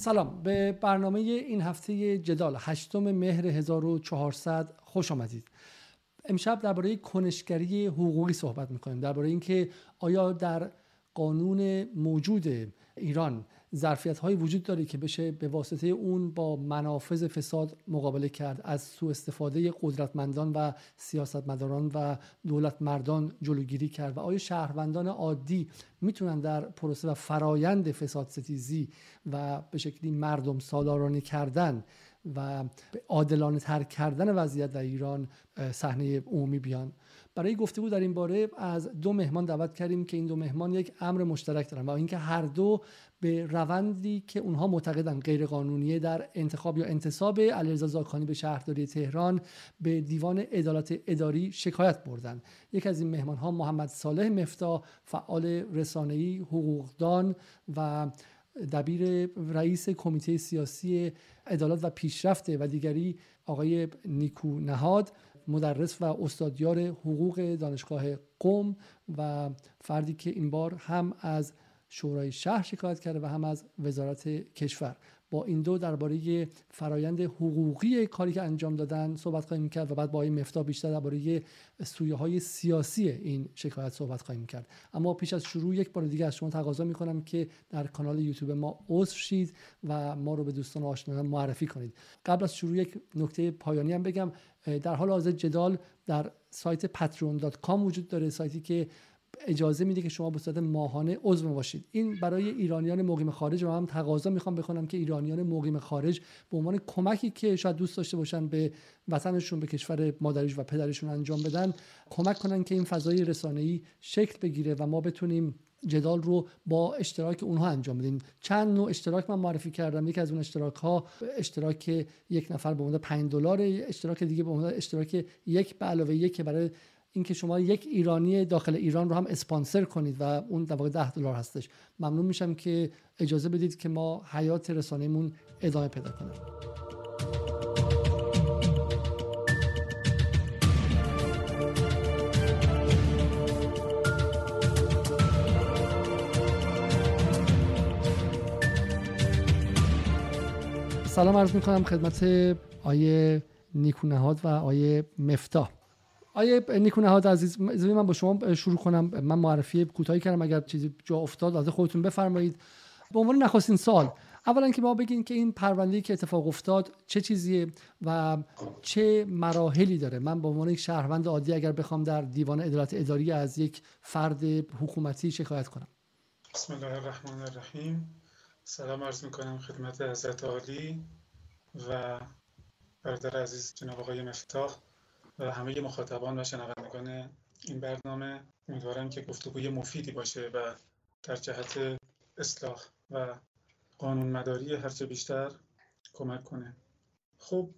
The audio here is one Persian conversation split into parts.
سلام. به برنامه این هفته جدال هشتم مهر 1400 خوش آمدید. امشب درباره کنشگری حقوقی صحبت می‌کنیم. درباره اینکه آیا در قانون موجود ایران ظرفیت های وجود داره که بشه به واسطه اون با منافذ فساد مقابله کرد. از سوء استفاده قدرتمندان و سیاستمداران و دولت مردان جلوگیری کرد و آیا شهروندان عادی می‌تونن در پروسه و فرایند فساد ستیزی و به شکلی مردم سالارانه کردن و عادلانه تر کردن وضعیت در ایران صحنه عمومی بیان؟ برای گفتگو در این باره از دو مهمان دعوت کردیم که این دو مهمان یک امر مشترک دارن و اینکه هر دو به روندی که اونها معتقدن غیر قانونیه در انتخاب یا انتصاب علیرضا زاکانی به شهرداری تهران به دیوان عدالت اداری شکایت بردن. یکی از این مهمان ها محمد صالح مفتا فعال رسانه‌ای حقوقدان و دبیر رئیس کمیته سیاسی عدالت و پیشرفته و دیگری آقای نیکو نهاد مدرس و استادیار حقوق دانشگاه قم و فردی که این بار هم از شورای شهر شکایت کرده و هم از وزارت کشور. با این دو درباره فرایند حقوقی کاری که انجام دادن صحبت خواهیم کرد و بعد با این مفتا بیشتر درباره سویه های سیاسی این شکایت صحبت خواهیم کرد. اما پیش از شروع یک بار دیگه از شما تقاضا می‌کنم که در کانال یوتیوب ما عضو شید و ما رو به دوستان آشنایان معرفی کنید. قبل از شروع یک نکته پایانی هم بگم. در حال حاضر جدال در سایت patreon.com وجود داره سایتی که اجازه میده که شما به صورت ماهانه عضو باشید. این برای ایرانیان مقیم خارج و هم تقاضا می‌خوام بکنم که ایرانیان مقیم خارج به عنوان کمکی که شاید دوست داشته باشن به وطنشون به کشور مادریش و پدرشون انجام بدن کمک کنن که این فضای رسانه‌ای شکل بگیره و ما بتونیم جدال رو با اشتراک اونها انجام بدیم. چند نوع اشتراک من معرفی کردم. یکی از اون اشتراک ها اشتراک یک نفر به عنوان 5 دلار اشتراک دیگه به عنوان اشتراک یک به علاوه یک برای اینکه شما یک ایرانی داخل ایران رو هم اسپانسر کنید و اون در واقع 10 دلار هستش. ممنون میشم که اجازه بدید که ما حیات رسانه‌مون ادامه پیدا کنه سلام عرض می‌کنم خدمت آیه نیکونهاد و آیه مفتاح. آیه نیکو نهاد عزیز من با شما شروع کنم. من معرفی کوتاهی کردم. اگر چیزی جا افتاد از خودتون بفرمایید. به عنوان نخستین سال اولا که ما بگین که این پرونده که اتفاق افتاد چه چیزیه و چه مراحلی داره. من به عنوان یک شهروند عادی اگر بخوام در دیوان عدالت اداری از یک فرد حکومتی شکایت کنم. بسم الله الرحمن الرحیم. سلام عرض می‌کنم خدمت حضرت عالی و برادر عزیز جناب آقای مفتاح. و همه مخاطبان و شنوندگان این برنامه امیدوارم که گفتگوی مفیدی باشه و در جهت اصلاح و قانون مداری هرچه بیشتر کمک کنه. خب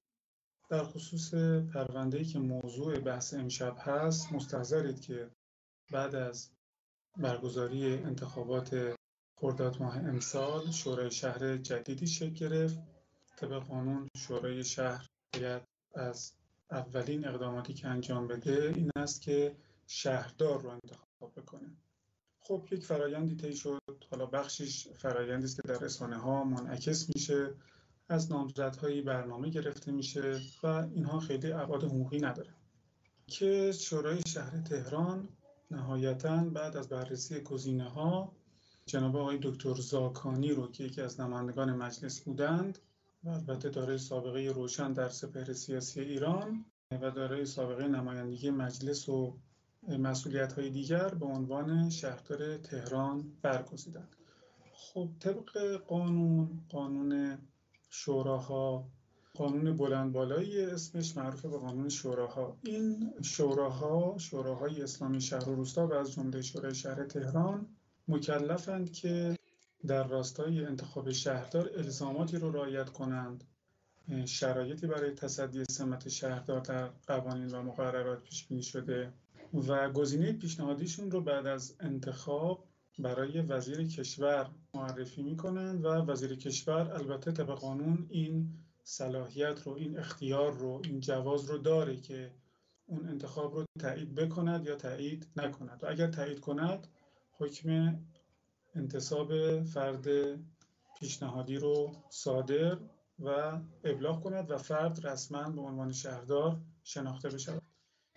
در خصوص پرونده‌ای که موضوع بحث امشب هست مستحضرید که بعد از برگزاری انتخابات خرداد ماه امسال شورای شهر جدیدی شکل گرفت. طبق قانون شورای شهر باید از اولین اقداماتی که انجام بده این است که شهردار رو انتخاب بکنه. خب یک فرایندی طی شد. حالا بخشیش فرایندی است که در رسانه ها منعکس میشه. از نامزدهایی برنامه گرفته میشه و اینها خیلی ابعاد حقوقی نداره. که شورای شهر تهران نهایتا بعد از بررسی گزینه ها جناب آقای دکتر زاکانی رو که یکی از نمایندگان مجلس بودند و البته دارای سابقه روشن در سپهر سیاسی ایران و دارای سابقه نمایندگی مجلس و مسئولیت های دیگر به عنوان شهردار تهران برگزیدند. خب طبق قانون قانون شوراها قانون بلند بالایی اسمش معروف به قانون شوراها. این شوراها شوراهای اسلامی شهر و روستا و از جمله شورای شهر تهران مکلفند که در راستای انتخاب شهردار الزاماتی رو رعایت کنند. شرایطی برای تصدی سمت شهردار در قوانین و مقررات پیش بینی شده و گزینه پیشنهادیشون رو بعد از انتخاب برای وزیر کشور معرفی می‌کنند و وزیر کشور البته طبق قانون این صلاحیت رو این اختیار رو این جواز رو داره که اون انتخاب رو تایید بکند یا تایید نکند. و اگر تایید کند حکم انتصاب فرد پیشنهادی رو صادر و ابلاغ کند و فرد رسما به عنوان شهردار شناخته بشود.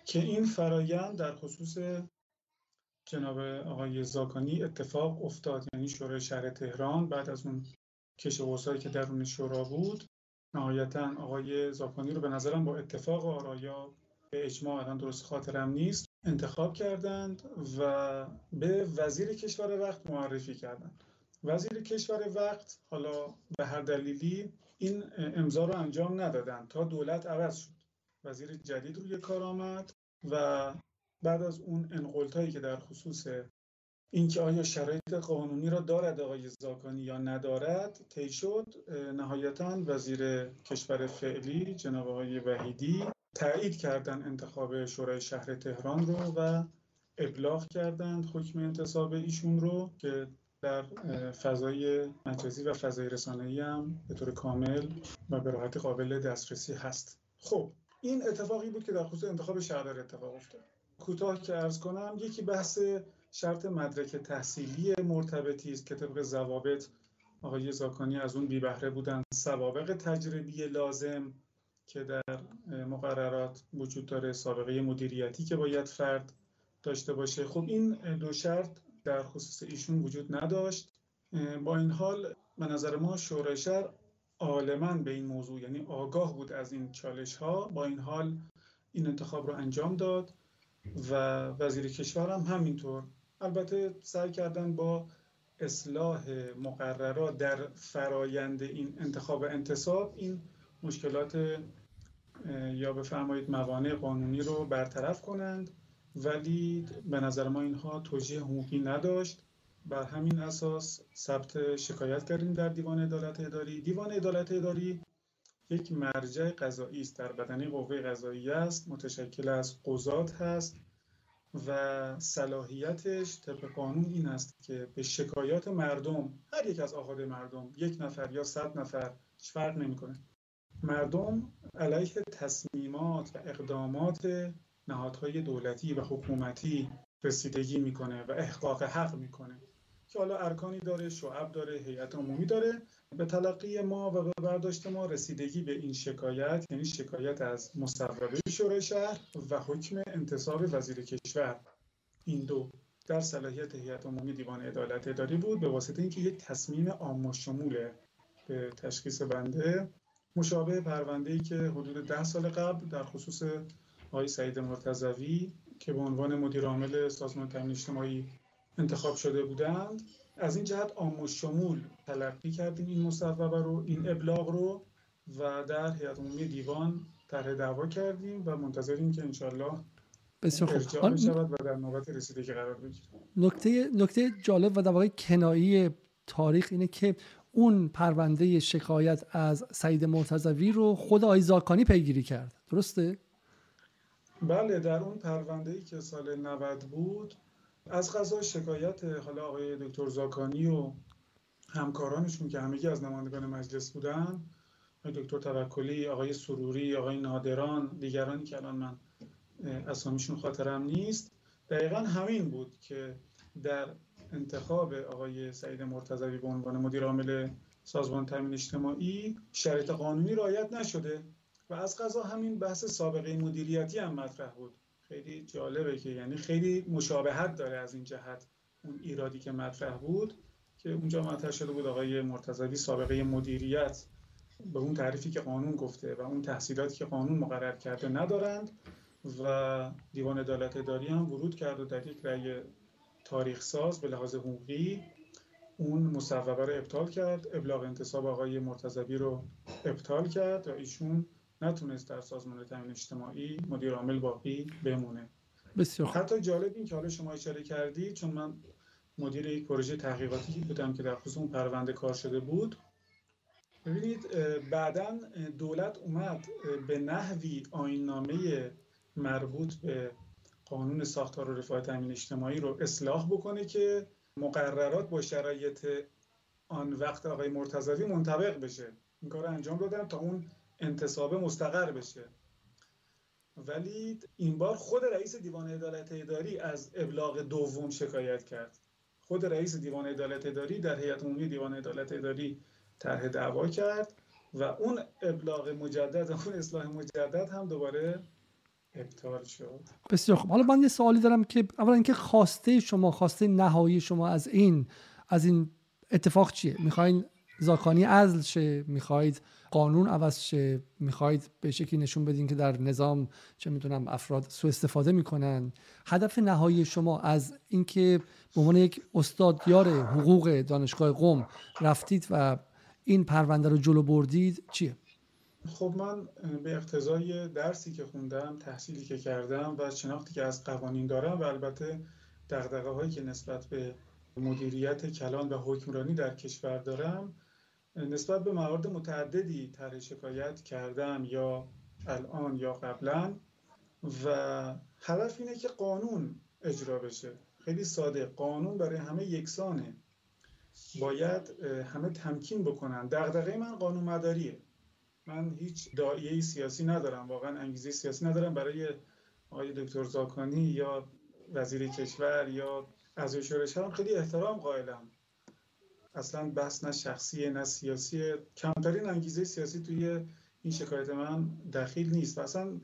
که این فرایند در خصوص جناب آقای زاکانی اتفاق افتاد یعنی شورای شهر تهران بعد از اون کش که درون شورا بود نهایتا آقای زاکانی رو به نظرم با اتفاق آرایا به اجماع الان درست خاطرم نیست انتخاب کردند و به وزیر کشور وقت معرفی کردند. وزیر کشور وقت حالا به هر دلیلی این امضا رو انجام ندادن تا دولت عوض شد. وزیر جدید روی کار آمد و بعد از اون انقلتایی که در خصوص اینکه آیا شرایط قانونی را دارد آقای زاکانی یا ندارد طی شد. نهایتا وزیر کشور فعلی جناب آقای وحیدی تایید کردن انتخاب شورای شهر تهران رو و ابلاغ کردند حکم انتصاب ایشون رو که در فضای مجازی و فضای رسانه‌ای هم به طور کامل و به راحتی قابل دسترسی هست. خب این اتفاقی بود که در خصوص انتخاب شهردار اتفاق افتاد. کوتاه که ارز کنم یکی بحث شرط مدرک تحصیلی مرتبطی است که طبق ضوابط آقای زاکانی از اون بی بهره بودن. سوابق تجربی لازم که در مقررات وجود داره سابقه مدیریتی که باید فرد داشته باشه. خب این دو شرط در خصوص ایشون وجود نداشت. با این حال به نظر ما شورای شهر عالما به این موضوع یعنی آگاه بود از این چالش ها با این حال این انتخاب رو انجام داد و وزیر کشور هم همینطور. البته سعی کردن با اصلاح مقررات در فرایند این انتخاب انتصاب این مشکلات یا بفرمایید موانع قانونی رو برطرف کنند. ولی به نظر ما اینها توجیه حقوقی نداشت. بر همین اساس ثبت شکایت کردیم در دیوان عدالت اداری. دیوان عدالت اداری یک مرجع قضایی است. در بدنه قوه قضایی است. متشکل از قضات هست و صلاحیتش طبق قانون این است که به شکایات مردم هر یک از آخاد مردم یک نفر یا صد نفر فرق نمی‌کنه. مردم علیه تصمیمات و اقدامات نهادهای دولتی و حکومتی رسیدگی می‌کنه و احقاق حق می‌کنه. که حالا ارکانی داره شعب داره هیئت عمومی داره به تلقی ما و به برداشت ما رسیدگی به این شکایت یعنی شکایت از مصوبه شورای شهر و حکم انتصاب وزیر کشور. این دو در صلاحیت هیئت عمومی دیوان عدالت اداری بود به واسطه اینکه یک تصمیم عام شموله به تشخیص بنده مشابه پرونده ای که حدود ده سال قبل در خصوص آقای سعید مرتضوی که به عنوان مدیر عامل سازمان تامین اجتماعی انتخاب شده بودند از این جهت آموز شمول تلقی کردیم این مصوبه رو این ابلاغ رو و در هیئت عمومی دیوان طرح دعوا کردیم و منتظریم که انشالله بسیار خوب. بشود و در نوبت رسیدگی قرار بگیره نکته نکته جالب و در واقع کنایی تاریخ اینه که اون پرونده شکایت از سعید مرتضوی رو خود آقای زاکانی پیگیری کرد. درسته؟ بله در اون پرونده ای که سال 90 بود از قضا شکایت حالا آقای دکتر زاکانی و همکارانشون که همگی از نمایندگان مجلس بودن آقای دکتر توکلی آقای سروری آقای نادران دیگرانی که الان من اسامیشون خاطرم نیست دقیقا همین بود که در انتخاب آقای سعید مرتضوی به عنوان مدیر عامل سازمان تامین اجتماعی شرایط قانونی رعایت نشده و از قضا همین بحث سابقه مدیریتی هم مطرح بود. خیلی جالبه که یعنی خیلی مشابهت داره از این جهت اون ایرادی که مطرح بود که اونجا مطرح شده بود آقای مرتضوی سابقه مدیریت به اون تعریفی که قانون گفته و اون تحصیلاتی که قانون مقرر کرده ندارند و دیوان عدالت اداری هم ورود کرد و در رأی تاریخ ساز به لحاظ حقوقی اون مصوبه رو ابطال کرد. ابلاغ انتصاب آقای مرتضوی رو ابطال کرد و ایشون نتونست در سازمان تامین اجتماعی مدیر عامل باقی بمونه. بسیار حتی جالب این که حالا شما اشاره کردی چون من مدیر یک پروژه تحقیقاتی بودم که در خصوص اون پرونده کار شده بود ببینید بعدا دولت اومد به نحوی آیننامه مربوط به قانون ساختار و رفاه تامین اجتماعی رو اصلاح بکنه که مقررات با شرایط آن وقت آقای مرتضوی منطبق بشه. این کار انجام دادن تا اون انتصابه مستقر بشه. ولی این بار خود رئیس دیوان عدالت اداری از ابلاغ دوم شکایت کرد. خود رئیس دیوان عدالت اداری در هیئت عمومی دیوان عدالت اداری طرح دعوا کرد و اون ابلاغ مجدد اون اصلاح مجدد هم دوباره ابطال شد. بسیار خوب. حالا من یه سوالی دارم که اولا اینکه خواسته شما خواسته نهایی شما از این از این اتفاق چیه؟ می‌خواین زاکانی ازل شه؟ می‌خواید قانون عوض شه؟ می‌خواید به شکلی نشون بدین که در نظام چه می‌دونم افراد سوء استفاده می‌کنن؟ هدف نهایی شما از اینکه به عنوان یک استاد یار حقوق دانشگاه قم رفتید و این پرونده رو جلو بردید چیه؟ خب من به اقتضای درسی که خوندم تحصیلی که کردم و شناختی که از قوانین دارم و البته دقدقه هایی که نسبت به مدیریت کلان و حکمرانی در کشور دارم نسبت به موارد متعددی طرح شکایت کردم یا الان یا قبلا و هدف اینه که قانون اجرا بشه. خیلی ساده قانون برای همه یکسانه. باید همه تمکین بکنن. دغدغه من قانون مداریه من هیچ دایه سیاسی ندارم واقعا انگیزه سیاسی ندارم. برای آقای دکتر زاکانی یا وزیر کشور یا از شورش هم خیلی احترام قائلم. اصلا بحث نه شخصی نه سیاسی کمترین انگیزه سیاسی توی این شکایت من دخیل نیست و اصلا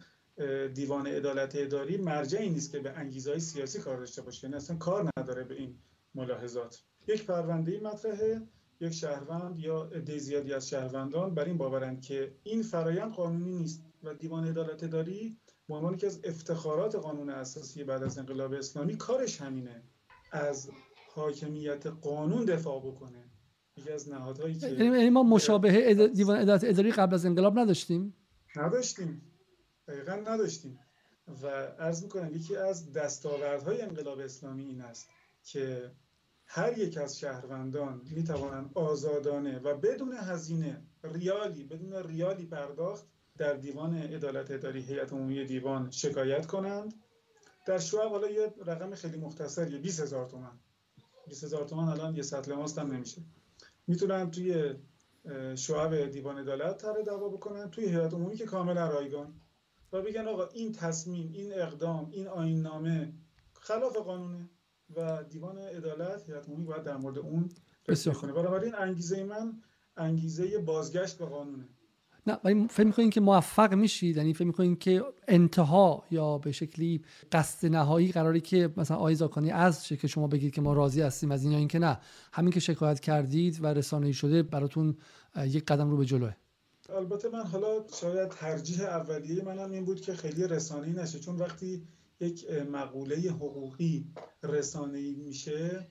دیوان عدالت اداری مرجعی نیست که به انگیزه سیاسی کار داشته باشه. یعنی اصلا کار نداره به این ملاحظات. یک پرونده مطرحه. یک شهروند یا عده زیادی از شهروندان بر این باورند که این فرایند قانونی نیست و دیوان عدالت اداری به عنوان که از افتخارات قانون اساسی بعد از انقلاب اسلامی کارش همینه از حاکمیت قانون دفاع بکنه. یکی از نهادهایی که یعنی-, یعنی ما مشابه دیوان عدالت اداری قبل از انقلاب نداشتیم؟ نداشتیم. دقیقا نداشتیم. و عرض می‌کنم یکی از دستاوردهای انقلاب اسلامی این است که هر یک از شهروندان می توانند آزادانه و بدون هزینه ریالی بدون ریالی پرداخت در دیوان عدالت اداری هیئت عمومی دیوان شکایت کنند. در شعب حالا یه رقم خیلی مختصری 20 هزار تومن 20 هزار تومن الان یه سطل ماست هم نمیشه. می‌تونن توی شعب دیوان عدالت طرح دعوا بکنن توی هیئت عمومی که کاملا رایگان و بگن آقا این تصمیم این اقدام این آیین نامه خلاف قانونه. و دیوان عدالت هیئت عمومی باید در مورد اون بسیار کنه بنابراین انگیزه من انگیزه بازگشت به قانونه. نه ولی فکر می‌کنین که موفق میشید؟ یعنی فکر می‌کنین که انتها یا به شکلی قصد نهایی قراری که مثلا آقای زاکانی از که شما بگید که ما راضی هستیم از این یا اینکه نه همین که شکایت کردید و رسانه‌ای شده براتون یک قدم رو به جلوه. البته من حالا شاید ترجیح اولیه منم این بود که خیلی رسانه‌ای نشه. چون وقتی یک مقوله حقوقی رسانه‌ای میشه.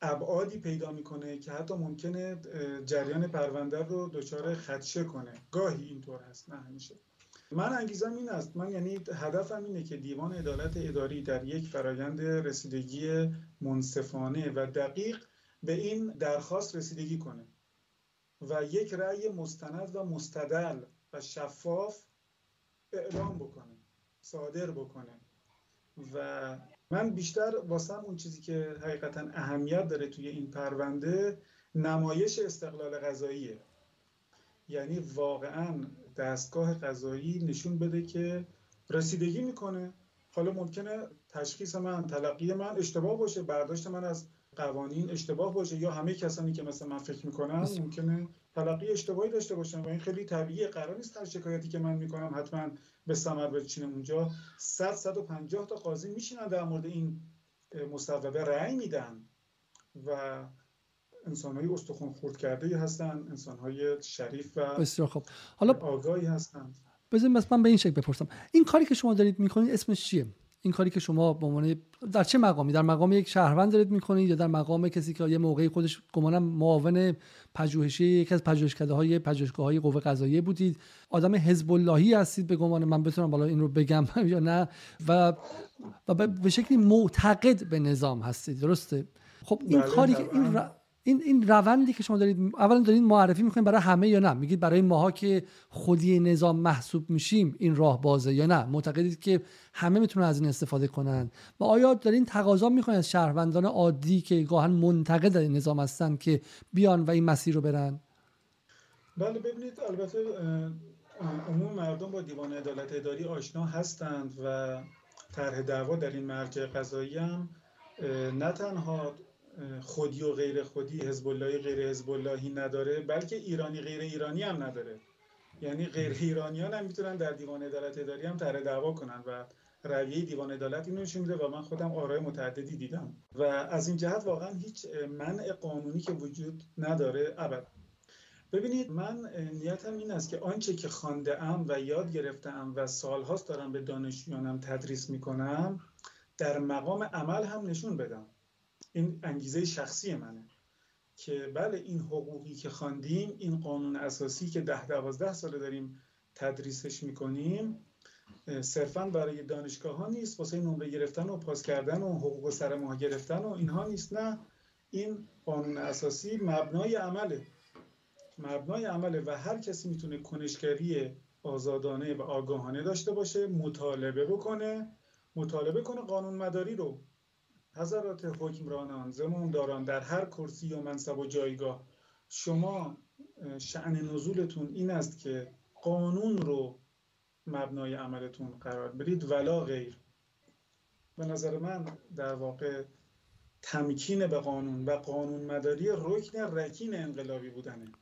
ابعادی پیدا می‌کنه که حتی ممکنه جریان پرونده رو دچار خدشه کنه. گاهی اینطور هست نه همیشه. من انگیزم این است. من یعنی هدفم اینه که دیوان عدالت اداری در یک فرایند رسیدگی منصفانه و دقیق به این درخواست رسیدگی کنه و یک رأی مستند و مستدل و شفاف اعلام بکنه صادر بکنه. و من بیشتر واسم اون چیزی که حقیقتا اهمیت داره توی این پرونده نمایش استقلال غذاییه یعنی واقعا دستگاه غذایی نشون بده که رسیدگی می‌کنه. حالا ممکنه تشخیص من تلقی من اشتباه باشه برداشت من از قوانین اشتباه باشه یا همه کسانی که مثل من فکر می‌کنن ممکنه تلقی اشتباهی داشته باشن و این خیلی طبیعیه. قرار نیست هر شکایتی که من می‌کنم حتما به ثمر بچینه اونجا. 100 150 تا قاضی میشینن در مورد این مصوبه رأی میدن و انسان های استخون خورد کرده هستن انسان های شریف و بسیار خوب. حالا آگاهی هستند بذارید من به این شکل بپرسم. این کاری که شما دارید می‌کنید اسمش چیه؟ این کاری که شما به عنوان در چه مقامی؟ در مقام یک شهروند دارید می‌کنید یا در مقام کسی که یه موقعی خودش گمانم معاون پژوهشی یکی از پژوهشکده های پژوهشگاه های قوه قضاییه بودید. آدم حزب اللهی هستید به گمان من بتونم بالا این رو بگم یا نه. و و به شکلی معتقد به نظام هستید. درسته؟ خب این بله، کاری که این این این روندی که شما دارید اولا دارید معرفی می‌کنید برای همه یا نه؟ میگید برای ماها که خودی نظام محسوب میشیم این راه بازه یا نه؟ معتقدید که همه می‌تونن از این استفاده کنند و آیا دارین تقاضا می‌کنید از شهروندان عادی که گاهن منتقد نظام هستن که بیان و این مسیر رو برن؟ بله ببینید البته عموم مردم با دیوان عدالت اداری آشنا هستند و طرح دعوا در این مرجع قضایی هم نه تنها خودی و غیر خودی حزب اللهی غیر حزب اللهی نداره بلکه ایرانی غیر ایرانی هم نداره. یعنی غیر ایرانیان هم می‌تونن در دیوان عدالت اداری هم طرح دعوا کنن و رویه دیوان عدالت اینو نشون میده و من خودم آرای متعددی دیدم. و از این جهت واقعا هیچ منع قانونی که وجود نداره ابدا ببینید من نیتم این است که آنچه که خانده ام و یاد گرفتم و سالهاست دارم به دانشجویانم تدریس می‌کنم در مقام عمل هم نشون بدم. این انگیزه شخصی منه که بله این حقوقی که خواندیم این قانون اساسی که ده دوازده ساله داریم تدریسش می‌کنیم صرفا برای دانشگاه ها نیست واسه نمره گرفتن و پاس کردن و حقوق سر ماه گرفتن و اینها نیست نه. این قانون اساسی مبنای عمله. مبنای عمله و هر کسی می‌تونه کنشگری آزادانه و آگاهانه داشته باشه مطالبه بکنه مطالبه کنه قانون مداری رو. حضرات حکمرانان زمانداران در هر کرسی و منصب و جایگاه. شما شعن نزولتون این است که قانون رو مبنای عملتون قرار بدید ولا غیر. به نظر من در واقع تمکین به قانون و قانون مداری رکن رکین انقلابی بودنه.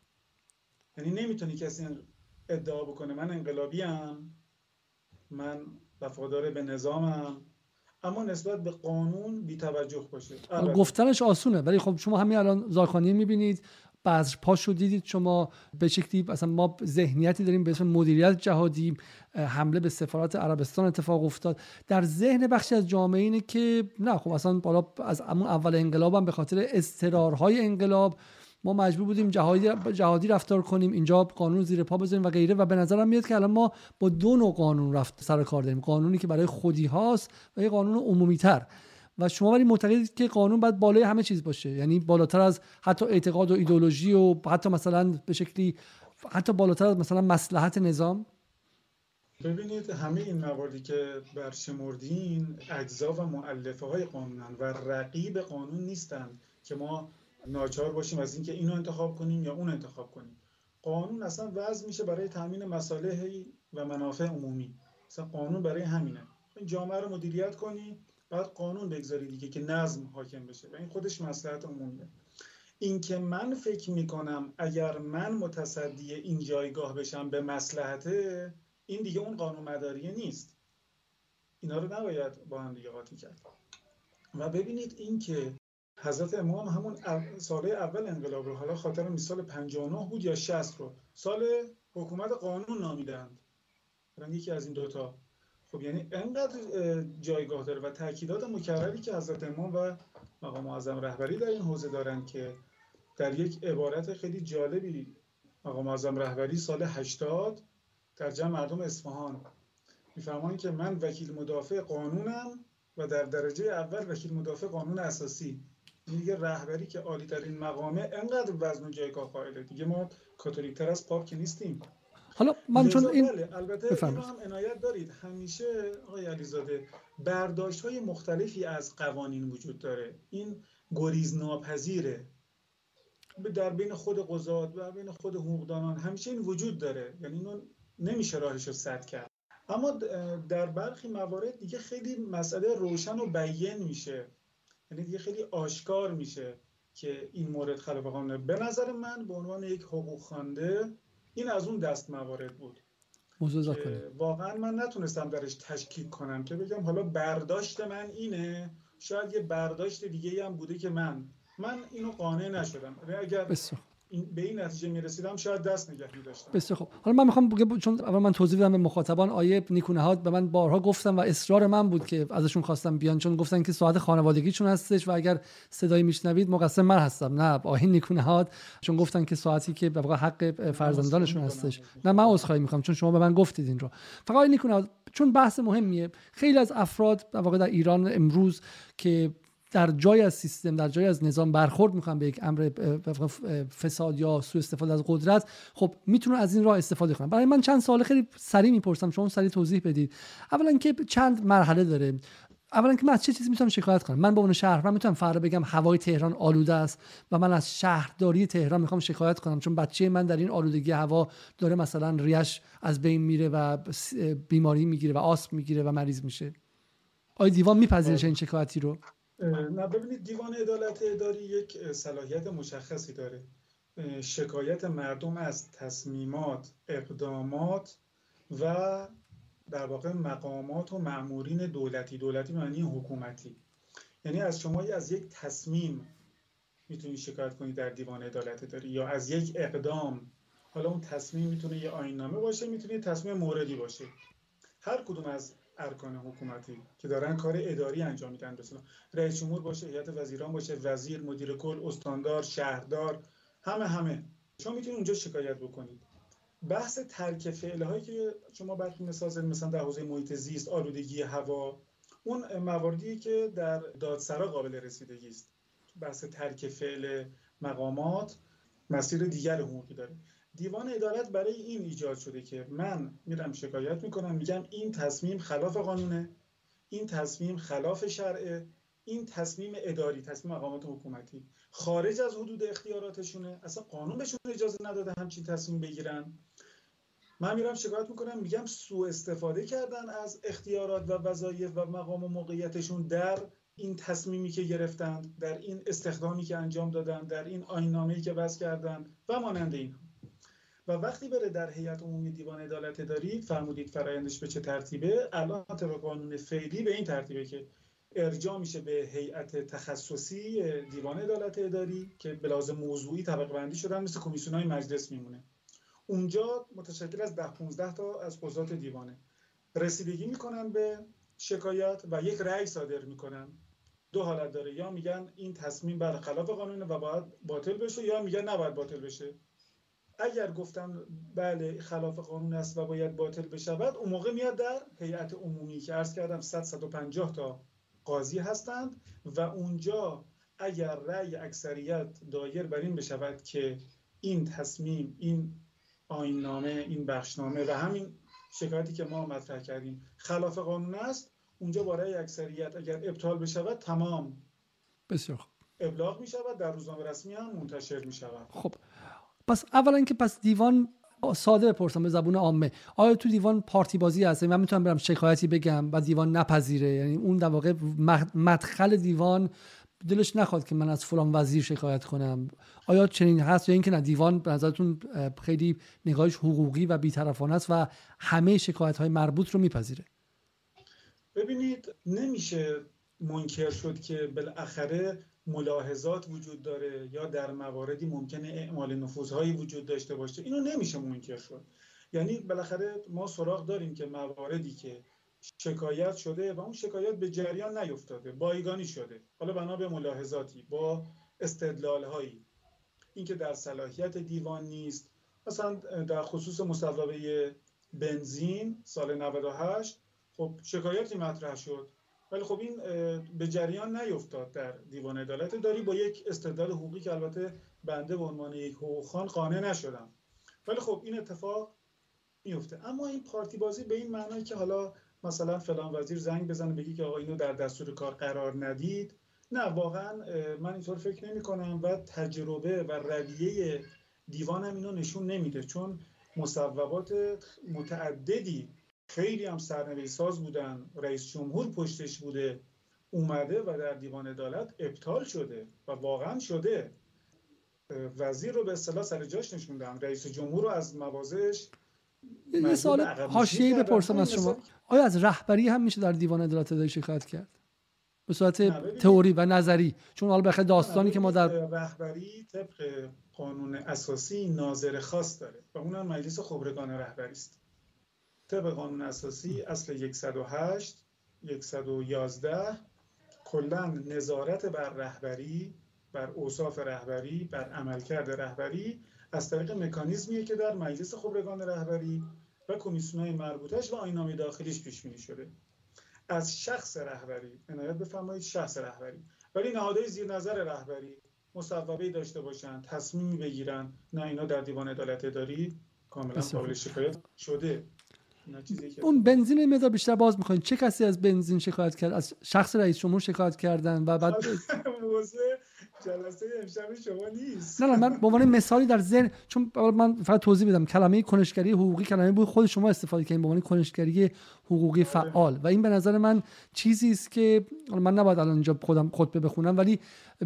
یعنی نمی‌تونی کسی ادعا بکنه من انقلابی هم من وفادار به نظامم اما نسبت به قانون بی توجه باشه گفتنش آسونه ولی خب شما همین الان زارخانی می‌بینید بعض پاشو دیدید شما به شکلی مثلا ما ذهنیتی داریم به اسم مدیریت جهادی حمله به سفارت عربستان اتفاق افتاد. در ذهن بخشی از جامعه اینه که نه خب اصلا بالا از همون اول انقلاب هم به خاطر استرارهای انقلاب ما مجبور بودیم جهادی, جهادی رفتار کنیم اینجا قانون زیر پا بذاریم و غیره و به نظرم میاد که الان ما با دو نوع قانون رفت سر کار داریم. قانونی که برای خودی هاست و یه قانون عمومی تر و شما ولی معتقدید که قانون باید بالای همه چیز باشه. یعنی بالاتر از حتی اعتقاد و ایدولوژی و حتی مثلا به شکلی حتی بالاتر از مثلا مسلحت نظام. ببینید همه این مواردی که برشمردین اجزا و معلفه های قانونن و رقیب قانون نیستند که ما ناچار باشیم از اینکه اینو انتخاب کنیم یا اون انتخاب کنیم. قانون اصلا وضع میشه برای تامین مصالح و منافع عمومی. مثلا قانون برای همینه. این جامعه رو مدیریت کنی بعد قانون بگذاری دیگه که نظم حاکم بشه. و این خودش مصلحت عمومیه. اینکه من فکر می‌کنم اگر من متصدی این جایگاه بشم به مسلحت این دیگه اون قانون مداریه نیست. اینا رو نباید با هم دیگه قاطی کرد. و ببینید این که حضرت امام همون ساله اول انقلاب رو حالا خاطر مثال 59 بود یا 60 رو سال حکومت قانون نامیدند. یکی از این دوتا خب یعنی انقدر جایگاه داره و تاکیدات مکرری که حضرت امام و مقام معظم رهبری در این حوزه دارن که در یک عبارت خیلی جالبی مقام معظم رهبری سال 80 در جمع مردم اصفهان میفرمایند که من وکیل مدافع قانونم و در درجه اول وکیل مدافع قانون اساسی. دیگه رهبری که عالی ترین مقامه انقدر وزن و جایگاه قائله. دیگه ما کاتولیک تر از پاپ که نیستیم. حالا من چون این بله. البته این هم عنایت دارید. همیشه آقای علیزاده برداشت های مختلفی از قوانین وجود داره. این گریز ناپذیره. در بین خود قضات و بین خود حقوقدانان همیشه این وجود داره. یعنی اینو نمیشه راهش رو سد کرد. اما در برخی موارد دیگه خیلی مسئله روشن و بیان میشه. یعنی دیگه خیلی آشکار میشه که این مورد خلاف قانونه به نظر من به عنوان یک حقوق خوانده این از اون دست موارد بود. واقعا من نتونستم درش تشکیک کنم که بگم حالا برداشت من اینه شاید یه برداشت دیگه هم بوده که من من اینو قانع نشدم. اگر این به این نتیجه می‌رسیدم شاید دست نگه میداشتم بسیار خب حالا من می‌خوام بگم چون اول من توضیح بدم به مخاطبان آیه نیکونهاد به من بارها گفتم و اصرار من بود که ازشون خواستم بیان چون گفتن که ساعت خانوادگیشون هستش و اگر صدایی میشنوید مقصر من هستم. نه آیه نیکونهاد چون گفتن که ساعتی که به حق فرزندانشون هستش. نه من عذرخواهی می‌خوام چون شما به من گفتید این رو. فقط آیه نیکونهاد چون بحث مهمیه خیلی از افراد واقع در ایران امروز که در جای از سیستم در جای از نظام برخورد می‌خوان به یک امر فساد یا سوء استفاده از قدرت خب می‌تونن از این راه استفاده کنن برای من چند سال خیلی سریع می‌پرسم شما سریع توضیح بدید. اولا که چند مرحله داره. اولا که من از چه چیزی می‌تونم شکایت کنم؟ من به عنوان شهروند می‌تونم فردا بگم هوای تهران آلوده است و من از شهرداری تهران می‌خوام شکایت کنم. چون بچه من در این آلودگی هوا داره مثلا ریش از بین میره و بیماری می‌گیره و آسم می‌گیره و مریض میشه. آیا دیوان میپذیره این شکایتی رو؟ نه ببینید دیوان عدالت اداری یک صلاحیت مشخصی داره. شکایت مردم از تصمیمات اقدامات و در واقع مقامات و معمورین دولتی. دولتی معنی حکومتی. یعنی از شما از یک تصمیم می‌تونید شکایت کنید در دیوان عدالت اداری یا از یک اقدام. حالا اون تصمیم می‌تونه یه آینامه باشه می‌تونه تصمیم موردی باشه. هر کدوم از ارکان حکومتی که دارن کار اداری انجام میدن. مثلا رئیس جمهور باشه هیئت وزیران باشه وزیر مدیر کل استاندار شهردار همه همه. شما می‌تونید اونجا شکایت بکنید. بحث ترک فعله هایی که شما براتون مثال مثلا در حوزه محیط زیست آلودگی هوا اون مواردی که در دادسرا قابل رسیدگی است. بحث ترک فعل مقامات مسیر دیگر حقوقی داره. دیوان عدالت برای این ایجاد شده که من میرم شکایت می‌کنم میگم این تصمیم خلاف قانونه این تصمیم خلاف شرعه این تصمیم اداری تصمیم مقامات حکومتی. خارج از حدود اختیاراتشونه. اصلا قانون بهشون اجازه نداده همچین تصمیم بگیرن. من میرم شکایت می‌کنم میگم سوء استفاده کردن از اختیارات و وظایف و مقام و موقعیتشون در این تصمیمی که گرفتند در این استخدامی که انجام دادن در این آینامه‌ای که وضع کردن و مانند این و وقتی بره در هیئت عمومی دیوان عدالت اداری فرمودید فرایندش به چه ترتیبه؟ الان طبق قانون فعلی به این ترتیبه که ارجاع میشه به هیئت تخصصی دیوان عدالت اداری که به لازم موضوعی طبقه بندی شدن مثل کمیسیون های مجلس میمونه. اونجا متشکل از ده 15 تا از قضات دیوانه. رسیدگی می‌کنن به شکایت و یک رأی صادر می‌کنن. دو حالت داره. یا میگن این تصمیم بر خلاف قانونه و باید باطل بشه یا میگن نباید باطل بشه. اگر گفتن بله خلاف قانون است و باید باطل بشود اون موقع میاد در هیئت عمومی که عرض کردم 100 150 تا قاضی هستند و اونجا اگر رأی اکثریت دایر بر این بشود که این تصمیم این آیننامه این بخشنامه و همین شکایتی که ما مطرح کردیم خلاف قانون است اونجا با رأی اکثریت اگر ابطال بشود تمام بسیار خوب. ابلاغ می شود در روزنامه رسمی هم منتشر می شود خب پس اولا که پس دیوان ساده بپرسم به زبون عامه. آیا تو دیوان پارتی بازی هست من می‌تونم برم شکایتی بگم و دیوان نپذیره. یعنی اون در واقع مدخل دیوان دلش نخواد که من از فلان وزیر شکایت کنم. آیا چنین هست یا اینکه نه دیوان به نظرتون خیلی نگاهش حقوقی و بیطرفانه است و همه شکایت های مربوط رو میپذیره؟ ببینید نمیشه منکر شد که بالاخره ملاحظات وجود داره یا در مواردی ممکنه اعمال نفوذهایی وجود داشته باشه؟ اینو نمیشه منکر شد. یعنی بالاخره ما سراغ داریم که مواردی که شکایت شده و اون شکایت به جریان نیفتاده بایگانی شده. حالا بنا به ملاحظاتی با استدلال هایی اینکه در صلاحیت دیوان نیست. مثلا در خصوص مصوبه بنزین سال 98 خب شکایتی مطرح شد. ولی خب این به جریان نیفتاد در دیوان عدالت. داری با یک استدلال حقوقی که البته بنده به عنوان یک حقوقخوان قانع نشدم. ولی خب این اتفاق میفته اما این پارتی بازی به این معنی که حالا مثلا فلان وزیر زنگ بزنه بگی که آقا اینو در دستور کار قرار ندید. نه واقعا من اینطور فکر نمی کنم و تجربه و رویه دیوانم اینو نشون نمیده. چون مصوبات متعددی خیلی هم سرنوشت ساز بودن. رئیس جمهور پشتش بوده اومده و در دیوان عدالت ابطال شده و واقعا شده. وزیر رو به اصطلاح سر جاش نشوندن رئیس جمهور رو از موازش یه سال حاشیه‌ای بپرسم از شما. آیا از رهبری هم میشه در دیوان عدالت اداری شکایت کرد؟ به صورت تئوری و نظری. چون حالا بخاطر داستانی که ما در رهبری طبق قانون اساسی ناظر خاص داره و اونم مجلس خبرگان رهبری است. طبق قانون اساسی اصل 108 111 کلا نظارت بر رهبری بر اوصاف رهبری بر عملکرد رهبری از طریق مکانیزمیه که در مجلس خبرگان رهبری و کمیسیون های مربوطش و آینامه داخلیش پیش بینی شده. از شخص رهبری عنایت بفرمایید شخص رهبری. ولی نهادهای زیر نظر رهبری مصوبه داشته باشن تصمیمی بگیرن نه اینا در دیوان عدالت اداری کاملا قابل شکایت شده. اون بنزین مقدار بیشتر باز می‌کنید چه کسی از بنزین شکایت کرد؟ از شخص رئیس جمهور شکایت کردن و بعد موضوع جلسه امشب شما نیست. نه نه من به عنوان مثالی در ذهن چون من فقط توضیح بدم کلمه کنشگری حقوقی کلمه بود خود شما استفاده کردین به عنوان کنشگری حقوقی فعال. و این به نظر من چیزی است که من نباید الان اینجا خودم خطبه بخونم ولی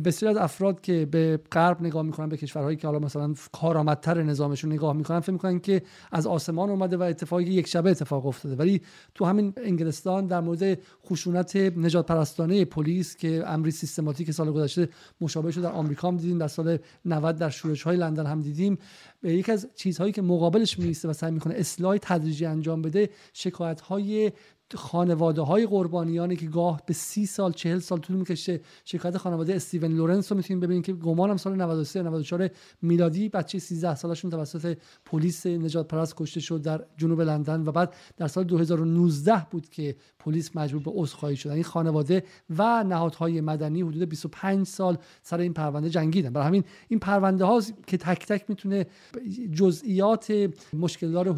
بسیاری از افراد که به غرب نگاه می‌کنن به کشورهایی که حالا مثلا کارآمدتر نظامشون نگاه می‌کنن فکر می‌کنن که از آسمان اومده و اتفاقی یک شبه اتفاق افتاده. ولی تو همین انگلستان در مورد خشونت نژاد پرستانه پلیس که امری سیستماتیک سال گذشته مشابه شده در آمریکا هم دیدیم در سال 90 در شورش های لندن هم دیدیم. یکی از چیزهایی که مقابلش می‌ایسته و سعی می‌کنه اصلاح تدریجی انجام بده شکایت های خانواده های قربانیانی که گاه به سی سال چهل سال طول می‌کشه شکایت خانواده استیون لورنس رو می‌تونیم ببینیم که گمانم سال 93 94 میلادی بچه 13 سالشون توسط پلیس نجات پرست کشته شد در جنوب لندن و بعد در سال 2019 بود که پلیس مجبور به عذرخواهی شد. این یعنی خانواده و نهادهای مدنی حدود 25 سال سر این پرونده جنگیدن. برای همین این پرونده ها که تک تک می‌تونه جزئیات مشکلدار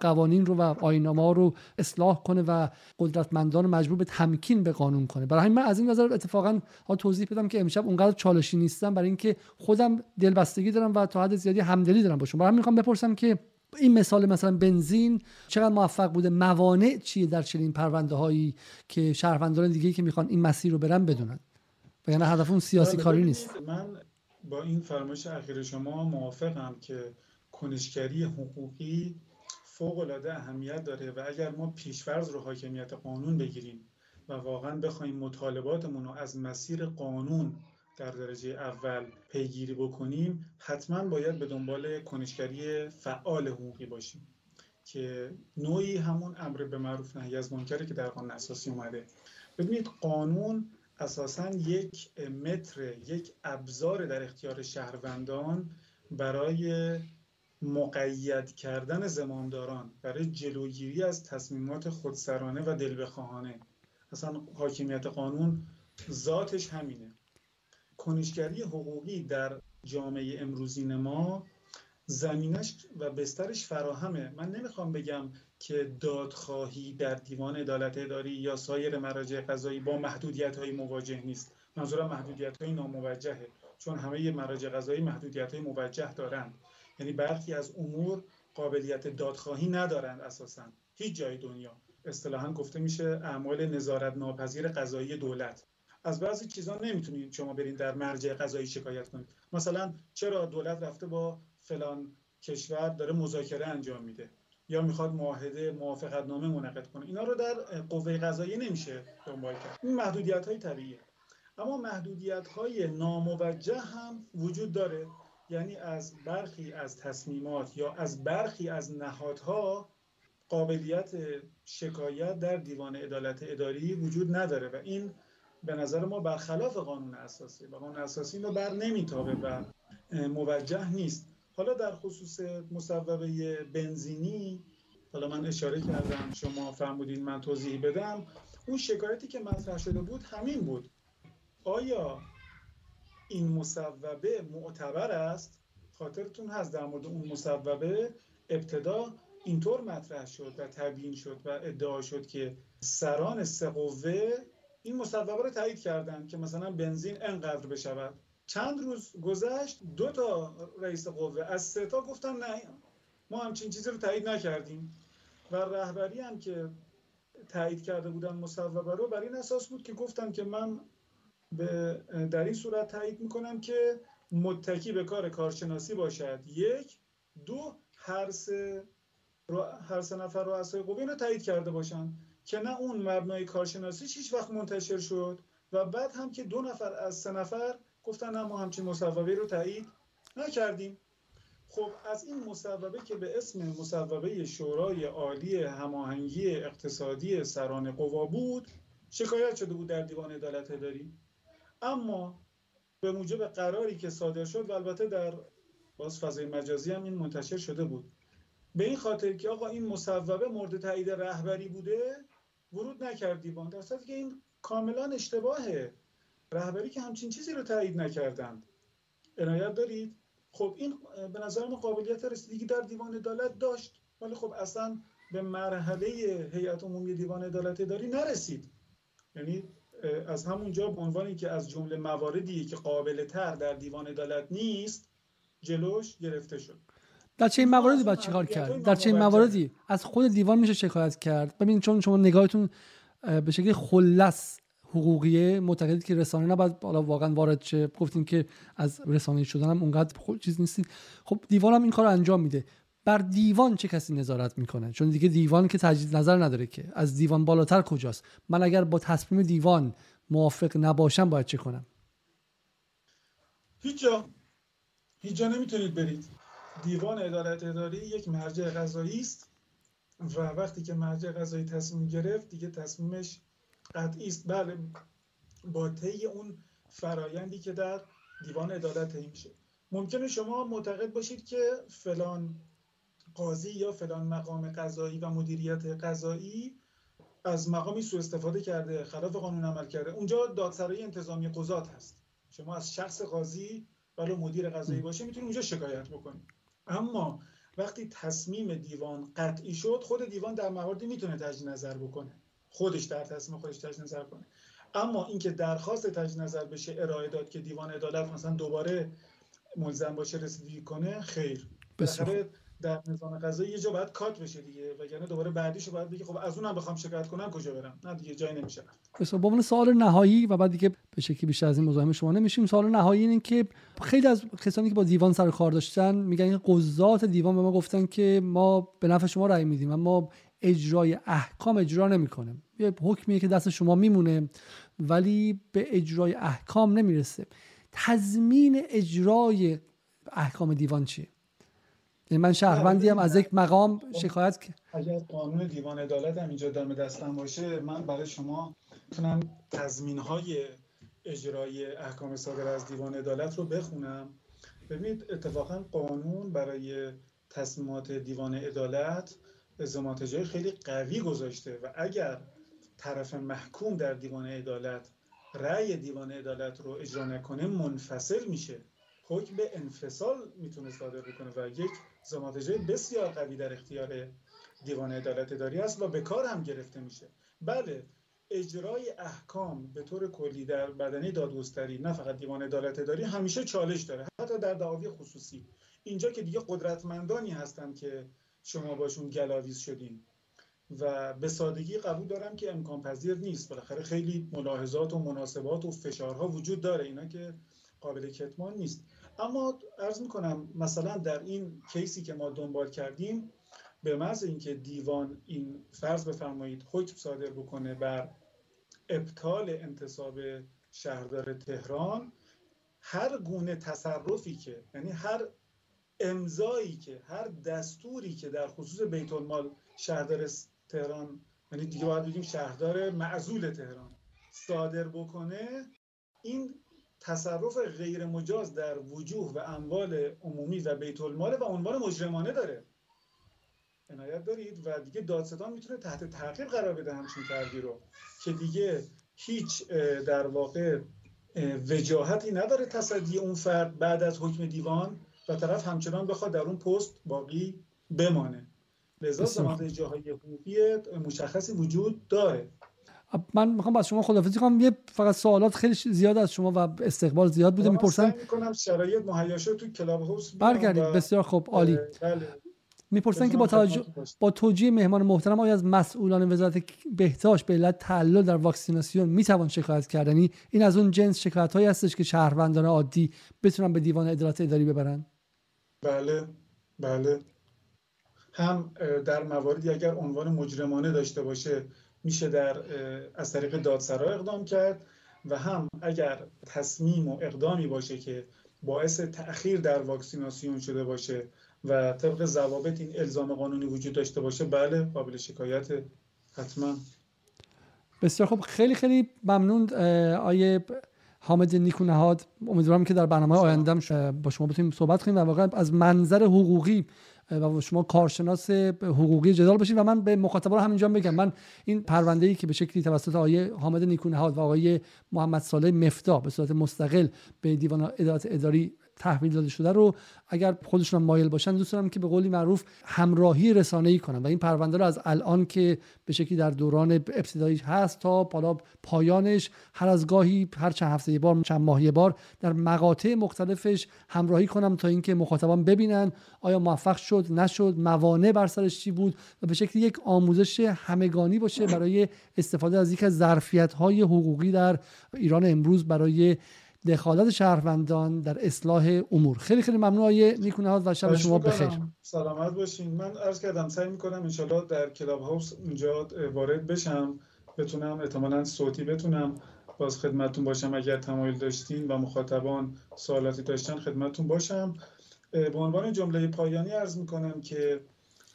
قوانین رو و آینامه رو اصلاح کنه و قدرتمندان رو مجبور به تمکین به قانون کنه. برای من از این نظر اتفاقا توضیح بدم که امشب اونقدر چالشی نیستم برای اینکه خودم دلبستگی دارم و تا حد زیادی همدلی دارم باشم برای همین می‌خوام بپرسم که این مثال مثلا بنزین چقدر موفق بوده؟ موانع چیه در چنین پرونده هایی که شهروندان دیگه که می‌خوان این مسیر رو برن بدونن؟ و یعنی هدف اون سیاسی کاری نیست. من با این فرمایش اخیر شما موافقم که کنشگری حقوقی فوق العاده اهمیت داره و اگر ما پیشورز رو حاکمیت قانون بگیریم و واقعا بخوایم مطالباتمون رو از مسیر قانون در درجه اول پیگیری بکنیم حتما باید به دنبال کنشگری فعال حقوقی باشیم که نوعی همون امر به معروف نهی از منکره که در قانون اساسی اومده. ببینید قانون اساسا یک متر یک ابزار در اختیار شهروندان برای مقید کردن زمامداران برای جلوگیری از تصمیمات خودسرانه و دلبخواهانه. اصلا حاکمیت قانون ذاتش همینه. کنشگری حقوقی در جامعه امروزین ما زمینش و بسترش فراهمه. من نمی‌خوام بگم که دادخواهی در دیوان عدالت اداری یا سایر مراجع قضایی با محدودیت های مواجه نیست. منظورم محدودیت های ناموجهه چون همه مراجع قضایی محدودیت های موجه دارند. یعنی برخی از امور قابلیت دادخواهی ندارند اساسا. هیچ جای دنیا. اصطلاحا گفته میشه اعمال نظارت ناپذیر قضایی دولت. از بعضی چیزا نمی‌تونید شما برین در مرجع قضایی شکایت کنید. مثلا چرا دولت رفته با فلان کشور داره مذاکره انجام میده؟ یا می‌خواد معاهده موافقت نامه منعقد کنه؟ اینا رو در قوه قضایی نمیشه دنبال کرد. این محدودیت های طبیعیه. اما محدودیت های ناموجه هم وجود داره. یعنی از برخی از تصمیمات یا از برخی از نهادها قابلیت شکایت در دیوان عدالت اداری وجود نداره و این به نظر ما برخلاف قانون اساسی و قانون اساسی رو بر نمیتابه و موجه نیست. حالا در خصوص مصوبه بنزینی حالا من اشاره کردم شما فرمودین من توضیح بدم. اون شکایتی که مطرح شده بود همین بود. آیا این مصوبه معتبر است. خاطرتون هست در مورد اون مصوبه ابتدا اینطور مطرح شد و تبیین شد و ادعا شد که سران سه قوه این مصوبه رو تایید کردن که مثلا بنزین انقدر بشود. چند روز گذشت دو تا رئیس قوه از سه تا گفتن نه ما همچین چیزی رو تایید نکردیم. و رهبری هم که تایید کرده بودن مصوبه رو بر این اساس بود که گفتن که من به در این صورت تایید می‌کنم که متکی به کار کارشناسی باشد. یک دو هر سه هر سه نفر رؤسای قوه رو تایید کرده باشن که نه اون مبنای کارشناسی هیچ وقت منتشر شد و بعد هم که دو نفر از سه نفر گفتن نه ما همچین مصوبه رو تایید نکردیم. خب از این مصوبه که به اسم مصوبه شورای عالی هماهنگی اقتصادی سران قوا بود شکایت شده بود در دیوان عدالت اداری. اما به موجب قراری که صادر شد و البته در باز فضای مجازی هم این منتشر شده بود. به این خاطر که آقا این مصوبه مورد تایید رهبری بوده ورود نکرد دیوان در که این کاملا اشتباهه رهبری که همچین چیزی رو تایید نکردند. عنایت دارید؟ خب این به نظر ما قابلیت رسیدگی در دیوان عدالت داشت ولی خب اصلا به مرحله هیئت عمومی دیوان عدالت داری نرسید. یعنی از همونجا به عنوان که از جمله مواردی که قابل تر در دیوان عدالت نیست جلوش گرفته شد. در چه مواردی باید چیکار کرد؟ در چه مواردی. از خود دیوان میشه شکایت کرد؟ ببین چون شما نگاهتون به شکلی خلص حقوقیه معتقدید که رسانه نباید حالا واقعا وارد شه. گفتیم که از رسانه شدن هم اونقدر چیز نیستید خب دیوان هم این کار انجام میده. بر دیوان چه کسی نظارت می‌کنه؟ چون دیگه دیوان که تجدید نظر نداره که. از دیوان بالاتر کجاست؟ من اگر با تصمیم دیوان موافق نباشم باید چه کنم؟ هیچ جا هیچ جا نمی‌تونید برید. دیوان عدالت اداری یک مرجع قضایی است و وقتی که مرجع قضایی تصمیم گرفت دیگه تصمیمش قطعی است. بله با طی اون فرایندی که در دیوان عدالت میشه. ممکنه شما معتقد باشید که فلان قاضی یا فلان مقام قضایی و مدیریت قضایی از مقامی سوء استفاده کرده خلاف قانون عمل کرده. اونجا دادسرای انتظامی قضات هست. شما از شخص قاضی ولو مدیر قضایی باشه می‌تونید اونجا شکایت بکنید اما وقتی تصمیم دیوان قطعی شد خود دیوان در مواردی می‌تونه تجدید نظر بکنه. خودش در تصمیم خودش تجدید نظر کنه. اما اینکه درخواست تجدید نظر بشه ارائه داد که دیوان عدالت مثلا دوباره ملزم باشه رسیدگی کنه خیر. بسیار. در نظام قضایی یه جا باید کات بشه دیگه وگرنه دوباره بعدیشو باید بگی خب از اونم بخوام شکایت کنم کجا برم؟ نه دیگه جایی نمیشه. بس به عنوان سوال نهایی و بعد دیگه به شکلی بیشتر از این مزاحم شما نمیشیم سوال نهایی اینه که خیلی از کسانی که با دیوان سر کار داشتن میگن قضات دیوان به ما گفتن که ما به نفع شما رأی میدیم اما اجرای احکام اجرا نمی‌کنه. یه حکمیه که دست شما میمونه ولی به اجرای احکام نمی‌رسه. تضمین اجرای احکام دیوان چیه؟ یعنی من شهروندی هم از یک مقام شکایت اگر قانون دیوان عدالت هم اینجا دم دستم باشه من برای شما می‌تونم تضمین های اجرای احکام صادر از دیوان عدالت رو بخونم. ببینید اتفاقا قانون برای تصمیمات دیوان عدالت ازامات خیلی قوی گذاشته و اگر طرف محکوم در دیوان عدالت رأی دیوان عدالت رو اجرا نکنه منفصل میشه. حکم به انفصال می‌تونه صادر بکنه و یک زماتجه بسیار قوی در اختیار دیوان عدالت داری است و به کار هم گرفته میشه. بله اجرای احکام به طور کلی در بدنه دادگستری نه فقط دیوان عدالت داری همیشه چالش داره حتی در دعاوی خصوصی. اینجا که دیگه قدرتمندانی هستن که شما باشون گلاویز شدین و به سادگی قبول دارم که امکان پذیر نیست. بالاخره خیلی ملاحظات و مناسبات و فشارها وجود داره اینا که قابل کتمان نیست. اما ارز می‌کنم مثلا در این کیسی که ما دنبال کردیم به محض اینکه دیوان این فرض بفرمایید حکم صادر بکنه بر ابطال انتصاب شهردار تهران هر گونه تصرفی که یعنی هر امضایی که هر دستوری که در خصوص بیت المال شهردار تهران یعنی دیگه باید بگیم شهردار معزول تهران صادر بکنه این تصرف غیر مجاز در وجوه و اموال عمومی و بیت المال و عنوان مجرمانه داره. عنایت دارید و دیگه دادستان می‌تونه تحت تعقیب قرار بده همچین فردی رو که دیگه هیچ در واقع وجاهتی نداره تصدی اون فرد بعد از حکم دیوان و طرف همچنان بخواد در اون پست باقی بمانه. لذا زمان جاهای حقوقی مشخصی وجود داره. من می‌خوام از شما خدافظی کنم. یه فقط سوالات خیلی زیاد از شما و استقبال زیاد بوده. می‌پرسن می‌کنم شرایط مهیا تو کلاب هاوس برگردید بسیار خوب. عالی. بله. می‌پرسن که با توجه با توجیه مهمان محترم آیا از مسئولان وزارت بهداشت به علت تعلل در واکسیناسیون می‌توان شکایت کردنی این از اون جنس شکایت هایی هستش که شهروندان عادی بتونن به دیوان عدالت اداری ببرن؟ بله. بله. هم در مواردی اگر عنوان مجرمانه داشته باشه میشه در از طریق دادسرا اقدام کرد و هم اگر تصمیم و اقدامی باشه که باعث تأخیر در واکسیناسیون شده باشه و طبق ضوابط این الزام قانونی وجود داشته باشه بله قابل شکایت حتما. بسیار خب خیلی خیلی ممنون آیه حامد نیکو نهاد امیدوارم که در برنامه آیندهم با شما بتونیم صحبت کنیم و واقعا از منظر حقوقی و شما کارشناس حقوقی جدال باشید و من به مخاطبان همینجا بگم من این پرونده ای که به شکلی توسط آقای حامد نیکونهاد و آقای محمد صالح مفتا به صورت مستقل به دیوان ادارات اداری تحویل داده شده رو اگر خودشون مایل باشن دوست دارم که به قولی معروف همراهی رسانه ای کنم و این پرونده رو از الان که به شکلی در دوران ابتدایی هست تا بالا پایانش هر از گاهی هر چند هفته یه بار چند ماه یه بار در مقاطع مختلفش همراهی کنم تا اینکه مخاطبان ببینن آیا موفق شد نشد موانع بر سرش چی بود و به شکلی یک آموزش همگانی باشه برای استفاده از یک از ظرفیت های حقوقی در ایران امروز برای دخالت شهروندان در اصلاح امور. خیلی خیلی ممنون آیه نیکونهاد و شب شما بخیر. سلامت باشین. من عرض کردم سعی می‌کنم انشالله در کلاب هاوس اونجا وارد بشم. بتونم احتمالا صوتی بتونم. باز خدمتون باشم اگر تمایل داشتین و مخاطبان سوالاتی داشتن خدمتون باشم. به عنوان جمله پایانی عرض می‌کنم که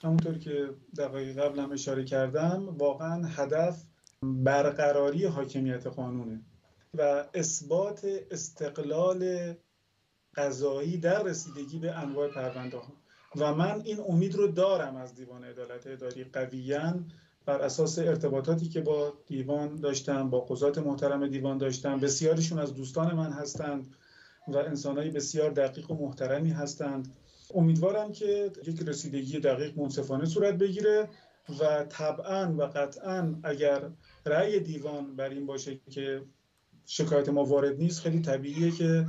همونطور که دقایق قبلم اشاره کردم واقعا هدف برقراری حاکمیت قانونه. و اثبات استقلال قضایی در رسیدگی به انواع پرونده ها و من این امید رو دارم از دیوان عدالت اداری قویا بر اساس ارتباطاتی که با دیوان داشتم با قضات محترم دیوان داشتم. بسیارشون از دوستان من هستند و انسانهای بسیار دقیق و محترمی هستند. امیدوارم که یک رسیدگی دقیق منصفانه صورت بگیره و طبعا و قطعا اگر رأی دیوان بر این باشه که شکایت ما وارد نیست. خیلی طبیعیه که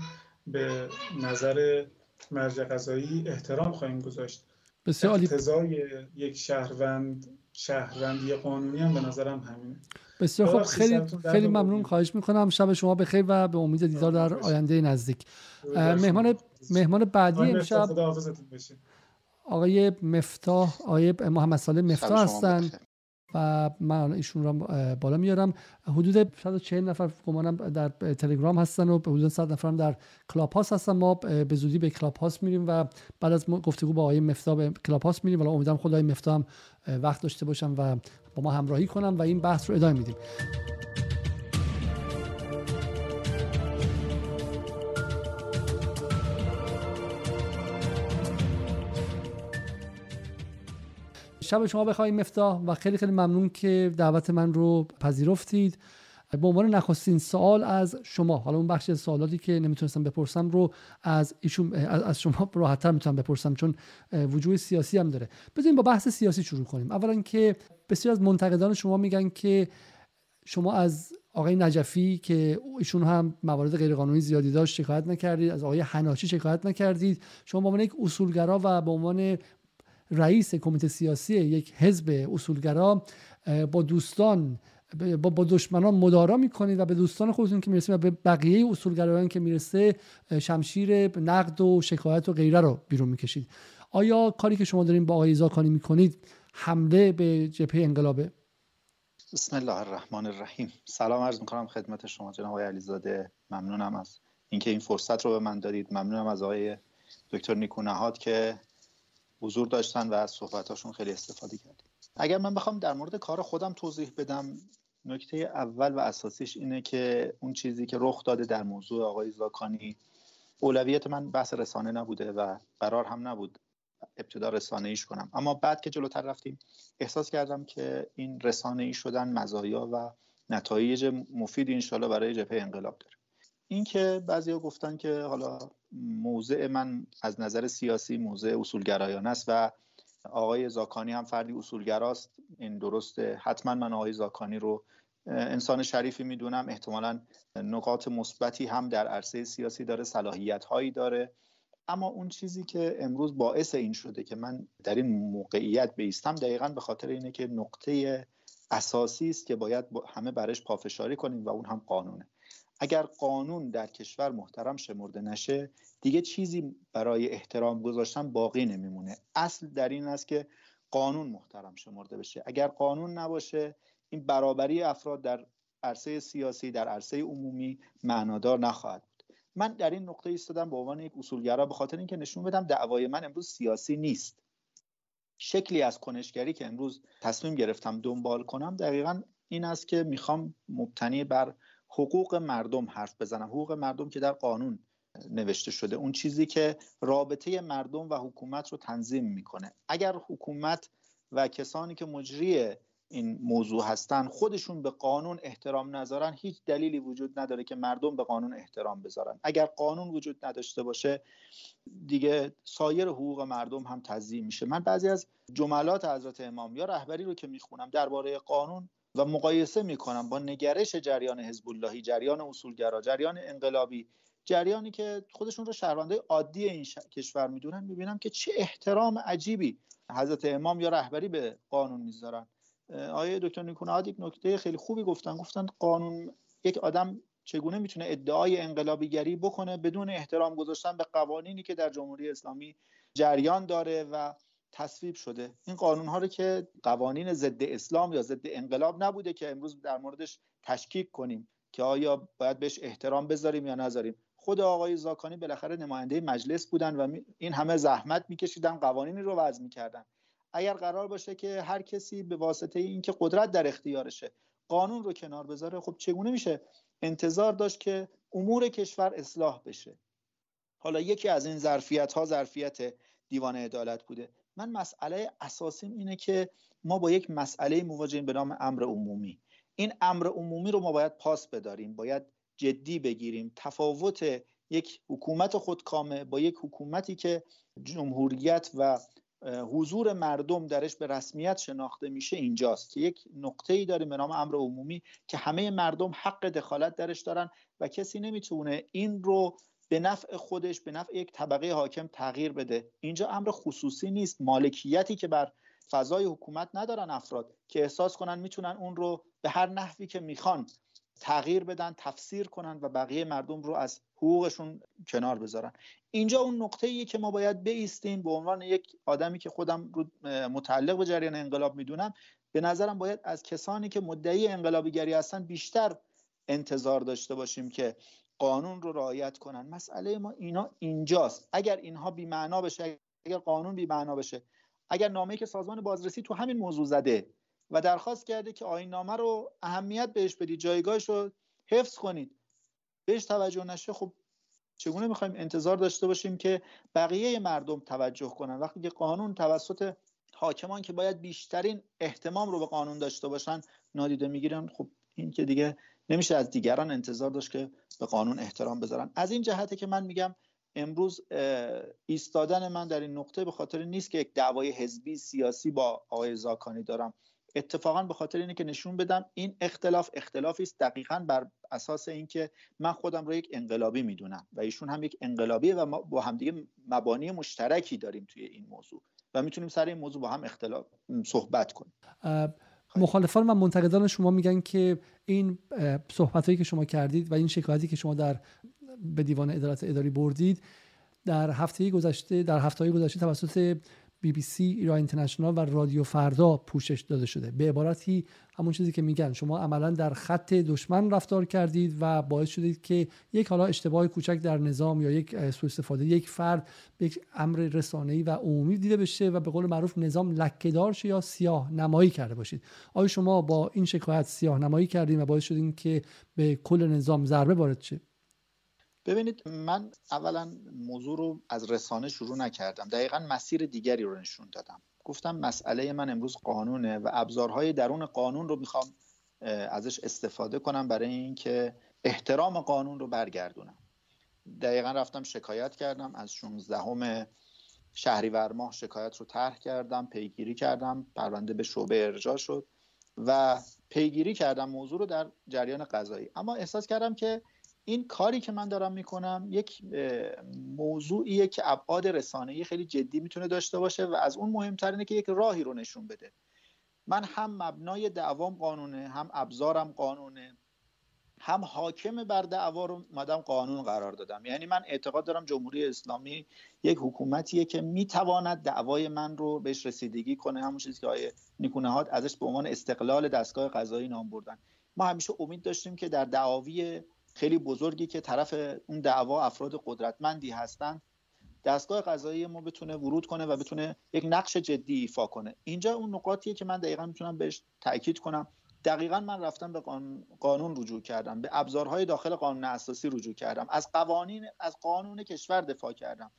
به نظر مرجع قضایی احترام خواهیم گذاشت. بسیار اقتضای یک شهروند شهروندی قانونی هم به نظرم همینه. بسیار خوب. خیلی خیلی ممنون. خواهش می‌کنم. شب شما بخیر و به امید دیدار در آینده نزدیک. مهمان مهمان بعدی امشب آقای مفتاح آقای محمد صالح مفتاح هستند. و من ایشون رو بالا میارم. حدود 140 نفر گمانم در تلگرام هستن و حدود 100 نفر هم در کلاب هاوس هستن. ما به زودی به کلاب هاوس میریم و بعد از گفتگو با آقای مفتاح به کلاب هاوس میریم. ولی امیدوارم آقای مفتاح هم وقت داشته باشم و با ما همراهی کنم و این بحث رو ادامه میدیم. شب شما بخواهیم مفتاح و خیلی خیلی ممنون که دعوت من رو پذیرفتید. به عنوان نخستین سوال از شما حالا اون بخش سوالاتی که نمی‌تونستم بپرسم رو از ایشون از شما راحتتر می‌تونم بپرسم چون وجوه سیاسی هم داره. بذاریم با بحث سیاسی شروع کنیم. اولا که بسیار از منتقدان شما میگن که شما از آقای نجفی که ایشون هم موارد غیرقانونی زیادی داشت شکایت نکردید از آقای حناچی شکایت نکردید. شما به عنوان یک اصولگرا و به عنوان رئیس کمیته سیاسی یک حزب اصولگرا با دوستان با, با دشمنان مدارا می‌کنید و به دوستان خودتون که می‌رسید و به بقیه اصولگرایان که می‌رسه شمشیر نقد و شکایت و غیره رو بیرون می‌کشید. آیا کاری که شما دارین با آقای زاکانی می‌کنید حمله به جبهه انقلابه بسم الله الرحمن الرحیم. سلام عرض می‌کنم خدمت شما جناب آقای علیزاده. ممنونم از اینکه این فرصت رو به من دادید. ممنونم از آقای دکتر نیکو نهاد که حضور داشتن و از صحبتاشون خیلی استفاده کردیم. اگر من بخوام در مورد کار خودم توضیح بدم نکته اول و اساسیش اینه که اون چیزی که رخ داده در موضوع آقای زاکانی اولویت من بحث رسانه نبوده و قرار هم نبود ابتدا رسانه ایش کنم. اما بعد که جلوتر رفتیم احساس کردم که این رسانه ای شدن مزایا و نتایج مفید انشالله برای جبهه انقلاب داره. اینکه بعضیا گفتن که حالا موضع من از نظر سیاسی موضع اصولگرایانه است و آقای زاکانی هم فردی اصولگراست. این درسته حتما من آقای زاکانی رو انسان شریفی می‌دونم. احتمالا نقاط مثبتی هم در عرصه سیاسی داره صلاحیت هایی داره. اما اون چیزی که امروز باعث این شده که من در این موقعیت بیستم دقیقا به خاطر اینه که نقطه اساسی است که باید همه برش پافشاری کنیم و اون هم قانونه. اگر قانون در کشور محترم شمرده نشه دیگه چیزی برای احترام گذاشتن باقی نمیمونه. اصل در این است که قانون محترم شمرده بشه. اگر قانون نباشه این برابری افراد در عرصه سیاسی در عرصه عمومی معنادار نخواهد بود. من در این نقطه ایستادم به عنوان یک اصولگرا به خاطر اینکه نشون بدم دعوای من امروز سیاسی نیست. شکلی از کنشگری که امروز تصمیم گرفتم دنبال کنم دقیقا این است که می‌خوام مبتنی بر حقوق مردم حرف بزنم حقوق مردم که در قانون نوشته شده اون چیزی که رابطه مردم و حکومت رو تنظیم می‌کنه. اگر حکومت و کسانی که مجری این موضوع هستن خودشون به قانون احترام نذارن هیچ دلیلی وجود نداره که مردم به قانون احترام بذارن. اگر قانون وجود نداشته باشه دیگه سایر حقوق مردم هم تضییع میشه. من بعضی از جملات حضرت امام یا رهبری رو که می‌خونم درباره قانون و مقایسه می‌کنم با نگرش جریان حزب اللهی جریان اصولگرا جریان انقلابی جریانی که خودشون رو شهرونده عادی این کشور می‌دونن می‌بینم که چه احترام عجیبی حضرت امام یا رهبری به قانون می‌ذارن. آیه دکتر نیکونهاد یک نکته خیلی خوبی گفتن. گفتن قانون یک آدم چگونه می‌تونه ادعای انقلابیگری بکنه بدون احترام گذاشتن به قوانینی که در جمهوری اسلامی جریان داره و تصویب شده. این قانون ها رو که قوانین ضد اسلام یا ضد انقلاب نبوده که امروز در موردش تشکیک کنیم که آیا باید بهش احترام بذاریم یا نذاریم. خود آقای زاکانی بالاخره نماینده مجلس بودن و این همه زحمت میکشیدن قوانینی رو وضع می‌کردن. اگر قرار باشه که هر کسی به واسطه اینکه قدرت در اختیارشه قانون رو کنار بذاره خب چگونه میشه؟ انتظار داشت که امور کشور اصلاح بشه. حالا یکی از این ظرفیت ها ظرفیت دیوان عدالت بوده. من مسئله اساسیم اینه که ما با یک مسئله مواجهیم به نام امر عمومی. این امر عمومی رو ما باید پاس بداریم باید جدی بگیریم. تفاوت یک حکومت خودکامه با یک حکومتی که جمهوریت و حضور مردم درش به رسمیت شناخته میشه اینجاست که یک نقطه ای داریم به نام امر عمومی که همه مردم حق دخالت درش دارن و کسی نمی‌تونه این رو به نفع خودش به نفع یک طبقه حاکم تغییر بده. اینجا امر خصوصی نیست. مالکیتی که بر فضای حکومت ندارن افراد که احساس کنن می‌تونن اون رو به هر نحوی که می‌خوان تغییر بدن تفسیر کنن و بقیه مردم رو از حقوقشون کنار بذارن. اینجا اون نقطه ایه که ما باید بیستیم به عنوان یک آدمی که خودم رو متعلق به جریان انقلاب می‌دونم به نظرم باید از کسانی که مدعی انقلابیگری هستن بیشتر انتظار داشته باشیم که قانون رو رعایت کنن. مسئله ما اینا اینجاست. اگر اینها بی معنا بشه اگر قانون بی معنا بشه اگر نامه که سازمان بازرسی تو همین موضوع زده و درخواست کرده که آیین نامه رو اهمیت بهش بدید جایگاهش رو حفظ کنید بهش توجه نشه خب چگونه می‌خوایم انتظار داشته باشیم که بقیه مردم توجه کنن؟ وقتی که قانون توسط حاکمان که باید بیشترین احتمام رو به قانون داشته باشن نادیده می‌گیرن خب این که دیگه نمیشه از دیگران انتظار داشت که به قانون احترام بذارن. از این جهته که من میگم امروز ایستادن من در این نقطه به خاطر نیست که یک دعوای حزبی سیاسی با آقای زاکانی دارم. اتفاقا به خاطر اینه که نشون بدم این اختلاف اختلافی است دقیقا بر اساس اینکه من خودم رو یک انقلابی می‌دونم و ایشون هم یک انقلابیه و ما با همدیگه مبانی مشترکی داریم توی این موضوع و می‌تونیم سر این موضوع با هم اختلاف صحبت کنیم. مخالفان و منتقدان شما میگن که این صحبت که شما کردید و این شکایتی که شما در به دیوان عدالت اداری بردید در هفته گذشته در هفته گذشته توسط بی بی سی ایران اینترنشنال و رادیو فردا پوشش داده شده. به عبارتی همون چیزی که میگن. شما عملا در خط دشمن رفتار کردید و باعث شدید که یک حالا اشتباه کوچک در نظام یا یک سوء استفاده یک فرد به یک امر رسانه‌ای و عمومی دیده بشه و به قول معروف نظام لکهدار شه یا سیاه نمایی کرده باشید. آیا شما با این شکایت سیاه نمایی کردین و باعث شدین که به کل نظام ضربه وارد شه؟ ببینید من اولا موضوع رو از رسانه شروع نکردم. دقیقا مسیر دیگری رو نشون دادم. گفتم مسئله من امروز قانونه و ابزارهای درون قانون رو می‌خوام ازش استفاده کنم برای اینکه احترام قانون رو برگردونم. دقیقا رفتم شکایت کردم. از 16 شهریور ماه شکایت رو طرح کردم پیگیری کردم پرونده به شعبه ارجاع شد و پیگیری کردم موضوع رو در جریان قضایی. اما احساس کردم که این کاری که من دارم می‌کنم یک موضوعیه که ابعاد رسانه‌ای خیلی جدی می‌تونه داشته باشه و از اون مهمتر اینه که یک راهی رو نشون بده. من هم مبنای دعوام قانونه هم ابزارم قانونه هم حاکم بر دعوا رو مدام قانون قرار دادم. یعنی من اعتقاد دارم جمهوری اسلامی یک حکومتیه که می‌تواند دعوای من رو بهش رسیدگی کنه. همون چیزی که آیه نیکونهاد ازش به عنوان استقلال دستگاه قضایی نام بردن. ما همیشه امید داشتیم که در دعاوی خیلی بزرگی که طرف اون دعوا افراد قدرتمندی هستن دستگاه قضایی ما بتونه ورود کنه و بتونه یک نقش جدی ایفا کنه. اینجا اون نقاطیه که من دقیقا می‌تونم بهش تاکید کنم. دقیقا من رفتم به قانون رجوع کردم به ابزارهای داخل قانون اساسی رجوع کردم از قوانین از قانون کشور دفاع کردم.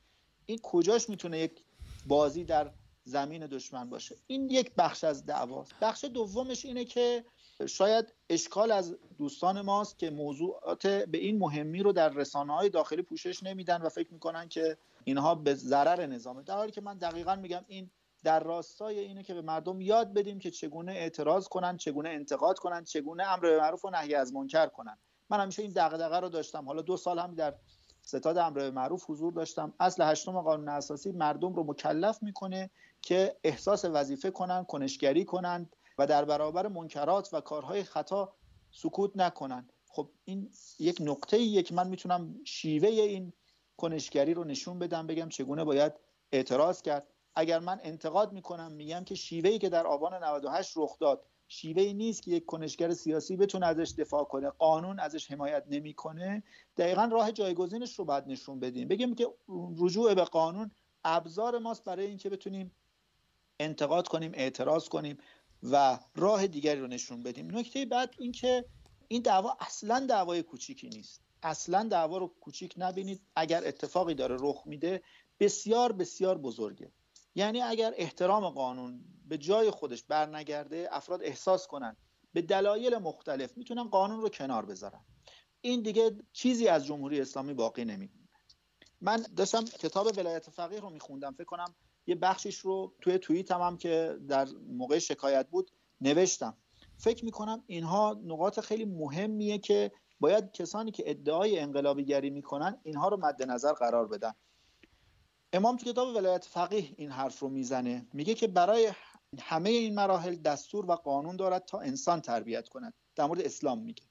این کجاش می‌تونه یک بازی در زمین دشمن باشه؟ این یک بخش از دعواست. بخش دومش اینه که شاید اشکال از دوستان ماست که موضوعات به این مهمی رو در رسانه های داخلی پوشش نمیدن و فکر می‌کنن که اینها به ضرر نظامه. در حالی که من دقیقا میگم این در راستای اینه که به مردم یاد بدیم که چگونه اعتراض کنند چگونه انتقاد کنند چگونه امر به معروف و نهی از منکر کنند من همیشه این دغدغه رو داشتم. حالا دو سال هم در ستاد امر به معروف حضور داشتم. اصل هشتم قانون اساسی مردم رو مکلف می‌کنه که احساس وظیفه کنند کنشگری کنند و در برابر منکرات و کارهای خطا سکوت نکنند. خب این یک نقطه ایه که من می‌تونم شیوه این کنشگری رو نشون بدم بگم چگونه باید اعتراض کرد. اگر من انتقاد می‌کنم میگم که شیوهی که در آبان 98 رخ داد شیوهی نیست که یک کنشگر سیاسی بتونه ازش دفاع کنه قانون ازش حمایت نمی‌کنه. دقیقا راه جایگزینش رو باید نشون بدیم. بگیم که رجوع به قانون ابزار ماست برای اینکه بتونیم انتقاد کنیم اعتراض کنیم. و راه دیگری رو نشون بدیم. نکته بعد اینکه این دعوا اصلا دعوای کوچیکی نیست. اصلا دعوا رو کوچیک نبینید. اگر اتفاقی داره رخ میده بسیار بسیار بزرگه. یعنی اگر احترام قانون به جای خودش برنگرده افراد احساس کنن به دلایل مختلف می‌تونن قانون رو کنار بذارن. این دیگه چیزی از جمهوری اسلامی باقی نمیمونه. من داشتم کتاب ولایت فقیه رو میخوندم. فکر کنم یه بخشش رو توی توییت هم, که در موقع شکایت بود نوشتم. فکر می‌کنم اینها نقاط خیلی مهمیه که باید کسانی که ادعای انقلابیگری می‌کنن اینها رو مد نظر قرار بدن. امام تو کتاب ولایت فقیه این حرف رو می‌زنه. میگه که برای همه این مراحل دستور و قانون دارد تا انسان تربیت کند. در مورد اسلام میگه.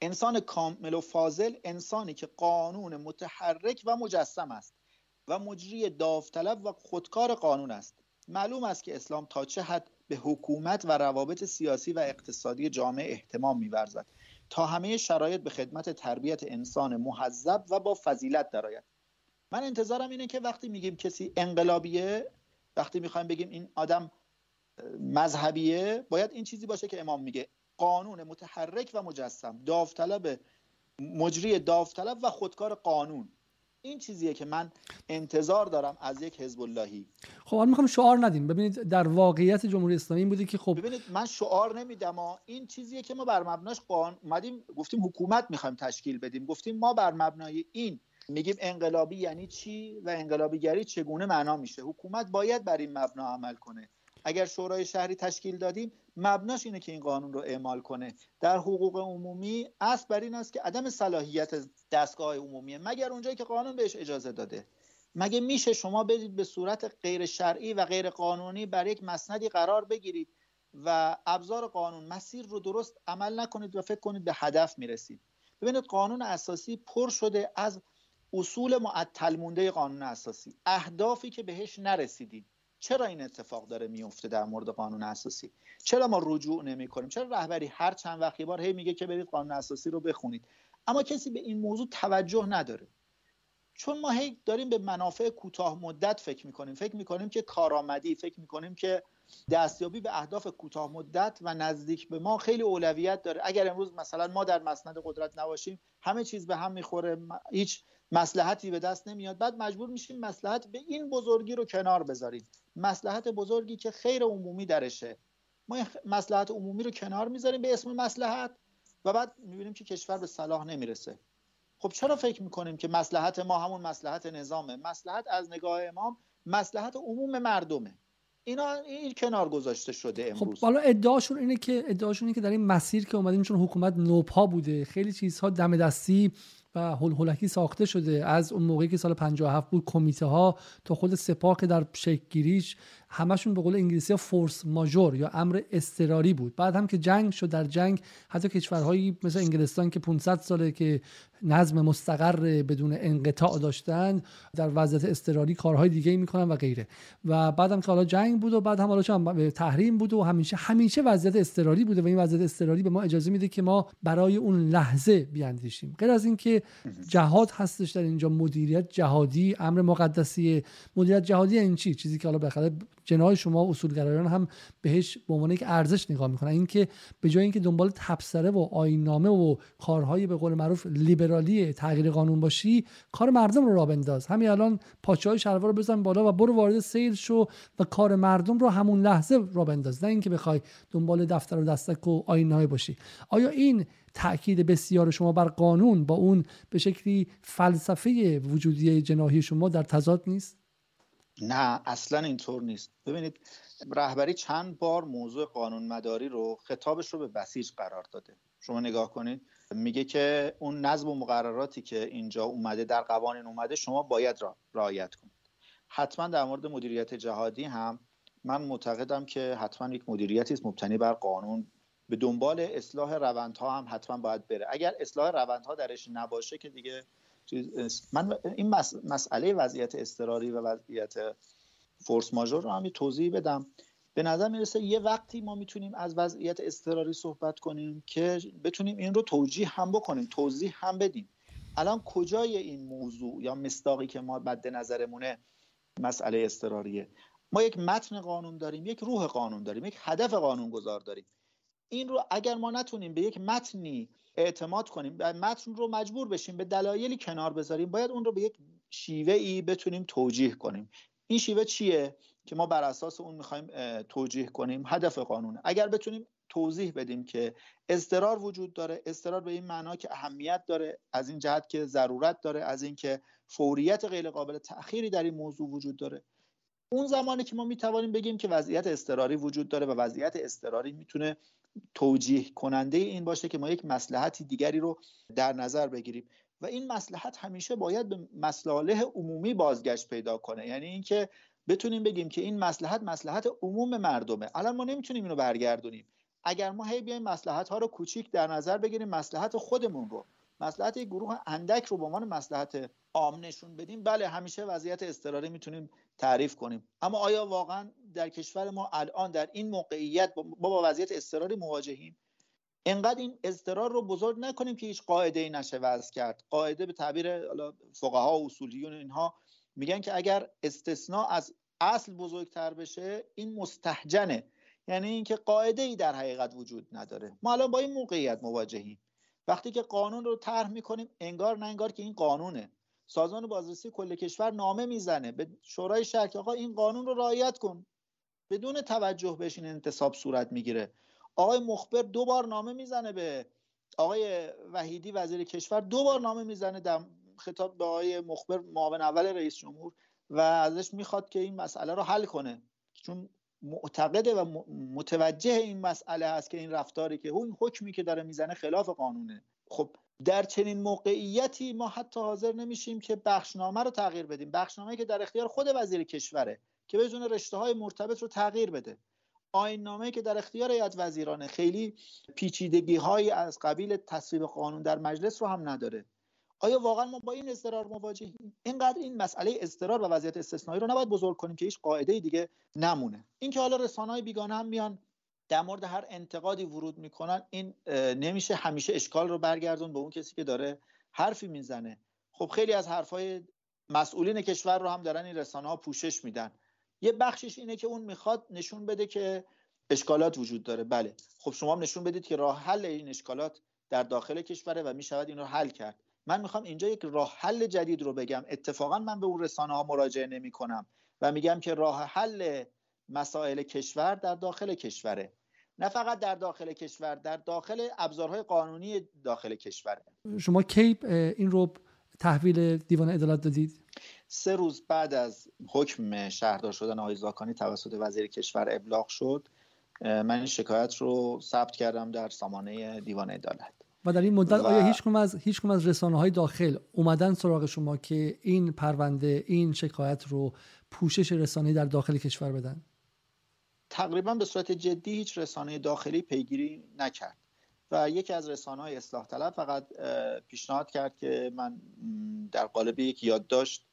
انسان کامل و فاضل انسانی که قانون متحرک و مجسم است. و مجری داوطلب و خودکار قانون است. معلوم است که اسلام تا چه حد به حکومت و روابط سیاسی و اقتصادی جامعه احتمام میورزد. تا همه شرایط به خدمت تربیت انسان محذب و با فضیلت درآید. من انتظارم اینه که وقتی میگیم کسی انقلابیه وقتی می‌خوایم بگیم این آدم مذهبیه باید این چیزی باشه که امام میگه. قانون متحرک و مجسم داوطلب مجری داوطلب و خودکار قانون. این چیزیه که من انتظار دارم از یک حزب اللهی خب حالا می‌خوام شعار ندیم. ببینید در واقعیت جمهوری اسلامی بوده که خب ببینید من شعار نمیدم این چیزیه که ما بر مبناش قانون اومدیم گفتیم حکومت می‌خوایم تشکیل بدیم. گفتیم ما بر مبنای این میگیم انقلابی یعنی چی و انقلابیگری چگونه معنا میشه؟ حکومت باید بر این مبنا عمل کنه. اگر شورای شهری تشکیل دادیم مبناش اینه که این قانون رو اعمال کنه. در حقوق عمومی اصل بر این است که عدم صلاحیت دستگاه عمومیه. مگر اونجایی که قانون بهش اجازه داده. مگه میشه شما برید به صورت غیر شرعی و غیر قانونی بر یک مسندی قرار بگیرید و ابزار قانون مسیر رو درست عمل نکنید و فکر کنید به هدف می‌رسید؟ ببینید قانون اساسی پر شده از اصول معطل مونده قانون اساسی. اهدافی که بهش نرسیدیم چرا این اتفاق داره میفته در مورد قانون اساسی؟ چرا ما رجوع نمی کنیم چرا رهبری هر چند وقتی بار هی میگه که برید قانون اساسی رو بخونید؟ اما کسی به این موضوع توجه نداره. چون ما هی داریم به منافع کوتاه مدت فکر می‌کنیم. فکر می‌کنیم که کارآمدی فکر می‌کنیم که دستیابی به اهداف کوتاه مدت و نزدیک به ما خیلی اولویت داره. اگر امروز مثلا ما در مسند قدرت نباشیم همه چیز به هم می‌خوره. هیچ مسلحتی به دست نمیاد. بعد مجبور میشیم مسلحت به این بزرگی رو کنار بذاریم. مسلحت بزرگی که خیر عمومی درشه. ما مسلحت عمومی رو کنار می‌ذاریم به اسم مسلحت و بعد می‌بینیم که کشور به صلاح نمی‌رسه. خب چرا فکر می‌کنیم که مسلحت ما همون مسلحت نظامه؟ مسلحت از نگاه امام مسلحت عموم مردمه. اینا این کنار گذاشته شده خب، امروز. خب حالا ادعاشون اینه که ادعاشون اینه که در این مسیر که اومدیم چون حکومت نوپا بوده خیلی چیزها دم دستی و هول هولکی ساخته شده. از اون موقعی که سال 57 بود کمیته ها تا خود سپاه که در گیریش همشون به قول انگلیسی فورس ماژور یا امر اضطراری بود. بعد هم که جنگ شد در جنگ حتی کشورهایی مثل انگلستان که 500 ساله که نظم مستقر بدون انقطاع داشتن در وضعیت اضطراری کارهای دیگه می‌کنن و غیره. و بعدم که حالا جنگ بود و بعد هم حالا تحریم بود و همیشه همیشه وضعیت اضطراری بوده و این وضعیت اضطراری به ما اجازه میده که ما برای اون لحظه بیاندیشیم. غیر از اینکه جهاد هستش در اینجا. مدیریت جهادی امر مقدسی مدیریت جهادی این چی؟ چیزی که حالا بخاطر جناح شما اصولگرایان هم بهش به عنوان یک ارزش نگاه می‌کنن. اینکه به جای اینکه دنبال تبصره و آینامه و کارهای به قول معروف لیبرالی تغییر قانون باشی کار مردم رو را بنداز. همین الان پاچه های شلوار رو بزن بالا و برو وارد سیل شو و کار مردم رو همون لحظه را بنداز. نه اینکه بخوای دنبال دفتر و دستک و آینه باشی. آیا این تاکید بسیار شما بر قانون با اون به شکلی فلسفه وجودی جناهی شما در تضاد نیست؟ نه اصلا اینطور نیست. ببینید رهبری چند بار موضوع قانون مداری رو خطابش رو به بسیج قرار داده. شما نگاه کنید میگه که اون نظم و مقرراتی که اینجا اومده در قوانین اومده شما باید را رعایت کنید. حتما در مورد مدیریت جهادی هم من معتقدم که حتما یک مدیریتی است مبتنی بر قانون به دنبال اصلاح روندها هم حتما باید بره. اگر اصلاح روندها درش نباشه که دیگه من این مسئله وضعیت اضطراری و وضعیت فورس ماژور رو هم توضیح بدم. به نظر می‌رسه یه وقتی ما می‌تونیم از وضعیت اضطراری صحبت کنیم که بتونیم این رو توجیه هم بکنیم توضیح هم بدیم. الان کجای این موضوع یا مستاقی که ما بد نظرمونه مسئله اضطراریه؟ ما یک متن قانون داریم یک روح قانون داریم یک هدف قانون گذار داریم. این رو اگر ما نتونیم به یک متنی اعتماد کنیم و متن رو مجبور بشیم به دلایلی کنار بذاریم باید اون رو به یک شیوه ای بتونیم توجیه کنیم. این شیوه چیه که ما بر اساس اون می‌خوایم توجیه کنیم؟ هدف قانون اگر بتونیم توضیح بدیم که اضطرار وجود داره اضطرار به این معنا که اهمیت داره از این جهت که ضرورت داره از اینکه فوریت غیر قابل تأخیری در این موضوع وجود داره. اون زمانی که ما می‌توانیم بگیم که وضعیت اضطراری وجود داره و وضعیت اضطراری می‌تونه توجیه کننده این باشه که ما یک مسلحتی دیگری رو در نظر بگیریم. و این مسلحت همیشه باید به مصالح عمومی بازگشت پیدا کنه. یعنی اینکه بتونیم بگیم که این مسلحت مسلحت عموم مردمه. الان ما نمی‌تونیم اینو برگردونیم. اگر ما هی بیایم مسلحت ها رو کوچیک در نظر بگیریم مسلحت خودمون رو. مسلحت یک گروه اندک رو به عنوان مسلحت عام نشون بدیم بله همیشه وضعیت اضطراری می‌تونیم تعریف کنیم. اما آیا واقعا در کشور ما الان در این موقعیت با با وضعیت اضطراری مواجهیم؟ انقدر این اضطرار رو بزرگ نکنیم که هیچ قاعده ای نشه وضع کرد. قاعده به تعبیر فقها و اصولیون اینها میگن که اگر استثناء از اصل بزرگتر بشه این مستحجنه. یعنی اینکه قاعده ای در حقیقت وجود نداره. ما الان با این موقعیت مواجهیم. وقتی که قانون رو طرح می‌کنیم انگار نه انگار که این قانونه. سازمان بازرسی کل کشور نامه می‌زنه. به شورای شهر آقا این قانون رو رعایت کن. بدون توجه بهش این انتصاب صورت می‌گیره. آقای مخبر دو بار نامه می‌زنه به آقای وحیدی وزیر کشور دو بار نامه می‌زنه در خطاب به آقای مخبر معاون اول رئیس جمهور و ازش می‌خواد که این مسئله رو حل کنه. چون معتقده و متوجه این مسئله هست که این رفتاری که اون حکمی که داره می‌زنه خلاف قانونه. خب در چنین موقعیتی ما حتی حاضر نمیشیم که بخشنامه رو تغییر بدیم. بخشنامه که در اختیار خود وزیر کشوره که بتونه رشته های مرتبط رو تغییر بده. آین نامه که در اختیار هیئت وزیرانه. خیلی پیچیدگی هایی از قبیل تصویب قانون در مجلس رو هم نداره. آیا واقعا ما با این اضطرار مواجهیم؟ اینقدر این مسئله اضطرار و وضعیت استثنایی رو نباید بزرگ کنیم که هیچ قاعده دیگه نمونه. اینکه حالا رسانه‌های بیگانه هم میان در مورد هر انتقادی ورود می‌کنن این نمیشه همیشه اشکال رو برگردون به اون کسی که داره حرفی می‌زنه. خب خیلی از حرفای مسئولین کشور رو هم دارن این رسانه ها پوشش میدن. یه بخشش اینه که اون می‌خواد نشون بده که اشکالات وجود داره. بله. خب شما هم نشون بدید که راه حل این اشکالات در داخل کشوره و می‌شود این رو حل کرد. من می‌خوام اینجا یک راه حل جدید رو بگم. اتفاقا من به اون رسانه ها مراجعه نمی کنم و میگم که راه حل مسائل کشور در داخل کشوره. نه فقط در داخل کشور در داخل ابزارهای قانونی داخل کشوره. شما کی این رو تحویل دیوان عدالت دادید؟ سه روز بعد از حکم شهردار شدن آقای زاکانی توسط وزیر کشور ابلاغ شد. من این شکایت رو ثبت کردم در سامانه دیوان عدالت. و در این مدت. آیا هیچ از هیچ از رسانه های داخل اومدن سراغ شما که این پرونده این شکایت رو پوشش رسانه در داخل کشور بدن تقریبا به صورت جدی هیچ رسانه داخلی پیگیری نکرد و یکی از رسانه های اصلاح طلب فقط پیشنهاد کرد که من در قالب یک یادداشت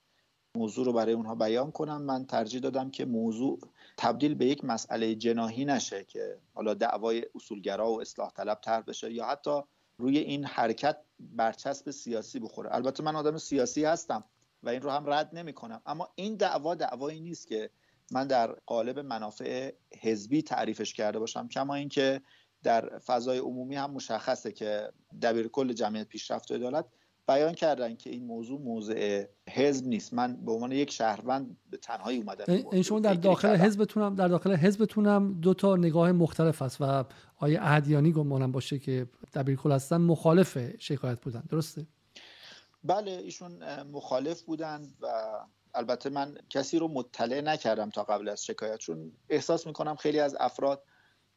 موضوع رو برای اونها بیان کنم من ترجیح دادم که موضوع تبدیل به یک مسئله جناهی نشه که حالا دعوای اصولگرا و اصلاح طلب تر بشه یا حتی روی این حرکت برچسب سیاسی بخوره. البته من آدم سیاسی هستم و این رو هم رد نمی کنم اما این دعوا دعوایی نیست که من در قالب منافع حزبی تعریفش کرده باشم کما اینکه در فضای عمومی هم مشخصه که دبیر کل جمعیت پیشرفت و عدالت بیان کردن که این موضوع موضع حزب نیست. من به عنوان یک شهروند به تنهایی اومدم این شما در داخل حزبتونم در داخل حزبتونم دو تا نگاه مختلف است و آیه اهدیانی گمانم باشه که دبیرکل هستن مخالف شکایت بودن. درسته؟ بله ایشون مخالف بودن و البته من کسی رو مطلع نکردم تا قبل از شکایت چون احساس می‌کنم خیلی از افراد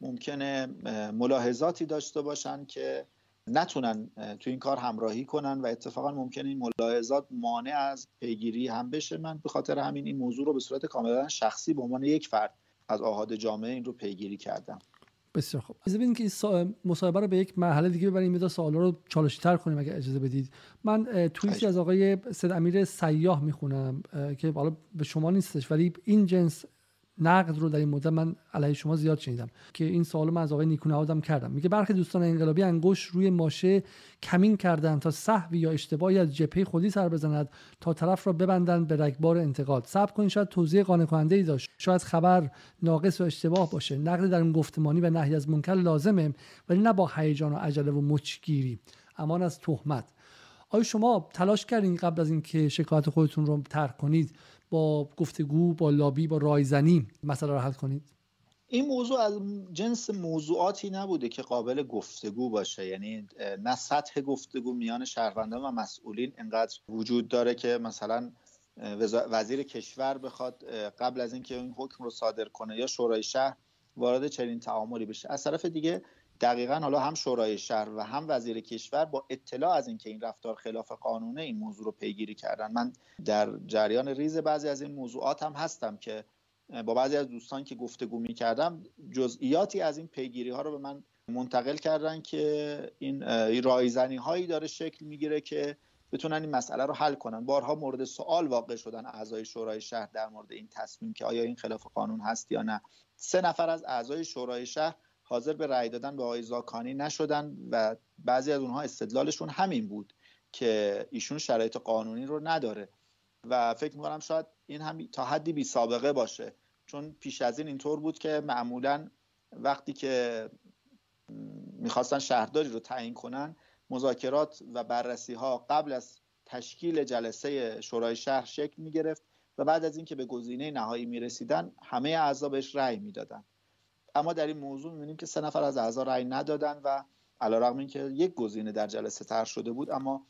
ممکنه ملاحظاتی داشته باشن که نتونن تو این کار همراهی کنن و اتفاقا ممکنه این ملاحظات مانع از پیگیری هم بشه. من به خاطر همین این موضوع رو به صورت کاملا شخصی به عنوان یک فرد از آهاد جامعه این رو پیگیری کردم. بسیار خوب. از ببینید که مصاحبه رو به یک مرحله دیگه ببریم. مدار سوالا رو چالشی تر کنیم اگه اجازه بدید. من توییتی از آقای سید امیر سیاه می‌خونم که حالا به شما نیستش ولی این جنس نقد رو در این مدت من علیه شما زیاد شنیدم که این سوال من از آقای نیکو کردم. میگه برخی دوستان انقلابی انگوش روی ماشه کمین کردن تا صحوی یا اشتباهی از جپه خودی سر بزند تا طرف را ببندن به رگبار انتقاد. صبر کنید شاید توضیح قانع کننده ای داشت. شاید خبر ناقص و اشتباه باشه. نقد در این گفتمانی و نهی از منکر لازمه ولی نه با هیجان و عجله و مچگیری. امان از تهمت. آیا شما تلاش کردین قبل از اینکه شکایت خودتون رو ترک کنید با گفتگو با لابی با رایزنی مسئله رو حل کنید. این موضوع از جنس موضوعاتی نبوده که قابل گفتگو باشه. یعنی نه سطح گفتگو میان شهروندان و مسئولین انقدر وجود داره که مثلا وزیر کشور بخواد قبل از اینکه این حکم رو صادر کنه یا شورای شهر وارد چنین تعاملی بشه. از طرف دیگه دقیقا حالا هم شورای شهر و هم وزیر کشور با اطلاع از اینکه این رفتار خلاف قانونه این موضوع رو پیگیری کردن. من در جریان ریز بعضی از این موضوعات هم هستم که با بعضی از دوستان که گفتگو می کردم جزئیاتی از این پیگیری ها رو به من منتقل کردن که این رایزنی هایی داره شکل می‌گیره که بتونن این مسئله رو حل کنن. بارها مورد سوال واقع شدن اعضای شورای شهر در مورد این تصمیم که آیا این خلاف قانون هست یا نه. سه نفر از اعضای شورای شهر حاضر به رأی دادن به آقای زاکانی نشدن و بعضی از اونها استدلالشون همین بود که ایشون شرایط قانونی رو نداره. و فکر می‌کنم شاید این هم تا حدی بی سابقه باشه. چون پیش از این اینطور بود که معمولا وقتی که می‌خواستن شهرداری رو تعیین کنن مذاکرات و بررسی ها قبل از تشکیل جلسه شورای شهر شکل می‌گرفت و بعد از اینکه به گزینه نهایی می‌رسیدن همه اعضا بهش رأی می‌دادن. اما در این موضوع می‌بینیم که سه نفر از اعضا رأی ندادن و علیرغم اینکه یک گزینه در جلسه طرح شده بود اما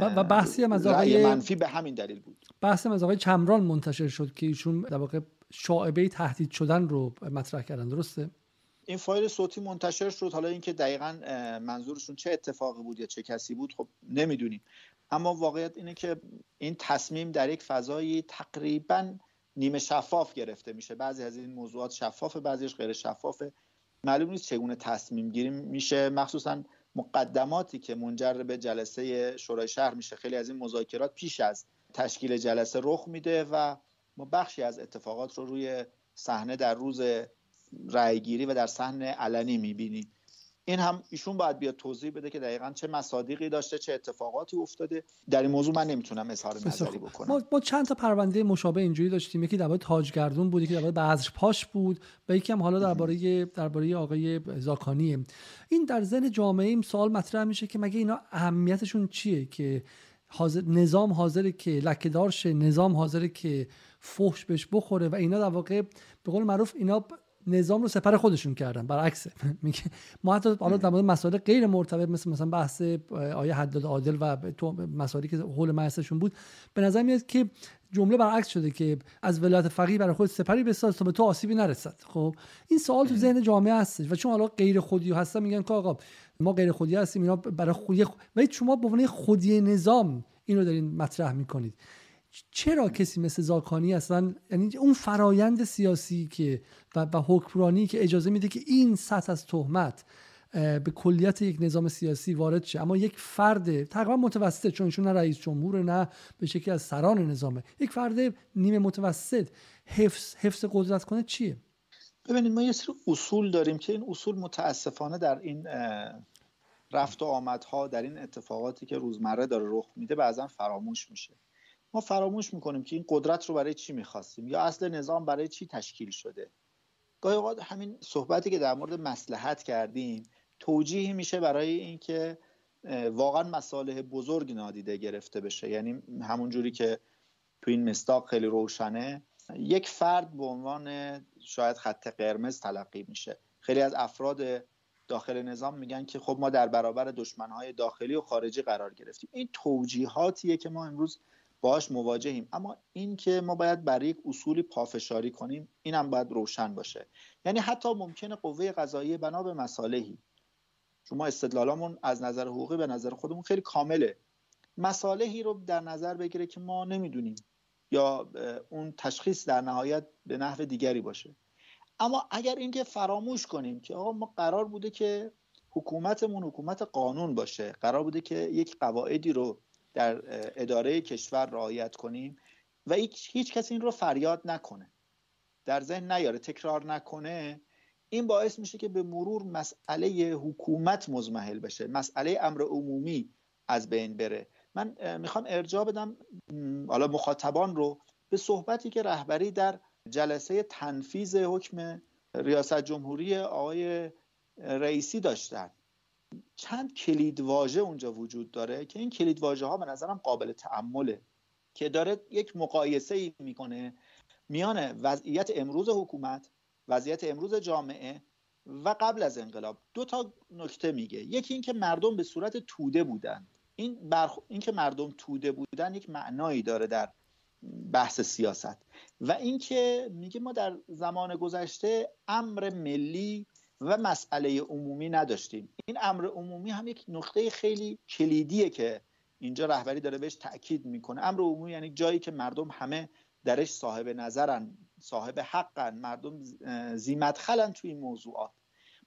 و بحثی هم از آقای منفی به همین دلیل بود. بحثی هم از آقای چمران منتشر شد که ایشون در واقع شاعبه تهدید شدن رو مطرح کردن درسته؟ این فایل صوتی منتشر شد. حالا اینکه دقیقا منظورشون چه اتفاقی بود یا چه کسی بود خب نمی‌دونیم. اما واقعیت اینه که این تصمیم در یک فضایی تقریبا نیمه شفاف گرفته میشه. بعضی از این موضوعات شفافه بعضیش غیر شفافه. معلوم نیست چگونه تصمیم گیری میشه. مخصوصا مقدماتی که منجر به جلسه شورای شهر میشه. خیلی از این مذاکرات پیش از تشکیل جلسه رخ میده و ما بخشی از اتفاقات رو روی صحنه در روز رأیگیری و در صحنه علنی می‌بینیم. این هم ایشون باید بیاد توضیح بده که دقیقا چه مصادیقی داشته چه اتفاقاتی افتاده. در این موضوع من نمی‌تونم اظهار نظری بکنم. ما, ما چند تا پرونده مشابه اینجوری داشتیم. یکی درباره تاجگردون بود یکی درباره بذر پاش بود و یکی هم حالا درباره درباره آقای زاکانی این در ذهن جامعه این سوال مطرح میشه که مگه اینا اهمیتشون چیه که حاضر نظام حاضره که لکهدار شه نظام حاضره که فحش بهش بخوره و اینا در واقع به قول معروف اینا نظام رو سپر خودشون کردن برعکسه میگه ما حتی حالا در مورد مسائل غیر مرتبط مثل مثلا بحث آیه حداد عادل و مسائلی که حول مجلسشون بود به نظر میاد که جمله برعکس شده که از ولایت فقیه برای خود سپری بساز تا به تو آسیبی نرسد. خب این سوال تو ذهن جامعه هستش و چون حالا غیر خودی هستن میگن که آقا ما غیر خودی هستیم اینا برای خودی ولی شما به عنوان خودی نظام اینو دارین مطرح می‌کنید. چرا کسی مثل زاکانی اصلا یعنی اون فرایند سیاسی که و, و حکمرانی که اجازه میده که این سطح از تهمت به کلیت یک نظام سیاسی وارد شه. اما یک فرد تقریبا متوسط چون ایشون نه رئیس جمهور نه به شکلی از سران نظامه. یک فرد نیمه متوسط حفظ حفظ قدرت کنه چیه؟ ببینید ما یه سری اصول داریم که این اصول متاسفانه در این رفت و آمدها در این اتفاقاتی که روزمره داره رخ میده بعضا فراموش میشه. ما فراموش می‌کنیم که این قدرت رو برای چی می‌خواستیم یا اصل نظام برای چی تشکیل شده. گاهی اوقات همین صحبتی که در مورد مسلحت کردیم توجیهی میشه برای اینکه واقعا مصالح بزرگ نادیده گرفته بشه. یعنی همون جوری که تو این مستاق خیلی روشنه یک فرد به عنوان شاید خط قرمز تلقی میشه. خیلی از افراد داخل نظام میگن که خب ما در برابر دشمنهای داخلی و خارجی قرار گرفتیم. این توجیهاتیه که ما امروز باش مواجهیم. اما این که ما باید برای یک اصولی پافشاری کنیم اینم باید روشن باشه. یعنی حتی ممکنه قوه قضاییه بنا به مصالحی. شما استدلالامون از نظر حقوقی به نظر خودمون خیلی کامله. مصالحی رو در نظر بگیره که ما نمی‌دونیم. یا اون تشخیص در نهایت به نحو دیگری باشه. اما اگر اینکه فراموش کنیم که آقا ما قرار بوده که حکومتمون حکومت قانون باشه قرار بوده که یک قواعدی رو در اداره کشور رعایت کنیم و هیچ, کسی این رو فریاد نکنه. در ذهن نیاره تکرار نکنه. این باعث میشه که به مرور مسئله حکومت مزمحل بشه مسئله امر عمومی از بین بره. من می‌خوام ارجاع بدم حالا مخاطبان رو به صحبتی که رهبری در جلسه تنفیز حکم ریاست جمهوری آقای رئیسی داشتن. چند کلیدواژه اونجا وجود داره که این کلیدواژه ها به نظرم قابل تعمله که داره یک مقایسه ای می‌کنه میان وضعیت امروز حکومت وضعیت امروز جامعه و قبل از انقلاب. دو تا نکته میگه. یکی اینکه مردم به صورت توده بودن. این برخ... اینکه مردم توده بودن یک معنایی داره در بحث سیاست. و اینکه میگه ما در زمان گذشته امر ملی و مسئله عمومی نداشتیم. این امر عمومی هم یک نقطه خیلی کلیدیه که اینجا رهبری داره بهش تاکید می‌کنه. امر عمومی یعنی جایی که مردم همه درش صاحب نظرن صاحب حقن مردم زیمدخلن توی این موضوعات.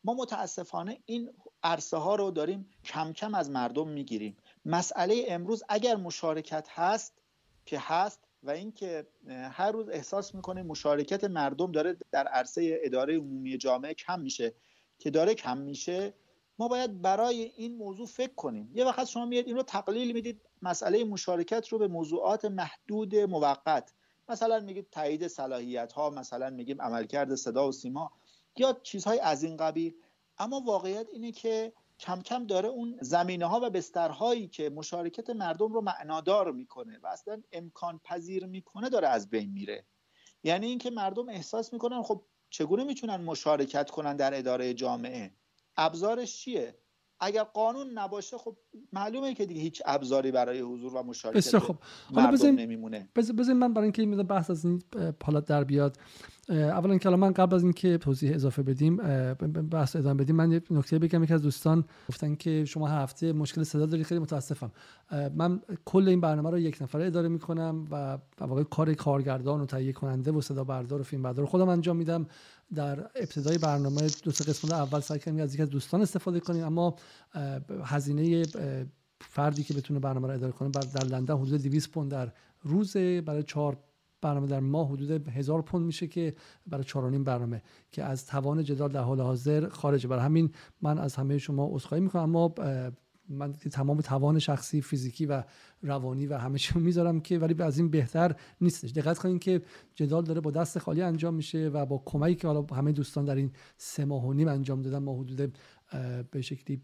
ما متاسفانه این عرصه ها رو داریم کم کم از مردم می‌گیریم. مسئله امروز اگر مشارکت هست که هست و اینکه هر روز احساس می‌کنه مشارکت مردم داره در عرصه اداره عمومی جامعه کم میشه. که داره کم میشه ما باید برای این موضوع فکر کنیم. یه وقت شما میاد این رو تقلیل می‌دید مسئله مشارکت رو به موضوعات محدود موقت. مثلا میگید تایید صلاحیت ها مثلا میگیم عملکرد صدا و سیما. یا چیزهای از این قبیل. اما واقعیت اینه که کم کم داره اون زمینه ها و بسترهایی که مشارکت مردم رو معنادار می‌کنه و اصلا امکان پذیر می‌کنه داره از بین میره. یعنی اینکه مردم احساس می‌کنن خب چگونه می‌تونن مشارکت کنن در اداره جامعه؟ ابزارش چیه؟ اگر قانون نباشه خب معلومه که دیگه هیچ ابزاری برای حضور و مشارکت خب حالا نمیمونه. بذارین من برای اینکه بحث از این پالات در بیاد. اولا که من قبل از اینکه توضیح اضافه بدیم بحث ادامه بدیم من یه نکته بگم. یکی از دوستان گفتن که شما هفته مشکل صدا دارید. خیلی متاسفم. من کل این برنامه رو یک نفره اداره می‌کنم و واقعا کار کارگردان و تهیه کننده و صدا بردار و فیلم بردار خودم انجام میدم. در ابتدای برنامه دو سه قسمت اول سعی کردیم از یکی از دوستان استفاده کنیم اما هزینه فردی که بتونه برنامه رو اداره کنه در لندن حدود 200 پوند در روز برای چهار برنامه در ماه حدود هزار پوند میشه که برای چهارانیم برنامه که از توان جدال در حال حاضر خارجه. برای همین من از همه شما عذرخواهی می‌کنم اما من تمام توان شخصی فیزیکی و روانی و همه چیو می‌ذارم که ولی از این بهتر نیستش. دقت کنید که جدال داره با دست خالی انجام میشه و با کمکی که حالا همه دوستان در این سه ماه و نیم انجام دادن ما حدود به شکلی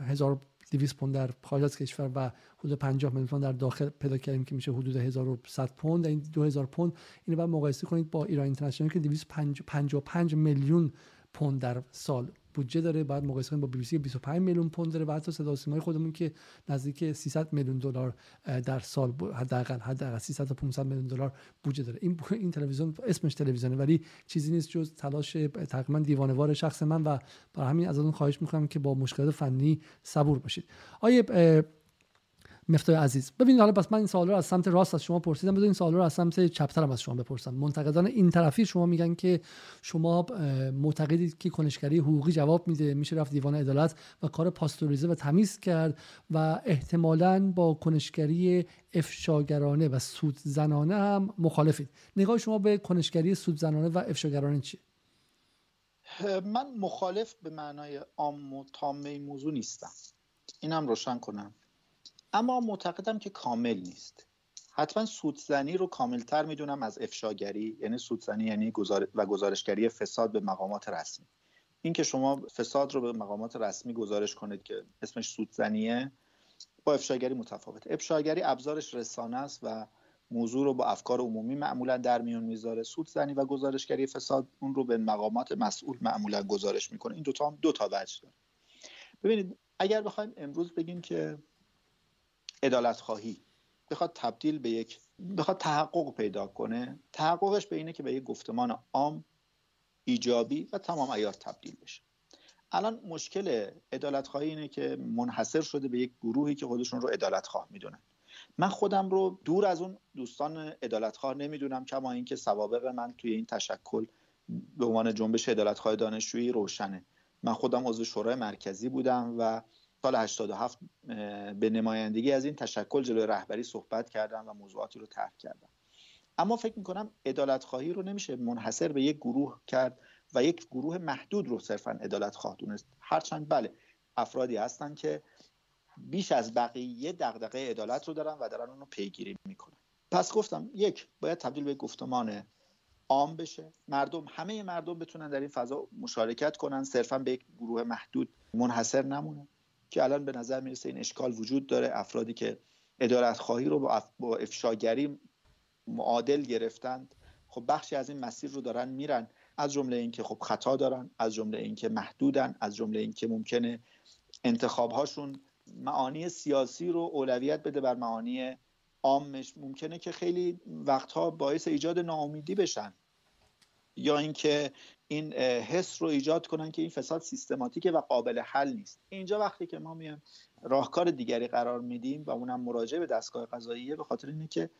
هزار 200 پوند در خارج از کشور و حدود 50 میلیون در داخل پیدا کردیم که میشه حدود 1100 پوند. این 2000 پوند اینو بعد مقایسه کنید با ایران اینترنشنال که 255 میلیون پوند در سال بودجه داره بعد مقایسه کنیم با بی بی سی 25 میلیون پوند داره و حتی صدا سیمای خودمون که نزدیک 300 میلیون دلار در سال حداقل حداقل 300 تا 500 میلیون دلار بودجه داره. این این تلویزیون اسمش تلویزیونه ولی چیزی نیست جز تلاش تقریبا دیوانه‌وار شخص من و برای همین از اون خواهش می‌کنم که با مشکلات فنی صبور باشید. آیه مفتای عزیز. ببینید حالا بس من این سوال رو از سمت راست از شما پرسیدم. بذارید این سوال رو از سمت چپترم از شما بپرسم. منتقدان این طرفی شما میگن که شما معتقدید که کنشگری حقوقی جواب میده میشه رفت دیوان عدالت و کار پاستوریزه و تمیز کرد و احتمالا با کنشگری افشاگرانه و سودزنانه هم مخالفید. نگاه شما به کنشگری سودزنانه و افشاگرانه چیه؟ من مخالف به معنای عام و تامه موضوع نیستم. اینم روشن کنم. اما معتقدم که کامل نیست. حتما سودزنی رو کاملتر می‌دونم از افشاگری یعنی سودزنی یعنی و گزارشگری فساد به مقامات رسمی. این که شما فساد رو به مقامات رسمی گزارش کنید که اسمش سودزنیه با افشاگری متفاوت. افشاگری ابزارش رسانه است و موضوع رو با افکار عمومی معمولا در میون می‌ذاره. سودزنی و گزارشگری فساد اون رو به مقامات مسئول معمولا گزارش می‌کنه. این دوتا هم دو تا وجه داره. ببینید اگر بخوایم امروز بگیم که عدالت خواهی بخواد تبدیل به یک بخواد تحقق پیدا کنه. تحققش به اینه که به یک گفتمان عام ایجابی و تمام ایار تبدیل بشه. الان مشکل عدالت خواهی اینه که منحصر شده به یک گروهی که خودشون رو عدالت خواه می‌دونن. من خودم رو دور از اون دوستان عدالت خواه نمی‌دونم کما اینکه سوابق من توی این تشکل به عنوان جنبش عدالت خواه دانشجویی روشنه. من خودم عضو شورای مرکزی بودم و سال 87 به نمایندگی از این تشکل جلوی رهبری صحبت کردم و موضوعاتی رو طرح کردم. اما فکر می‌کنم عدالت خواهی رو نمیشه منحصر به یک گروه کرد و یک گروه محدود رو صرفا عدالت خواه دونست. هرچند بله افرادی هستن که بیش از بقیه دغدغه عدالت رو دارن و دارن اون رو پیگیری می‌کنن. پس گفتم یک باید تبدیل به گفتمان عام بشه. مردم همه مردم بتونن در این فضا مشارکت کنن. صرفا به یک گروه محدود منحصر نمونه که الان به نظر می‌رسه این اشکال وجود داره. افرادی که ادارت خواهی رو با افشاگری معادل گرفتند خب بخشی از این مسیر رو دارن میرن. از جمله اینکه خب خطا دارن از جمله اینکه محدودن از جمله اینکه ممکنه انتخابهاشون معانی سیاسی رو اولویت بده بر معانی عامش. ممکنه که خیلی وقتها باعث ایجاد ناامیدی بشن. یا اینکه این حس رو ایجاد کنن که این فساد سیستماتیکه و قابل حل نیست. اینجا وقتی که ما میایم راهکار دیگری قرار میدیم و اونم مراجعه به دستگاه قضاییه به خاطر اینه که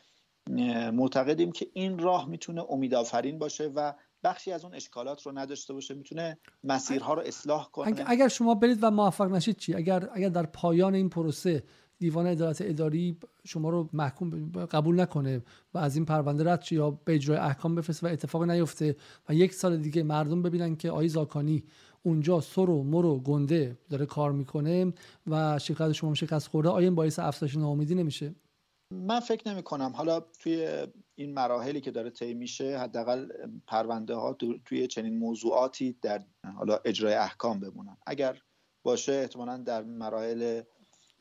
معتقدیم که این راه می‌تونه امیدآفرین باشه و بخشی از اون اشکالات رو نداشته باشه می‌تونه مسیرها رو اصلاح کنه. اگر شما برید و موفق نشید چی؟ اگر اگر در پایان این پروسه دیوان عدالت اداری شما رو محکوم قبول نکنه و از این پرونده رد یا به اجرای احکام بفرسته و اتفاق نیفته و یک سال دیگه مردم ببینن که آی زاکانی اونجا سر و مر و گنده داره کار می‌کنه و شرکت شما شکست خورده آیا این باعث افزایش ناامیدی نمیشه؟ من فکر نمی کنم حالا توی این مراحلی که داره طی میشه حداقل پرونده ها توی چنین موضوعاتی در حالا اجرای احکام بمونن. اگر باشه احتمالا در مراحل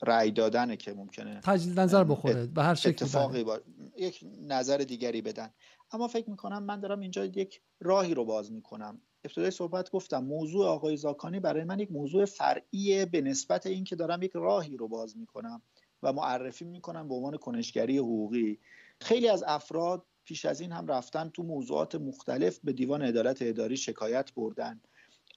رأی دادنه که ممکنه تجدید نظر بخوره به هر شکل اتفاقی با... یک نظر دیگری بدن. اما فکر می‌کنم من دارم اینجا یک راهی رو باز می‌کنم. ابتدای صحبت گفتم موضوع آقای زاکانی برای من یک موضوع فرعیه به نسبت اینکه دارم یک راهی رو باز می‌کنم و معرفی می‌کنم به عنوان کنشگری حقوقی. خیلی از افراد پیش از این هم رفتن تو موضوعات مختلف به دیوان عدالت اداری شکایت بردن.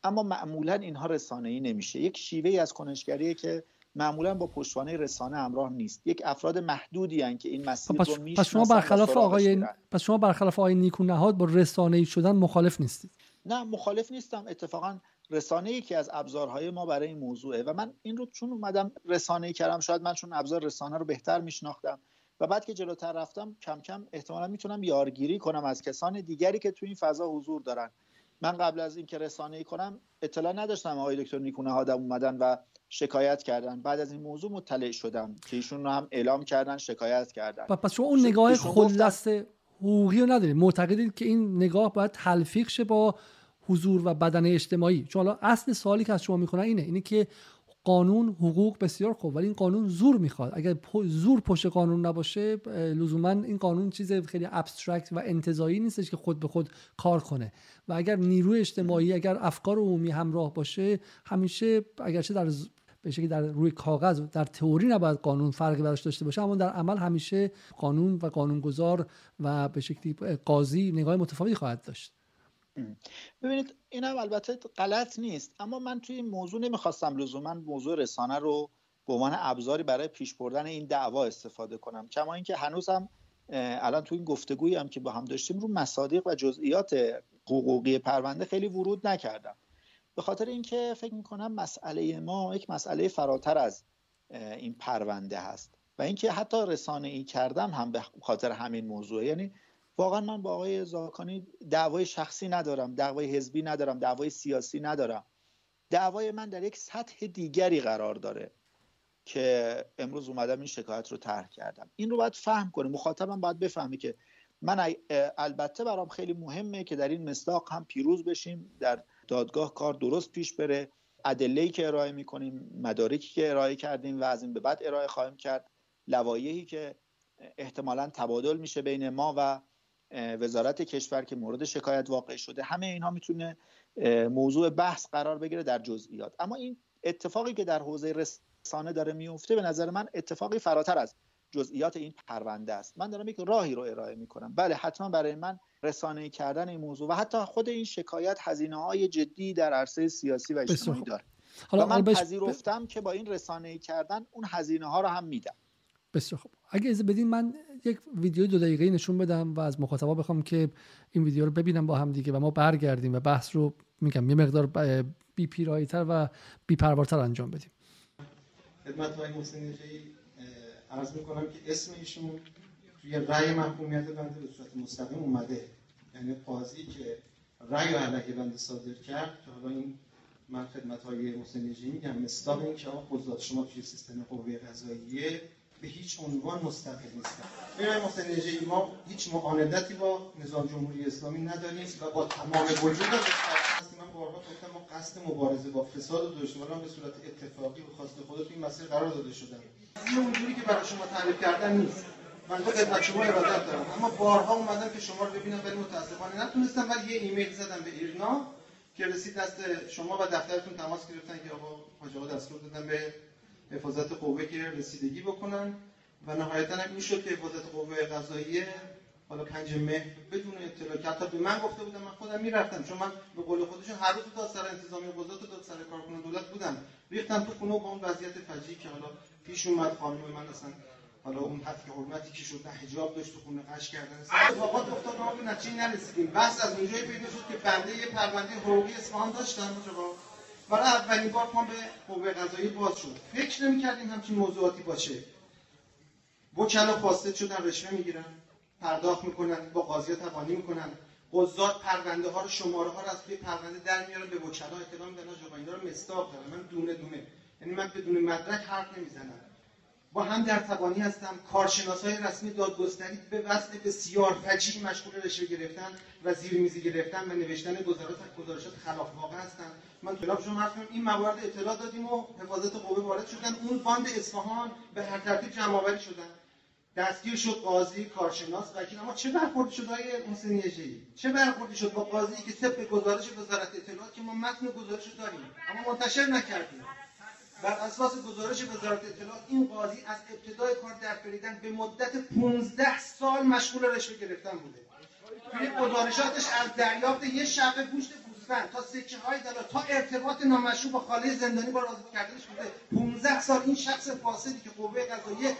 اما معمولا اینها رسانه ای نمیشه. یک شیوه از کنشگریه که معمولا با پشتوانه رسانه همراه نیست. یک افراد محدودی هن که این مسیر پس, رو پس شما برخلاف آقای پس شما برخلاف آقای نیکو نهاد با رسانه ای شدن مخالف نیستید. نه مخالف نیستم. اتفاقا رسانه ای که از ابزارهای ما برای این موضوعه و من این رو چون اومدم رسانه ای کردم شاید من چون ابزار رسانه رو بهتر میشناختم و بعد که جلوتر رفتم کم کم احتمالا می‌تونم یارگیری کنم از کسان دیگری که تو این فضا حضور دارن. من قبل از اینکه رسانه ای کنم اطلاع نداشتم آقای دکتر نیکونه هادم اومدن و شکایت کردن. بعد از این موضوع مطلع شدم که ایشون رو هم اعلام کردن شکایت کردن. پس شما اون نگاه خوددست حقوقی رو ندارید معتقدید که این نگاه باید تلفیق شه با حضور و بدن اجتماعی. چون حالا اصل سوالی که از شما می‌کنن اینه. اینه که قانون حقوق بسیار خوب ولی این قانون زور می‌خواد. اگر زور پشت قانون نباشه لزوما این قانون چیز خیلی ابسترکت و انتظایی نیستش که خود به خود کار کنه. و اگر نیروی اجتماعی اگر افکار عمومی همراه باشه همیشه اگرچه در به شکلی در روی کاغذ در تئوری نباید قانون فرقی براش داشته باشه اما در عمل همیشه قانون و قانونگذار و به شکلی قاضی نگاه متفاوتی خواهد داشت. ببینید این هم البته غلط نیست. اما من توی این موضوع نمی‌خواستم لزوما موضوع رسانه رو به عنوان ابزاری برای پیش بردن این دعوا استفاده کنم. کما اینکه هنوزم الان توی این گفتگویی هم که با هم داشتیم رو مصادیق و جزئیات حقوقی پرونده خیلی ورود نکردم. به خاطر اینکه فکر می‌کنم مسئله ما یک مسئله فراتر از این پرونده هست. و اینکه حتی رسانه ای کردم هم به خاطر همین موضوع یعنی واقعا من با آقای زاکانی دعوای شخصی ندارم دعوای حزبی ندارم دعوای سیاسی ندارم. دعوای من در یک سطح دیگری قرار داره که امروز اومدم این شکایت رو طرح کردم. این رو باید فهم کنه مخاطبم باید بفهمه که من البته برام خیلی مهمه که در این مصداق هم پیروز بشیم در دادگاه کار درست پیش بره. ادله‌ای که ارائه می‌کنیم مدارکی که ارائه کردیم و از این به بعد ارائه خواهیم کرد. لوایحی که احتمالا تبادل میشه بین ما و وزارت کشور که مورد شکایت واقع شده همه اینها می‌تونه موضوع بحث قرار بگیره در جزئیات. اما این اتفاقی که در حوزه رسانه داره میفته به نظر من اتفاقی فراتر از جزئیات این پرونده است. من دارم یک راهی رو ارائه می‌کنم. بله حتما برای من رسانه کردن این موضوع و حتی خود این شکایت هزینه های جدی در عرصه سیاسی و اجتماعی داره. حالا من پذیرفتم که با این رسانه کردن اون هزینه ها رو هم میدم. بسیار خوب. اگه از بدین من یک ویدیو دو دقیقه نشون بدم و از مخاطبا بخوام که این ویدیو رو ببینم با هم دیگه و ما برگردیم و بحث رو میگم. یه مقدار بی پیرایتر و بی پروارتر انجام بدیم. خدمت آقای حسینی عرض می‌کنم که اسم ایشون توی رأی محکومیت بنده به صورت مستقیم اومده. یعنی قاضی که رأی علیه بنده صادر کرد که حالا این من خدمت های حسین میگم مصداق این که آقا قضات شما توی سیستم قوه قضاییه به هیچ عنوان مستقل نیستن ببینید محسن نژادی ما هیچ معاندتی با نظام جمهوری اسلامی نداریم و با تمام وجود من بارها گفتم ما قصد مبارزه با فساد و دشمنان به صورت اتفاقی و خواست خودت این مسیر قرار داده شدن این اونجوری که برای شما تعریف کردن نیست. من تو خدمت شما ارادت دارم. اما بارها اومدم که شما رو ببینم ولی متاسفانه نتونستم. ولی یه ایمیل زدم به ایرنا که رسید دست شما و دفترتون تماس گرفتن که آقا حاج دستور دادن به حفاظت قوه که رسیدگی بکنن و نهایتا هم این که حفاظت قوه قضاییه حالا پنج مهر بدون اطلاع که حتی به من گفته بودم من خودم می‌رفتم. چون من به قول خودشون هر روز دادسرا انتظامی قضات و دادسر کارکنان دولت بودم. ریختم تو خونه با اون وضعیت فجیعی که حالا پیش اومد خانم من اصلا حالا اون حد حرمتی که شد حجاب داشت تو خونه قش کردن. اتفاقات افتاد ما به نتیجه نرسیدیم. بس از اونجایی پیدا شد که بنده یه پرونده حقوقی اصفهان داشتم. برای اولین بار ما به قوه قضایی باز شد. فکر نمی کردیم همچین موضوعاتی باشه. وکلا فاسد شدن رشوه می‌گیرن پرداخت می‌کنن با قاضی تبانی می‌کنن. قضات پرونده ها رو شماره ها رو از توی پرونده در میارن به وکلا اطلاع میدن آقا اینا رو مستاق دارن. من دونه دونه. یعنی من بدون مدرک حرف نمی‌زنم. با هم در تبانی هستم. کارشناس های رسمی دادگستری به وصل بسیار فجیعی مشغول رشوه گرفتن و زیرمیزی گرفتن و نوشتن گزارشات خلاف واقع هستن. من خلاف شما حرف این موارد اطلاع دادیم و حفاظت قوه وارد شدن. اون باند اصفهان به هر ترتیب جمع آوری شدن دستگیر شد قاضی کارشناس وکیل. اما چه برخوردی شد آقای حسینی چه برخوردی شد با قاضی که طبق گزارش وزارت اطلاعات که ما متن گزارش داریم اما منتشر نکردیم. بر اساس گزارش وزارت اطلاعات این قاضی از ابتدای کار در فریدن به مدت 15 سال مشغول رشوه گرفتن بوده. توی گزارشاتش از دریافت یه شبه گوشت گوسفند تا سکه های دلار تا ارتباط نامشروع با خاله زندانی با آزاد کردنش بوده. 15 سال این شخص فاسدی که قوه قضاییه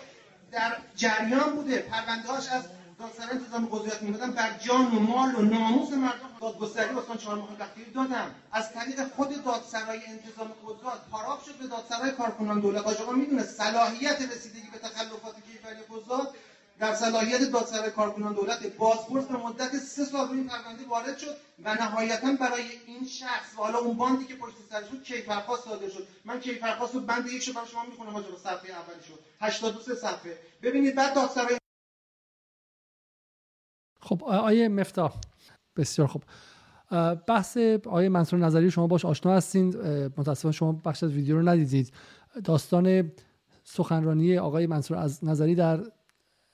در جریان بوده. پرونده از دادسرا انتظام قضایت می‌دادن. بر جان و مال و ناموس مردم دادگستری واسه چهار ماه بختیاری دادم از طریق خود دادسرای انتظام قضات پاراف شد به دادسرای کارکنان دولت. آقا می‌دونه صلاحیت رسیدگی به تخلفات کیفری قضات در صلاحیت دادسرای کارکنان دولت بازپرس به مدت سه سال روی پرونده وارد شد و نهایتا برای این شخص و حالا اون باندی که پشت سرش بود کیفرخواست صادر شد. من کیفرخواست رو بند یک شو شما می‌خونم آجا صفحه اولی شد. 83 صفحه. ببینید بعد دادسرای خب آیه مفتاح. بسیار خب بحث آیه منصور نظری شما باش آشنا هستین. متاسفانه شما بخش از ویدیو رو ندیدید. داستان سخنرانی آقای منصور از نظری در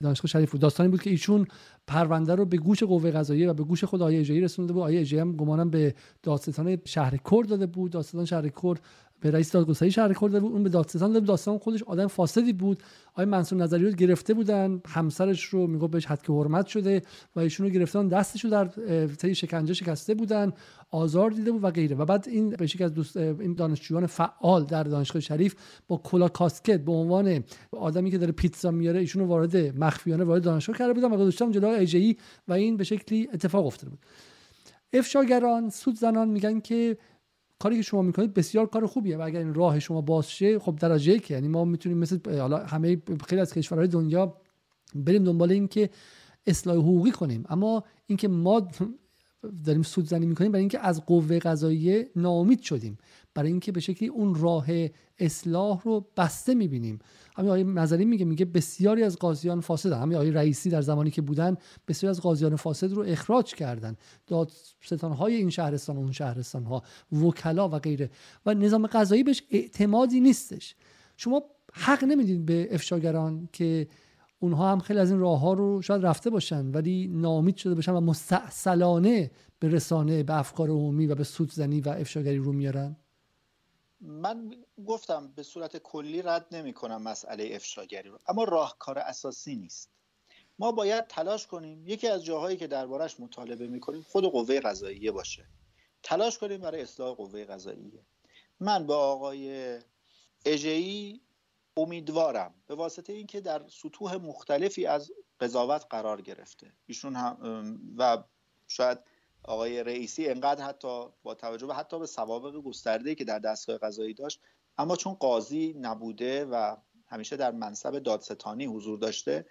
دانشگاه شریف بود. داستانی بود که ایشون پرونده رو به گوش قوه قضاییه و به گوش خود آیه اجایی رسونده بود. آیه اجایی هم گمانم به دادستان شهر کرد داده بود. دادستان شهر کرد به رئیس دادگستری شهر کرد بود اون به دادستان داد داستان خودش آدم فاسدی بود. آقای منصور نظری رو گرفته بودن. همسرش رو میگه بهش حد که حرمت شده و ایشون گرفتن. دستش رو در طی شکنجه شکسته بودن. آزار دیده بود و غیره. و بعد این به از دوست این دانشجویان فعال در دانشگاه شریف با کلا کاسکت به عنوان آدمی که داره پیتزا میاره ایشون رو وارد مخفیانه وارد دانشگاه کرده بودن و گذاشتن جلوی ایجی و این به شکلی اتفاق افتاده بود. افشاگران سود زنان میگن که کاری که شما می‌کنید بسیار کار خوبیه و اگر این راه شما باز شه خب درجه که یعنی ما می‌تونیم مثل حالا همه خیلی از کشورهای دنیا بریم دنبال این که اصلاح حقوقی کنیم. اما اینکه ما داریم سودزنی می‌کنیم برای اینکه از قوه قضاییه ناامید شدیم. برای اینکه به شکلی اون راه اصلاح رو بسته می‌بینیم. همین آقای نظری میگه میگه بسیاری از قاضیان فاسد همین آقای رئیسی در زمانی که بودن بسیاری از قاضیان فاسد رو اخراج کردن. دادستان های این شهرستان و اون شهرستان ها وکلا و غیره. و نظام قضایی بهش اعتمادی نیستش. شما حق نمی‌دید به افشاگران که اونها هم خیلی از این راه ها رو شاید رفته باشن ولی نامید شده باشن و مستعصلانه به رسانه به افکار عمومی و به سودزنی و افشاگری رو میارن. من گفتم به صورت کلی رد نمی کنم مسئله افشاگری رو اما راهکار اساسی نیست. ما باید تلاش کنیم. یکی از جاهایی که دربارش مطالبه می کنیم خود قوه قضاییه باشه. تلاش کنیم برای اصلاح قوه قضاییه. من با آقای اجهی امیدوارم به واسطه اینکه در سطوح مختلفی از قضاوت قرار گرفته. ایشون هم و شاید آقای رئیسی انقدر حتی با توجه به حتی به سوابق گسترده که در دستگاه قضایی داشت اما چون قاضی نبوده و همیشه در منصب دادستانی حضور داشته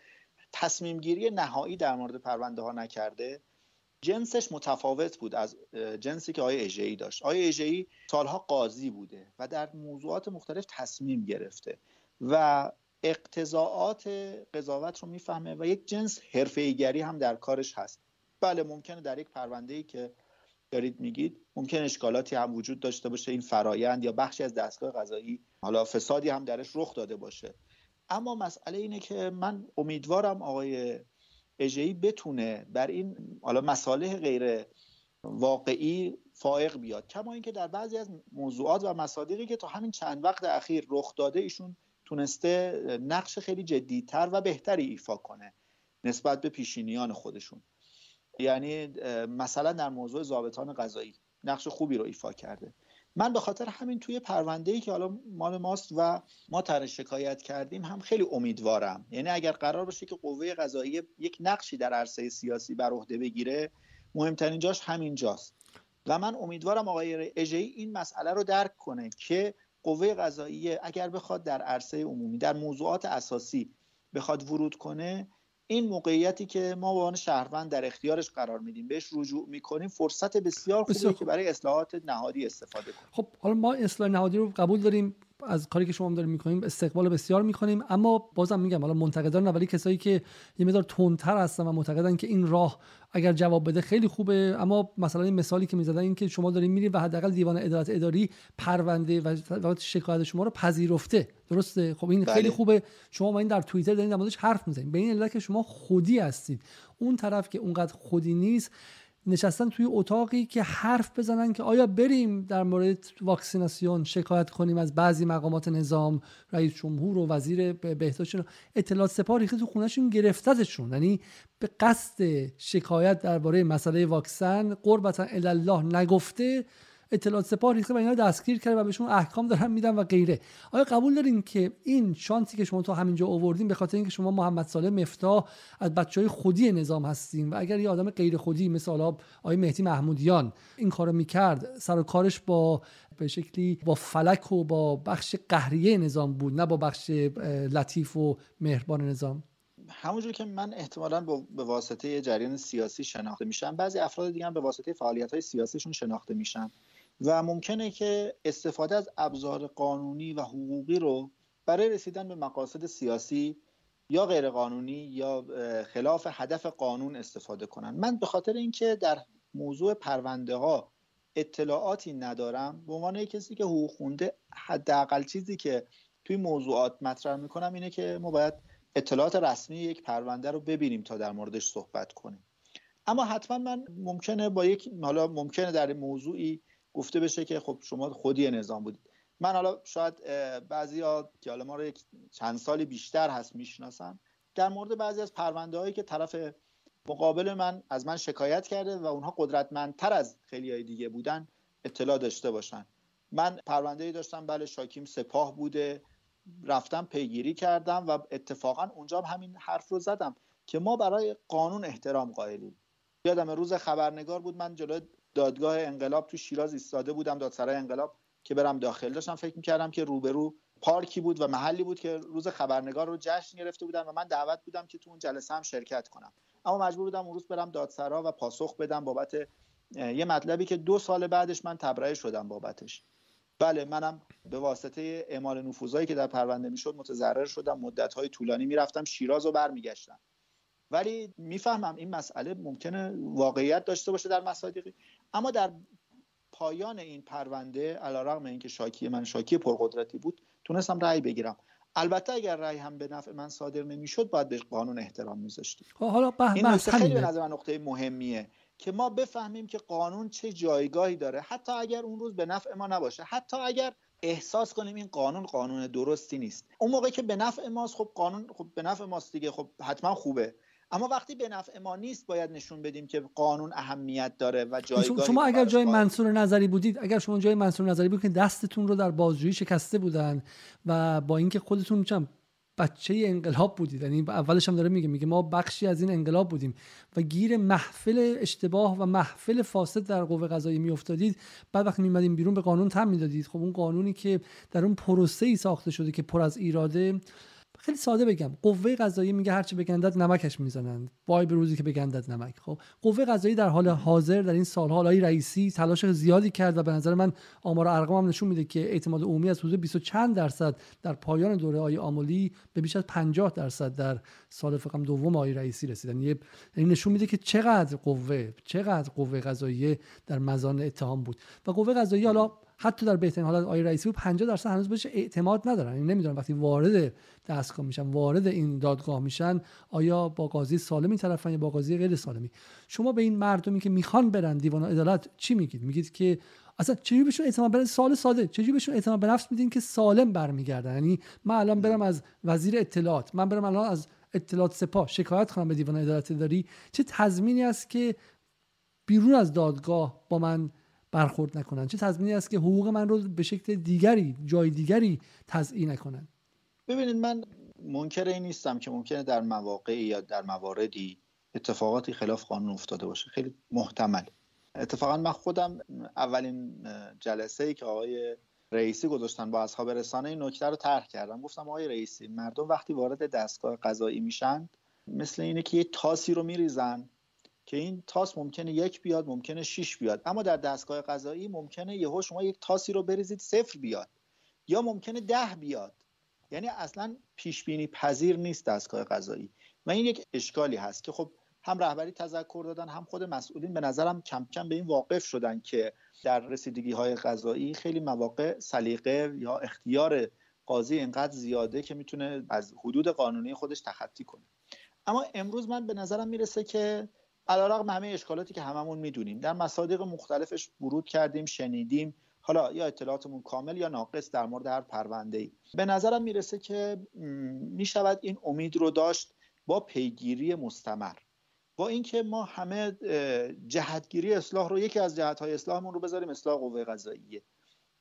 تصمیم گیری نهایی در مورد پرونده ها نکرده جنسش متفاوت بود از جنسی که آقای اژه‌ای داشت. آقای اژه‌ای سالها قاضی بوده و در موضوعات مختلف تصمیم گرفته و اقتضاعات قضاوت رو می‌فهمه و یک جنس حرفه‌ایگری هم در کارش هست. بله ممکنه در یک پرونده ای که دارید میگید ممکن اشکالاتی هم وجود داشته باشه این فرایند یا بخشی از دستگاه قضایی حالا فسادی هم درش رخ داده باشه. اما مسئله اینه که من امیدوارم آقای اژه‌ای بتونه بر این حالا مصالح غیر واقعی فائق بیاد. کما اینکه در بعضی از موضوعات و مصادیقی که تا همین چند وقت اخیر رخ داده ایشون تونسته نقش خیلی جدیتر و بهتری ایفا کنه نسبت به پیشینیان خودشون. یعنی مثلا در موضوع ضابطان قضایی نقش خوبی رو ایفا کرده. من به خاطر همین توی پرونده ای که حالا مال ماست و ما تر شکایت کردیم هم خیلی امیدوارم. یعنی اگر قرار باشه که قوه قضایی یک نقشی در عرصه سیاسی بر عهده بگیره مهمترین جاش همین جاست. و من امیدوارم آقای اژه‌ای این مسئله رو درک کنه که قوه قضاییه اگر بخواد در عرصه عمومی در موضوعات اساسی بخواد ورود کنه این موقعیتی که ما به عنوان شهروند در اختیارش قرار میدیم بهش رجوع می‌کنیم فرصت بسیار خوبیه که برای اصلاحات نهادی استفاده کنیم. خب حالا ما اصلاح نهادی رو قبول داریم. از کاری که شما داریم می‌کنیم استقبال بسیار می‌کنیم. اما بازم میگم حالا منتقدان ولی کسایی که یه مقدار تندتر هستن و معتقدن که این راه اگر جواب بده خیلی خوبه. اما مثلا این مثالی که می‌زدن این که شما دارین میرید و حداقل دیوان عدالت اداری پرونده و شکایت شما رو پذیرفته. درسته؟ خب این خیلی بله. خوبه. شما این در توییتر دارین در موردش حرف می‌زنید به این علت که شما خودی هستید. اون طرف که اونقدر خودی نیست نشستن توی اتاقی که حرف بزنن که آیا بریم در مورد واکسیناسیون شکایت کنیم از بعضی مقامات نظام رئیس جمهور و وزیر بهداشت اطلاعات سپاه ریخته تو خونهشون گرفتتشون. یعنی به قصد شکایت درباره مسئله واکسن قربتا الله نگفته اطلاعات سپاه ریخته و اینا دستگیر کرده و بهشون احکام دارن میدن و غیره. آیا قبول دارین که این شانسی که شما تا همینجا آوردین به خاطر اینکه شما محمد صالح مفتاح از بچه های خودی نظام هستین و اگر یه آدم غیر خودی مثل آقای مهدی محمودیان این کارو می‌کرد سر و کارش با به شکلی با فلک و با بخش قهریه نظام بود نه با بخش لطیف و مهربان نظام؟ همونجور که من احتمالا به واسطه جریان سیاسی شناخته میشم بعضی افراد دیگه هم به واسطه فعالیت های سیاسیشون شناخته میشن. و ممکنه که استفاده از ابزار قانونی و حقوقی رو برای رسیدن به مقاصد سیاسی یا غیر قانونی یا خلاف هدف قانون استفاده کنن. من به خاطر اینکه در موضوع پرونده ها اطلاعاتی ندارم به عنوان کسی که حقوق خونده حداقل چیزی که توی موضوعات مطرح می‌کنم اینه که ما باید اطلاعات رسمی یک پرونده رو ببینیم تا در موردش صحبت کنیم. اما حتما من ممکنه با یک حالا ممکنه در موضوعی گفته بشه که خب شما خودی نظام بودید. من حالا شاید بعضی ها که حالا ما رو چند سالی بیشتر هست می‌شناسن در مورد بعضی از پرونده هایی که طرف مقابل من از من شکایت کرده و اونها قدرتمندتر از خیلی های دیگه بودن اطلاع داشته باشن. من پرونده ای داشتم بله شاکیم سپاه بوده رفتم پیگیری کردم و اتفاقا اونجا همین حرف رو زدم که ما برای قانون احترام قائلیم. یادم روز خبرنگار بود من جلوی دادگاه انقلاب تو شیراز ایستاده بودم دادسرای انقلاب که برم داخل. داشتم فکر می‌کردم که روبرو پارکی بود و محلی بود که روز خبرنگار رو جشن گرفته بودن و من دعوت بودم که تو اون جلسه هم شرکت کنم. اما مجبور بودم اون روز برم دادسرا و پاسخ بدم بابت یه مطلبی که دو سال بعدش من تبرئه شدم بابتش. بله منم به واسطه اعمال نفوذایی که در پرونده می‌شد متضرر شدم مدت های طولانی می‌رفتم شیراز و برمیگشتم. ولی می‌فهمم این مسئله ممکنه واقعیت داشته باشه در مصادیقی. اما در پایان این پرونده علیرغم اینکه شاکی من شاکی پرقدرتی بود تونستم رأی بگیرم. البته اگر رأی هم به نفع من صادر نمی‌شد باید به قانون احترام میذاشتیم. خب، حالا این نکته خیلی به نظر من نقطه مهمیه که ما بفهمیم که قانون چه جایگاهی داره. حتی اگر اون روز به نفع ما نباشه حتی اگر احساس کنیم این قانون قانون درستی نیست. اون موقع که به نفع ماست خب قانون خب به نفع ماست دیگه خب حتما خوبه. اما وقتی به نفع ما نیست باید نشون بدیم که قانون اهمیت داره و جایگاهی شما اگر جای منصور نظری بودید اگر شما جای منصور نظری بود که دستتون رو در بازجویی شکسته بودن و با اینکه خودتون چم بچه انقلاب بودید یعنی اولش هم داره میگه میگه ما بخشی از این انقلاب بودیم و گیر محفل اشتباه و محفل فاسد در قوه قضایی میافتادید بعد وقتی میمدیم بیرون به قانون تم می‌دادید. خب اون قانونی که در اون پروسه ای ساخته شده که پر از ایراده خیلی ساده بگم. قوه قضایی میگه هرچی بگندد نمکش می‌زنند. وای به روزی که بگندد نمک. خب قوه قضایی در حال حاضر در این سالها آقای رئیسی تلاش زیادی کرد و به نظر من آمار ارقام هم نشون میده که اعتماد عمومی از حدود 20 چند درصد در پایان دوره آقای آمولی به بیش از 50 درصد در سال فقط دوم آقای رئیسی رسیدن. یعنی نشون میده که چقدر قوه چقدر قوه قضایی در مزان اتهام بود. و قوه قضایی حالا حتی در بهترین حالت آقای رئیسی بود 50 درصد هنوز بهش اعتماد ندارن. یعنی نمی‌دونم وقتی وارد دستگاه میشن وارد این دادگاه میشن آیا با قاضی سالمی طرفن یا با قاضی غیر سالمی. شما به این مردمی که می‌خوان برن دیوان عدالت چی میگید؟ میگید که اصلا چجوری بهشون اعتماد به سال ساده. چجوری بهشون اعتماد به نفس میدین که سالم برمیگردن؟ یعنی من الان برم از وزیر اطلاعات من برم الان از اطلاعات سپاه شکایت کنم به دیوان عدالت داری چه تضمینی است که بیرون از دادگاه با من برخورد نکنن. چه تضمینی است که حقوق من رو به شکل دیگری جای دیگری تضیین نکنن؟ ببینید من منکر این نیستم که ممکنه در مواقعی یا در مواردی اتفاقاتی خلاف قانون افتاده باشه. خیلی محتمل. اتفاقا من خودم اولین جلسه ای که آقای رئیسی گذاشتن با اصحاب رسانه این نکته رو طرح کردم. گفتم آقای رئیسی مردم وقتی وارد دستگاه قضایی میشن مثل اینه که یه تاسی رو میریزن که این تاس ممکنه یک بیاد ممکنه شیش بیاد. اما در دستگاه قضایی ممکنه یهو شما یک تاسی رو بریزید صفر بیاد. یا ممکنه ده بیاد. یعنی اصلا پیش بینی پذیر نیست دستگاه قضایی. و این یک اشکالی هست که خب هم رهبری تذکر دادن هم خود مسئولین به نظرم کم کم به این واقف شدن که در رسیدگی های قضایی خیلی مواقع سلیقه یا اختیار قاضی اینقدر زیاده که می‌تونه از حدود قانونی خودش تخطی کنه. اما امروز من به نظرم می‌رسه که علیرغم همه اشکالاتی که هممون می‌دونیم در مصادیق مختلفش ورود کردیم شنیدیم حالا یا اطلاعاتمون کامل یا ناقص در مورد هر پرونده ای به نظرم می‌رسه که می‌شود این امید رو داشت با پیگیری مستمر. با اینکه ما همه جهتگیری اصلاح رو یکی از جهتهای اصلاحمون رو بذاریم اصلاح قوه قضاییه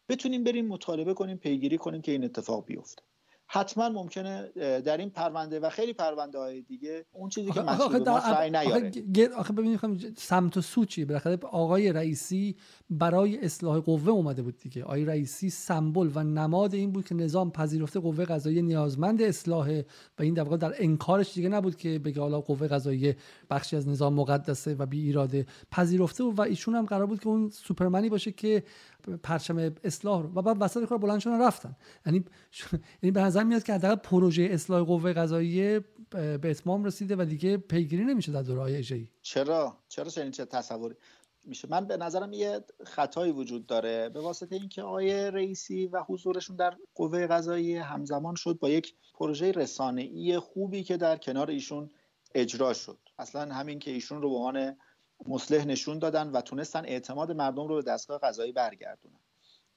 بتونیم بریم مطالبه کنیم پیگیری کنیم که این اتفاق بیفته. حتما ممکنه در این پرونده و خیلی پرونده های دیگه اون چیزی که مسئول ما سعی نیاره. آخه ببینید سمت و سو چی بالاخره آقای رئیسی برای اصلاح قوه اومده بود دیگه. آقای رئیسی سمبل و نماد این بود که نظام پذیرفته قوه قضایی نیازمند اصلاحه و این در در انکارش دیگه نبود که بگه حالا قوه قضایی بخشی از نظام مقدسه و بی ایراده پذیرفته و ایشون هم قرار بود که اون سوپرمنی باشه که پرچم اصلاح رو. و بعد وسط کار بلند شدن رفتن. یعنی یعنی به نظر میاد که حداقل پروژه اصلاح قوه قضاییه به اتمام رسیده و دیگه پیگیری نمیشه در دوره ای چرا؟ چرا چنین چه تصوری میشه؟ من به نظرم یه خطایی وجود داره. به واسطه اینکه آقای رئیسی و حضورشون در قوه قضایی همزمان شد با یک پروژه رسانه‌ای خوبی که در کنار ایشون اجرا شد. اصلا همین که ایشون رو به عنوان مصلح نشون دادن و تونستن اعتماد مردم رو به دستگاه قضایی برگردونن.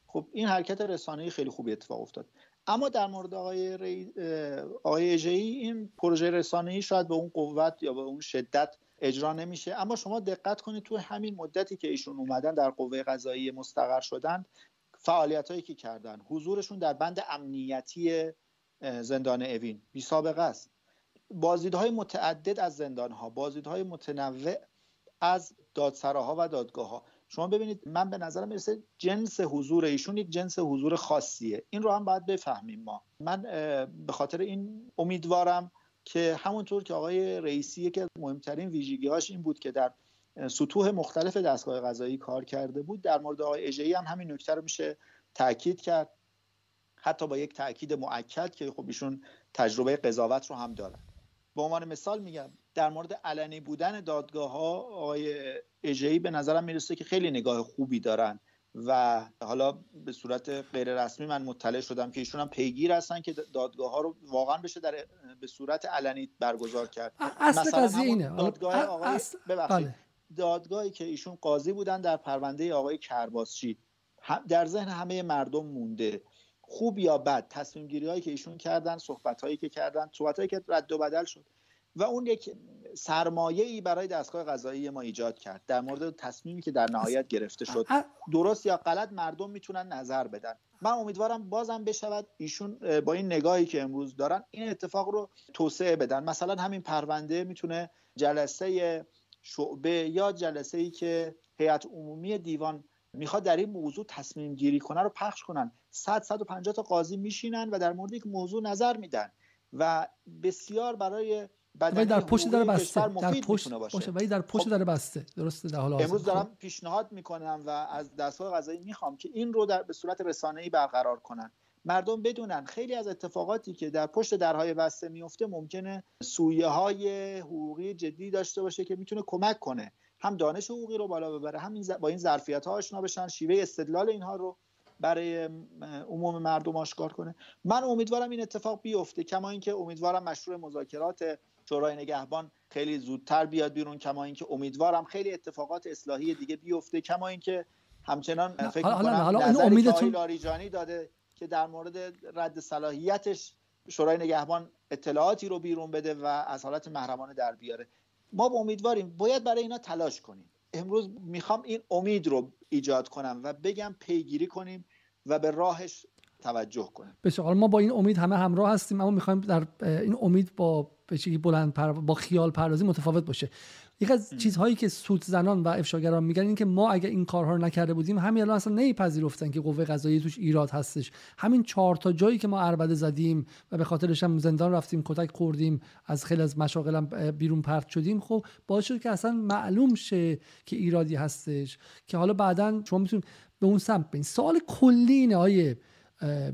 خب این حرکت رسانه‌ای خیلی خوبی اتفاق افتاد. اما در مورد آقای ری... آقای این پروژه رسانه‌ای شاید به اون قوت یا به اون شدت اجرا نمیشه. اما شما دقت کنید تو همین مدتی که ایشون اومدن در قوه قضایی مستقر شدن فعالیت هایی که کردن. حضورشون در بند امنیتی زندان اوین. بی سابقه است. بازدیدهای متعدد از زندان ها بازدیدهای متنوع از دادسراها و دادگاه ها شما ببینید من به نظرم می‌رسه جنس حضور ایشون یک جنس حضور خاصیه. این رو هم باید بفهمیم ما. من به خاطر این امیدوارم که همونطور که آقای رئیسی که مهمترین ویژگی هاش این بود که در سطوح مختلف دستگاه قضایی کار کرده بود در مورد آقای اژه‌ای هم همین نکته رو میشه تاکید کرد. حتی با یک تاکید معکد که خب ایشون تجربه قضاوت رو هم دارن. به عنوان مثال میگم در مورد علنی بودن دادگاه ها آقای اژه‌ای به نظرم می‌رسه که خیلی نگاه خوبی دارن و حالا به صورت غیر رسمی من مطلع شدم که ایشون هم پیگیر هستن که دادگاه ها رو واقعا بشه در به صورت علنی برگزار کرد. اصل قضیه اینه. دادگاه آقای بله. دادگاهی که ایشون قاضی بودن در پرونده آقای کرباسچی. در ذهن همه مردم مونده. خوب یا بد تصمیم گیری هایی که ایشون کردن صحبت هایی که کردن صحبت هایی که رد و بدل شد. و اون یک سرمایه ای برای دستگاه قضایی ما ایجاد کرد در مورد تصمیمی که در نهایت گرفته شد. درست یا غلط مردم می‌تونن نظر بدن. من امیدوارم بازم بشود ایشون با این نگاهی که امروز دارن این اتفاق رو توسعه بدن. مثلا همین پرونده می‌تونه جلسه شعبه یا جلسه ای که هیئت عمومی دیوان می‌خواد در این موضوع تصمیم گیری کنه رو پخش کنن. 100 150 تا قاضی میشینن و در مورد یک موضوع نظر میدن و بسیار برای ولی در پشت در بسته در پشت باشه. ولی در پشت در بسته درسته در حال امروز دارم خب. پیشنهاد می‌کنم و از دستگاه قضایی می‌خوام که این رو در به صورت رسانه‌ای برقرار کنن. مردم بدونن خیلی از اتفاقاتی که در پشت درهای بسته میفته ممکنه سویه های حقوقی جدی داشته باشه که می‌تونه کمک کنه. هم دانش حقوقی رو بالا ببره هم با این ظرفیت ها آشنا بشن شیوه استدلال اینها رو برای عموم مردم آشکار کنه. من امیدوارم این اتفاق بیفته کما اینکه امیدوارم مشروع مذاکرات شورای نگهبان خیلی زودتر بیاد بیرون کما اینکه امیدوارم خیلی اتفاقات اصلاحی دیگه بیفته کما اینکه همچنان فکر حالا کنم حالا حالا امیدتون لاریجانی داده که در مورد رد صلاحیتش شورای نگهبان اطلاعاتی رو بیرون بده و از حالت محرمانه در بیاره. ما با امیدواریم باید برای اینا تلاش کنیم. امروز می‌خوام این امید رو ایجاد کنم و بگم پیگیری کنیم و به راهش توجه کنیم. بسیار ما با این امید همه همراه هستیم اما می‌خوایم در این امید با به بلند پر... با خیال پردازی متفاوت باشه. یک از چیزهایی که سود زنان و افشاگران میگن این که ما اگه این کارها رو نکرده بودیم همین الان اصلا نمیپذیرفتن که قوه قضایی توش ایراد هستش. همین چهار تا جایی که ما اربده زدیم و به خاطرش هم زندان رفتیم کتک خوردیم از خیلی از مشاغلم بیرون پرت شدیم خب باعث شد که اصلا معلوم شه که ایرادی هستش. که حالا بعدا شما می‌تونید به اون سمت بین سوال کلی اینه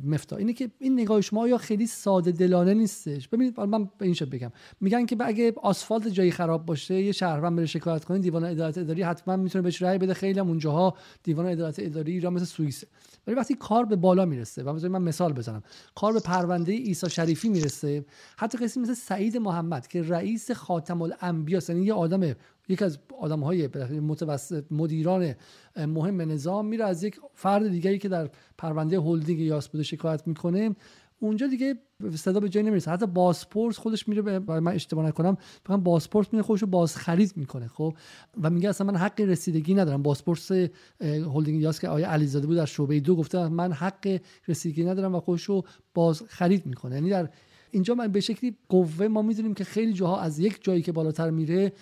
مفتا اینه که این نگاه شما یا خیلی ساده دلانه نیستش؟ ببینید من به این بگم. میگن که اگه آسفالت جایی خراب باشه یه شهروند بره شکایت کنه دیوان عدالت اداری حتما می‌تونه بهش رأی بده. خیلی هم اونجاها دیوان عدالت اداری ایران مثل سوئیس ولی وقتی کار به بالا می‌رسه و من مثال بزنم. کار به پرونده عیسی شریفی می‌رسه حتی کسی مثل سعید محمد که رئیس خاتم الانبیا یعنی یه آدم یک از آدم های متوسط مدیران مهم نظام میره از یک فرد دیگری که در پرونده هلدینگ یاس بوده شکایت می‌کنه. اونجا دیگه صدا به جای نمی‌رسه. حتی بازپرس خودش میره به من اشتباه نکنم فقط بازپرس میره خودش رو باز خرید می‌کنه خب؟ و میگه اصلا من حق رسیدگی ندارم. بازپرس هلدینگ یاس که آیه علیزاده بود در شعبه دو گفته من حق رسیدگی ندارم و خودش رو باز خرید می‌کنه. یعنی در اینجا من به شکلی قوه ما می‌دونیم که خیلی جاها از یک جایی که بالاتر میره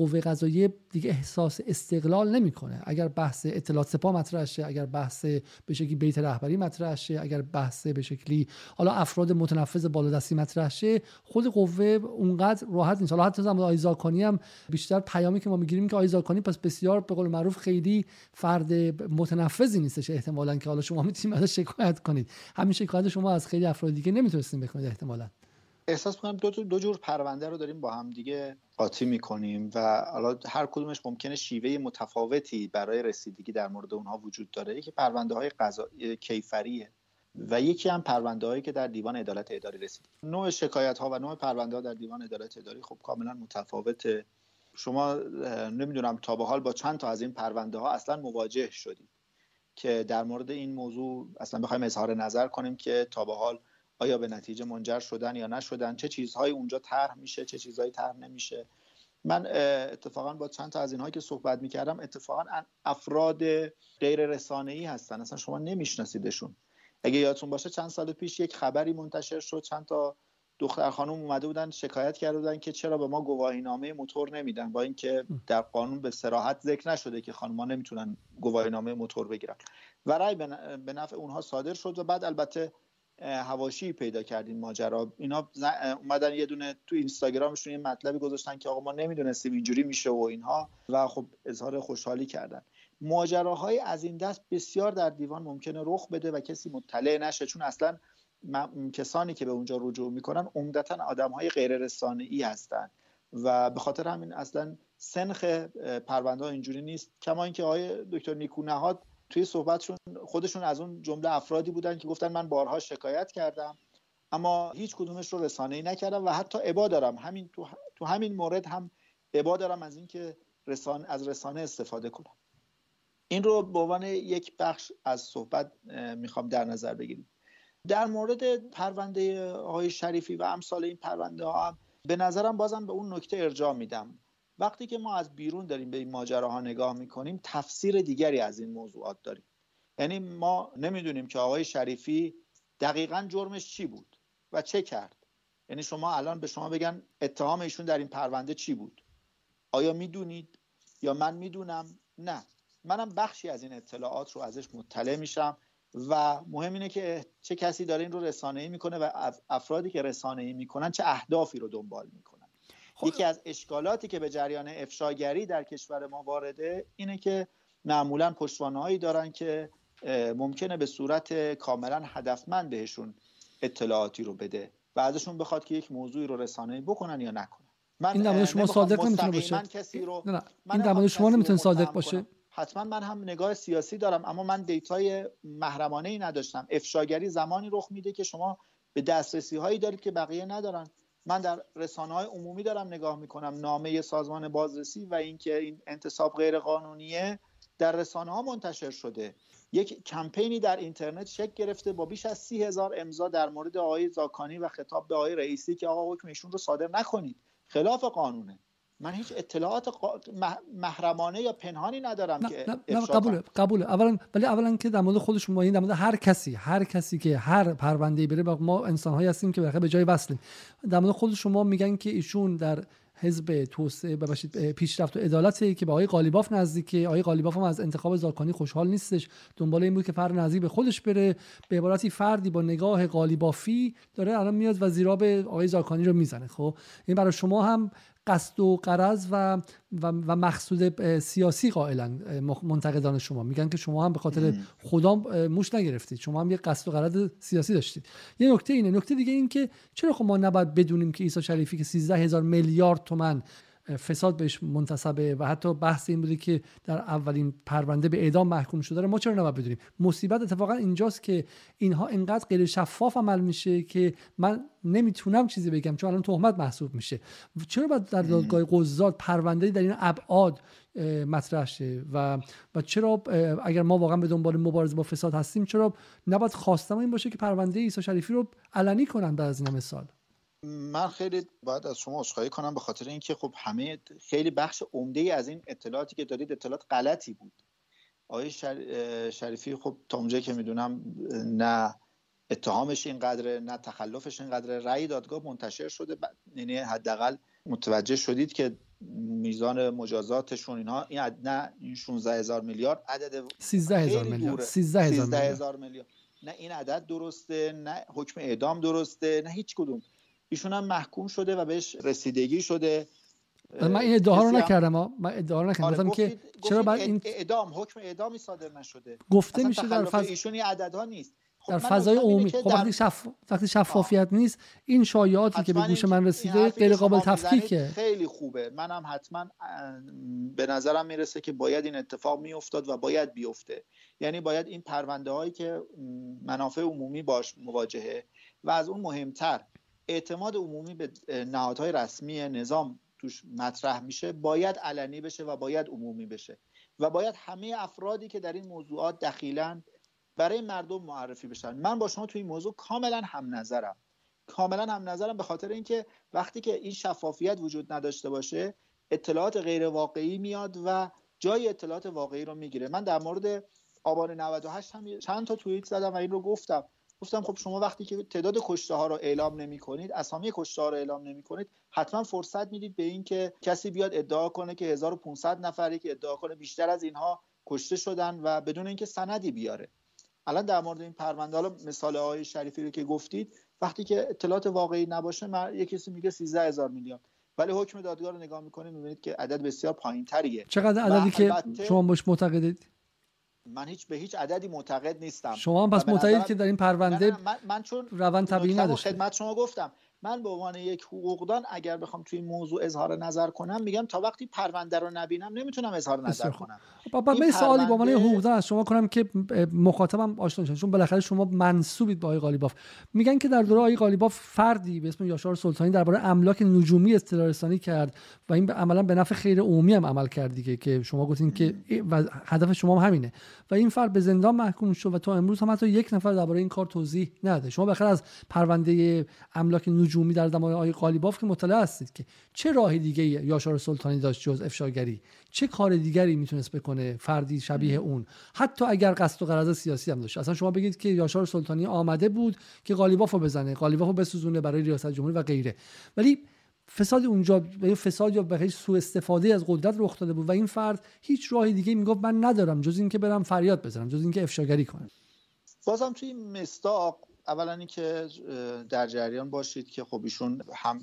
قوه قضاییه دیگه احساس استقلال نمی‌کنه. اگر بحث اطلاعات سپاه مطرح شه اگر بحث به شکلی بیت رهبری مطرح شه اگر بحث به شکلی حالا افراد متنفذ بالادستی مطرح شه خود قوه اونقدر راحت نیست. حالا حتی زمان آیزاکانی هم بیشتر پیامی که ما می‌گیریم که آیزاکانی پس بسیار به قول معروف خیلی فرد متنفذی نیستش احتمالا که حالا شما می‌تونید ازش شکایت کنید. همین شکایت شما از خیلی افراد دیگه نمی‌تونستین بکنید احتمالا. احساس می‌کنم دو, دو جور پرونده رو داریم با هم دیگه قاطی می‌کنیم و حالا هر کدومش ممکنه شیوه متفاوتی برای رسیدگی در مورد اونها وجود داره. یکی پرونده های قضا... کیفریه و یکی هم پرونده هایی که در دیوان عدالت اداری رسید. نوع شکایت ها و نوع پرونده ها در دیوان عدالت اداری خب کاملا متفاوته. شما نمی‌دونم تا به حال با چند تا از این پرونده ها اصلا مواجه شدید که در مورد این موضوع اصلا بخوایم اظهار نظر کنیم که تا به حال آیا به نتیجه منجر شدن یا نشدن؟ چه چیزهایی اونجا طرح میشه؟ چه چیزهایی طرح نمیشه؟ من اتفاقا با چند تا از اینهایی که صحبت می‌کردم اتفاقا افراد غیر رسانه ای هستن. اصلا شما نمیشناسیدشون. اگه یادتون باشه چند سال پیش یک خبری منتشر شد. چند تا دختر خانم اومده بودن شکایت کرده بودن که چرا به ما گواهی نامه موتور نمیدن با اینکه در قانون به سراحت ذکر نشده که خانم‌ها نمی‌تونن گواهی نامه موتور بگیرن. و رأی به نفع اونها صادر شد و بعد البته هواشی پیدا کردین ماجرا. اینا اومدن یه دونه تو اینستاگرامشون یه مطلبی گذاشتن که آقا ما نمی‌دونستیم اینجوری میشه و اینها و خب اظهار خوشحالی کردن. ماجراهای از این دست بسیار در دیوان ممکنه رخ بده و کسی مطلع نشه چون اصلا کسانی که به اونجا رجوع می‌کنن عمدتا آدم های غیر رسانه هستن. و به خاطر همین اصلا سنخ پرونده اینجوری نیست. کما اینکه آقای دکتر نیکو نهاد توی صحبتشون خودشون از اون جمله افرادی بودن که گفتن من بارها شکایت کردم اما هیچ کدومش رو رسانه ای نکردم و حتی ابا دارم. همین تو, تو همین مورد هم ابا دارم از اینکه رسانه از رسانه استفاده کنم. این رو به عنوان یک بخش از صحبت می‌خوام در نظر بگیریم. در مورد پرونده آقای شریفی و امثال این پرونده ها هم به نظرم بازم به اون نکته ارجاع میدم. وقتی که ما از بیرون داریم به این ماجراها نگاه می‌کنیم تفسیر دیگری از این موضوعات داریم. یعنی ما نمی‌دونیم که آقای شریفی دقیقا جرمش چی بود و چه کرد. یعنی شما الان به شما بگن اتهام ایشون در این پرونده چی بود؟ آیا می‌دونید؟ یا من می‌دونم؟ نه. منم بخشی از این اطلاعات رو ازش مطلع میشم و مهم اینه که چه کسی داره این رو رسانه‌ای می‌کنه و افرادی که رسانه‌ای می‌کنن چه اهدافی رو دنبال می‌کنن خب یکی از اشکالاتی که به جریان افشاگری در کشور ما وارده اینه که معمولا پشتوانهایی دارن که ممکنه به صورت کاملا هدفمند بهشون اطلاعاتی رو بده و ازشون بخواد که یک موضوعی رو رسانه‌ای بکنن یا نکنن. من این در شما صادق نمی‌تونه باشه. کسی رو نه, این در شما نمی‌تونه صادق باشه. حتما من هم نگاه سیاسی دارم اما من دیتای محرمانه ای نداشتم. افشاگری زمانی رخ میده که شما به دسترسی هایی دارید که بقیه ندارن. من در رسانه های عمومی دارم نگاه می‌کنم. نامه سازمان بازرسی و اینکه این انتصاب غیر قانونیه در رسانه ها منتشر شده. یک کمپینی در اینترنت شکل گرفته با بیش از سی هزار امضا در مورد آقای زاکانی و خطاب به آقای رئیسی که آقا حکم ایشون رو صادر نکنید. خلاف قانونه. من هیچ اطلاعات محرمانه یا پنهانی ندارم که نه, نه قبوله قبوله. اولا ولی اولا که در مورد خودش این در مورد هر کسی هر کسی که هر پرونده بره ما انسان هایی هستیم که به جای وصلیم. در مورد خود شما میگن که ایشون در حزب توسعه ببخشید پیشرفت و عدالتی که به آقای قالیباف نزدیکه. آقای قالیباف هم از انتخاب زاکانی خوشحال نیستش. دنبال این بود که فرد نزدیک به خودش بره. به عبارتی فردی با نگاه قالیبافی داره الان میاد و زیرا به آقای زاکانی رو می‌زنه خب؟ این برای شما هم قصد و قرض و, و, و مقصود سیاسی قائلا منتقدان شما. میگن که شما هم به خاطر خدا موش نگرفتید. شما هم یه قصد و قرض سیاسی داشتید. یه نکته اینه. نکته دیگه این که چرا خب ما نباید بدونیم که عیسی شریفی که 13 هزار میلیارد تومن فساد بهش منتصبه و حتی بحث این بوده که در اولین پرونده به اعدام محکوم شده ما چرا نباید بدونیم؟ مصیبت اتفاقا اینجاست که اینها انقدر غیر شفاف عمل میشه که من نمی‌تونم چیزی بگم چون الان تهمت محسوب میشه. چرا باید در دادگاه قضات پرونده در این ابعاد مطرح شه و و چرا اگر ما واقعا به دنبال مبارزه با فساد هستیم چرا نباید خواستم این باشه که پرونده عیسی شریفی رو علنی کنن بعد از این مثال من خیلی باید از شما عذرخواهی کنم به خاطر اینکه خب همه خیلی بخش عمده ای از این اطلاعاتی که دارید اطلاعات غلطی بود. آقای شریفی خب تا اونجایی که می‌دونم نه اتهامش اینقدر نه تخلفش اینقدر رأی دادگاه منتشر شده یعنی حداقل متوجه شدید که میزان مجازاتشون اینها این نه این 16 هزار میلیارد عدد 13 هزار میلیارد. 13 هزار میلیارد. نه این عدد درسته نه حکم اعدام درسته نه هیچ کدوم. ایشون هم محکوم شده و بهش رسیدگی شده. من این ادعا رو نکردم من ادعا رو نکردم. آره که چرا بعد این اعدام حکم اعدامی صادر نشده. گفته میشه در فض... ایشون این عددها نیست. خب در فضای عمومی. خب وقتی شف... وقتی شفافیت آه. نیست این شایعاتی که به گوش من رسیده غیر قابل تفکیکه. خیلی خوبه. منم حتما به نظرم می‌رسه که باید این اتفاق میافتاد و باید بیفته. یعنی باید این پرونده هایی که منافع عمومی باش مواجهه و از اون مهمتر اعتماد عمومی به نهادهای رسمی نظام توش مطرح میشه باید علنی بشه و باید عمومی بشه. و باید همه افرادی که در این موضوعات دخیلن برای مردم معرفی بشن. من با شما توی این موضوع کاملا هم نظرم. کاملا هم نظرم به خاطر اینکه وقتی که این شفافیت وجود نداشته باشه اطلاعات غیر واقعی میاد و جای اطلاعات واقعی رو می‌گیره. من در مورد آبان 98 هم چند تا توییت زدم و این رو گفتم. گفتم خب شما وقتی که تعداد کشته ها رو اعلام نمی کنید اسامی کشته ها رو اعلام نمی کنید حتما فرصت می‌دید به این که کسی بیاد ادعا کنه که 1500 نفری که ادعا کنه بیشتر از اینها کشته شدن و بدون اینکه سندی بیاره. الان در مورد این پرونده حالا مثال آقای شریفی رو که گفتید وقتی که اطلاعات واقعی نباشه من یه کسی میگه 13 هزار میلیارد ولی حکم دادگاه رو نگاه می‌کنید می‌بینید که عدد بسیار پایین تریه چقدر عددی که شما باش معتقدید؟ من هیچ به هیچ عددی معتقد نیستم. شما هم پس معتقدید که در این پرونده من, من چون روند طبیعی نداشته. خدمت شما گفتم. من به عنوان یک حقوقدان اگر بخوام توی این موضوع اظهار نظر کنم میگم تا وقتی پرونده رو نبینم نمی‌تونم اظهار نظر کنم. بابا من سوالی به عنوان حقوقدان از شما کنم که مخاطبم آشنا شد چون بالاخره شما منسوبید به آقای قالیباف. میگن که در دوره آقای قالیباف فردی به اسم یاشار سلطانی درباره املاک نجومی اطلاع رسانی کرد و این عملا به نفع خیر عمومی هم عمل کرد دیگه که شما گفتین که و هدف شما هم همینه. و این فرد به زندان محکوم شد و تا امروز هم حتی یک نفر درباره این کار توضیح نداده. شما بخیر از پرونده املاک نجومی در زمان آقای قالیباف که مطلع هستید که چه راه دیگه یاشار سلطانی داشت جز افشاگری؟ چه کار دیگری می‌تونست بکنه فردی شبیه اون؟ حتی اگر قصد و غرض سیاسی هم داشت. اصلا شما بگید که یاشار سلطانی آمده بود که قالیباف رو بزنه قالیباف رو بسوزونه برای ریاست جمهوری و غیره. ولی فساد اونجا به فساد یا به سوء استفاده از قدرت رخ داده بود و این فرد هیچ راه دیگه می‌گفت من ندارم جز اینکه برم فریاد بزنم جز اینکه افشاگری کنم. بازم توی مستاق اولا اینکه در جریان باشید که خب ایشون هم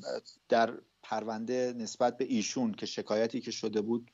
در پرونده نسبت به ایشون که شکایتی که شده بود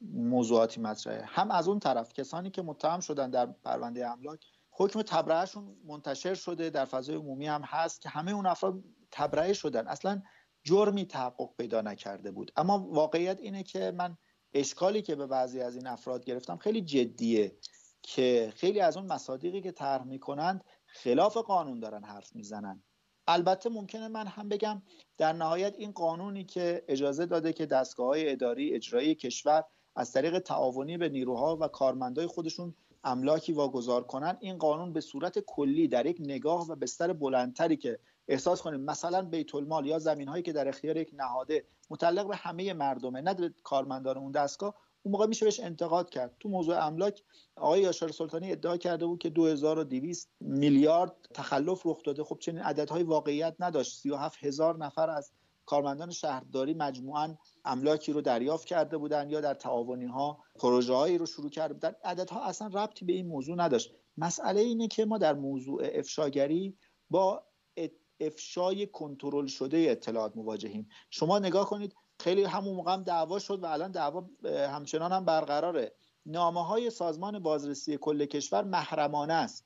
موضوعاتی مطرحه. هم از اون طرف کسانی که متهم شدن در پرونده املاک حکم تبرئهشون منتشر شده در فضای عمومی هم هست که همه اون افراد تبرئه شدن. اصلا جرمی تحقق پیدا نکرده بود. اما واقعیت اینه که من اشکالی که به بعضی از این افراد گرفتم خیلی جدیه که خیلی از اون مصادیقی که طرح می‌کنند خلاف قانون دارن حرف می‌زنن. البته ممکنه من هم بگم در نهایت این قانونی که اجازه داده که دستگاه های اداری اجرایی کشور از طریق تعاونی به نیروها و کارمندای خودشون املاکی واگذار کنن این قانون به صورت کلی در یک نگاه و بستر بلندتری که احساس کنیم مثلا بیت المال یا زمین هایی که در اختیار یک نهاده متعلق به همه مردمه نه کارمندان اون دستگاه اون موقع میشه بهش انتقاد کرد. تو موضوع املاک آقای یاشار سلطانی ادعا کرده بود که 2200 میلیارد تخلف رخ داده. خب چنین عددهای واقعیت نداشت. 37 هزار نفر از کارمندان شهرداری مجموعا املاکی رو دریافت کرده بودن یا در تعاونی ها پروژه هایی رو شروع کرده بودن عددها اصلا ربطی به این موضوع نداشت. مسئله اینه که ما در موضوع افشاگری با افشای کنترل شده اطلاعات مواجهیم. شما نگاه کنید خیلی همون موقع هم دعوا شد و الان دعوا همچنان هم برقراره. نامه های سازمان بازرسی کل کشور محرمانه است.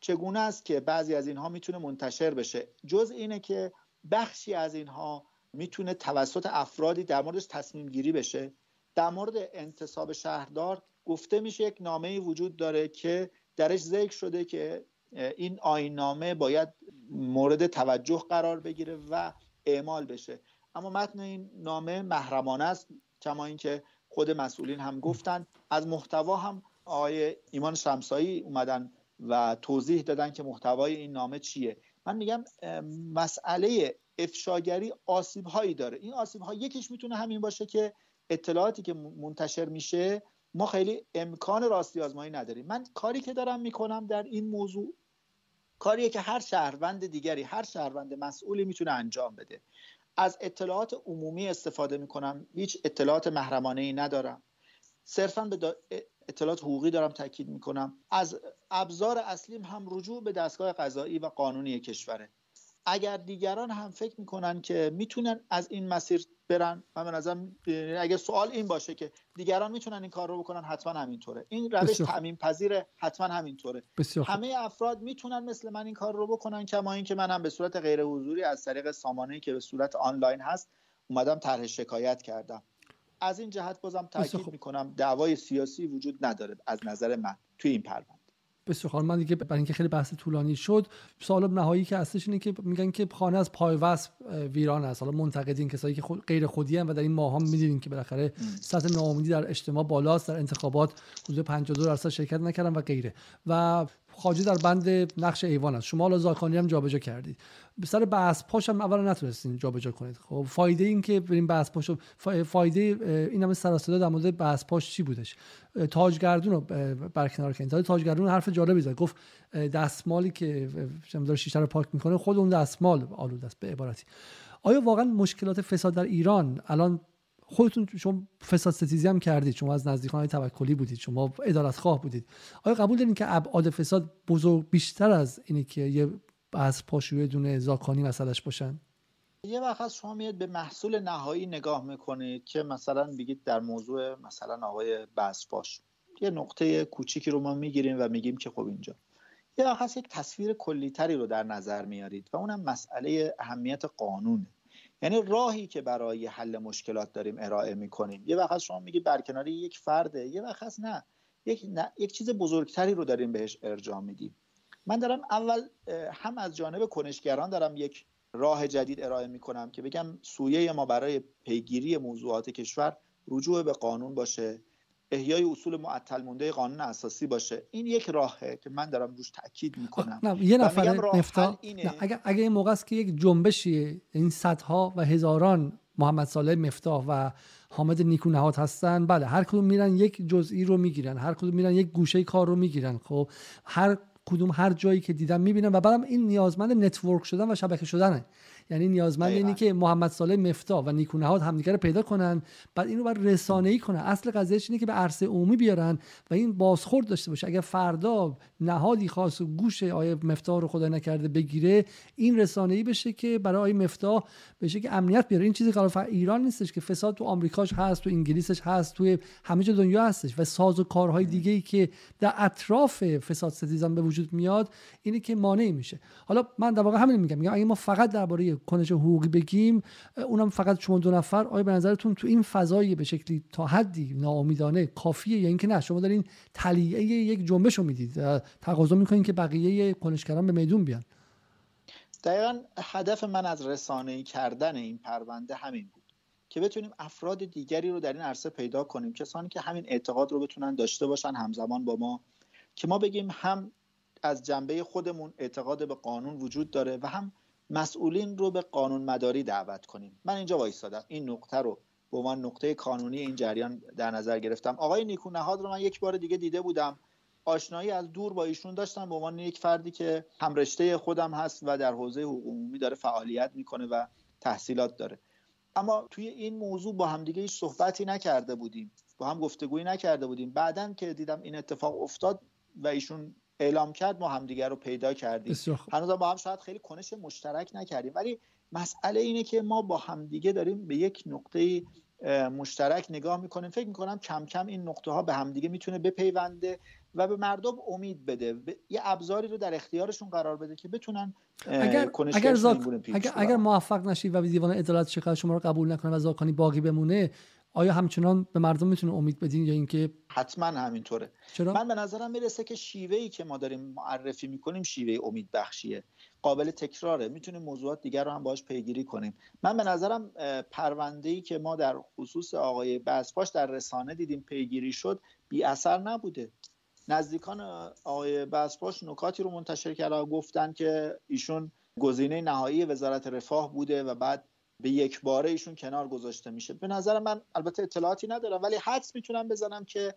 چگونه است که بعضی از اینها می‌تونه منتشر بشه؟ جز اینه که بخشی از اینها می‌تونه توسط افرادی در موردش تصمیم گیری بشه. در مورد انتصاب شهردار گفته میشه یک نامه وجود داره که درش ذکر شده که این آین نامه باید مورد توجه قرار بگیره و اعمال بشه. اما متن این نامه محرمانه است کما اینکه خود مسئولین هم گفتن. از محتوا هم آقای ایمان شمسایی اومدن و توضیح دادن که محتوای این نامه چیه. من میگم مسئله افشاگری آسیب هایی داره. این آسیب ها یکیش می‌تونه همین باشه که اطلاعاتی که منتشر میشه ما خیلی امکان راستی آزمایی نداریم. من کاری که دارم می‌کنم در این موضوع کاریه که هر شهروند دیگری هر شهروند مسئولی می‌تونه انجام بده. از اطلاعات عمومی استفاده می‌کنم. هیچ اطلاعات محرمانه ای ندارم. صرفا به اطلاعات حقوقی دارم تاکید می‌کنم. از ابزار اصلیم هم رجوع به دستگاه قضایی و قانونی کشوره. اگر دیگران هم فکر می‌کنن که می‌تونن از این مسیر برن من به نظرم اگه سوال این باشه که دیگران می‌تونن این کار رو بکنن حتما همینطوره. این روش تعمین پذیره حتما همینطوره. همه افراد می‌تونن مثل من این کار رو بکنن کما اینکه منم به صورت غیر حضوری از طریق سامانه‌ای که به صورت آنلاین هست اومدم طرح شکایت کردم. از این جهت بازم تاکید می‌کنم دعوای سیاسی وجود نداره از نظر من توی این پرونده بسیار من دیگه برای اینکه خیلی بحث طولانی شد سوال نهایی که هستش اینه که میگن که خانه از پای وصف ویران است. حالا منتقدین کسایی که خود غیر خودی هم و در این ماه هم می‌دیدین که بالاخره سطح ناامیدی در اجتماع بالاست در انتخابات حدود 52 درصد شرکت نکردن و غیره. و خاجی در بند نقش ایوان است. شما حالا زاکانی هم جابجا کردید. به سر بحث پاش هم اولا نتونستین جابجا کنید. خب فایده این که بریم بحث پاش فایده این همه سر در مورد بحث پاش چی بودش؟ تاجگردون رو برکنار کنید تاجگردون حرف جالبی زد. گفت دستمالی که داره شیشه رو پاک می‌کنه خود اون دستمال آلوده است به عبارتی. آیا واقعا مشکلات فساد در ایران الان خودتون شما فساد ستیزی هم کردید. شما از نزدیکان توکلی بودید. شما ادالت خواه بودید. آیا قبول دارین که ابعاد فساد بزرگ بیشتر از اینه که یه از پاشوی دونه زاکانی مسئلهش باشن؟ یه وقت شما میاد به محصول نهایی نگاه می‌کنید که مثلا بگید در موضوع مثلا آقای بسپاش یه نقطه کوچیکی رو ما می‌گیریم و میگیم که خب اینجا. یه وقت یک تصویر کلیتری رو در نظر میارید و اونم مسئله اهمیت قانونه یعنی راهی که برای حل مشکلات داریم ارائه می‌کنیم. یه وقت شما میگید برکناری یک فرده یه وقت نه. یک, نه. یک چیز بزرگتری رو داریم بهش ارجاع میدیم. من دارم اول هم از جانب کنشگران دارم یک راه جدید ارائه می‌کنم که بگم سویه ما برای پیگیری موضوعات کشور رجوع به قانون باشه. احیای اصول معطل مونده قانون اساسی باشه. این یک راهه که من دارم روش تاکید می‌کنم. نه یه نفر نفتا اگر اگر این موقع است که یک جنبشی این صدها و هزاران محمد صالح مفتاح و حامد نیکو نهاد هستن بله هر کدوم میرن یک جزئی رو می‌گیرن هر کدوم میرن یک گوشه کار رو می‌گیرن. خب هر کدوم هر جایی که دیدم می‌بینم و بعدم این نیازمند network شدن و شبکه شدنه. یعنی نیازمند اینی که محمد صالح مفتاح و نیکونهاد همدیگه رو پیدا کنن بعد اینو بر رسانه ای کنن. اصل قضیهش اینه که به عرصه عمومی بیارن و این بازخورد داشته باشه. اگر فردا نهادی خواست گوش آقای مفتاح رو خدا نکرده بگیره این رسانه ای بشه که برای آقای مفتاح بشه که امنیت بیاره. این چیزی که ایران نیستش که فساد تو آمریکاش هست تو انگلیسش هست توی همه جا دنیا هستش و ساز و کارهای دیگه ای که در اطراف فساد ستیزان به وجود میاد اینه که مانع میشه. حالا من در واقع همین میگم. میگم اگه ما فقط درباره کنش حقوقی بگیم اونم فقط شما دو نفر آیا به نظرتون تو این فضای به شکلی تا حدی ناامیدانه کافیه یا اینکه نه؟ شما دارین تلیعه یک جنبش رو می‌دید تقاضا می‌کنین که بقیه کنشگران به میدون بیان. دقیقا هدف من از رسانه کردن این پرونده همین بود که بتونیم افراد دیگری رو در این عرصه پیدا کنیم کسانی که همین اعتقاد رو بتونن داشته باشن همزمان با ما که ما بگیم هم از جنبه خودمون اعتقاد به قانون وجود داره و هم مسئولین رو به قانون مداری دعوت کنیم. من اینجا وایستادم. این نقطه رو به عنوان نقطه قانونی این جریان در نظر گرفتم. آقای نیکو نهاد رو من یک بار دیگه دیده بودم. آشنایی از دور با ایشون داشتم. به عنوان یک فردی که هم رشته خودم هست و در حوزه حقوق عمومی داره فعالیت می‌کنه و تحصیلات داره. اما توی این موضوع با همدیگه هیچ صحبتی نکرده بودیم. با هم گفتگویی نکرده بودیم. بعدا که دیدم این اتفاق افتاد و ایشون اعلام کرد ما همدیگه رو پیدا کردیم. هنوز با هم شاید خیلی کنش مشترک نکردیم. ولی مسئله اینه که ما با همدیگه داریم به یک نقطه مشترک نگاه می‌کنیم. فکر می‌کنم کم کم این نقطه ها به همدیگه می‌تونه بپیونده و به مردم امید بده. یه ابزاری رو در اختیارشون قرار بده که بتونن اگر اگر, زاک... اگر, اگر موفق نشید و دیوان عدالت شکایت شما رو قبول نکنه و زاکانی باقی بمونه آیا همچنان به مردم می‌تونه امید بدین یا اینکه حتما همینطوره. چرا؟ من به نظرم می‌رسه که شیوه ای که ما داریم معرفی می‌کنیم شیوه امید بخشیه. قابل تکراره. می‌تونیم موضوعات دیگر رو هم باش پیگیری کنیم. من به نظرم پرونده ای که ما در خصوص آقای بسپاش در رسانه دیدیم پیگیری شد بی اثر نبوده. نزدیکان آقای بسپاش نکاتی رو منتشر کردن و گفتن که ایشون گزینه نهایی وزارت رفاه بوده و بعد به یک باره ایشون کنار گذاشته میشه. به نظر من البته اطلاعاتی ندارم ولی حدس می‌تونم بزنم که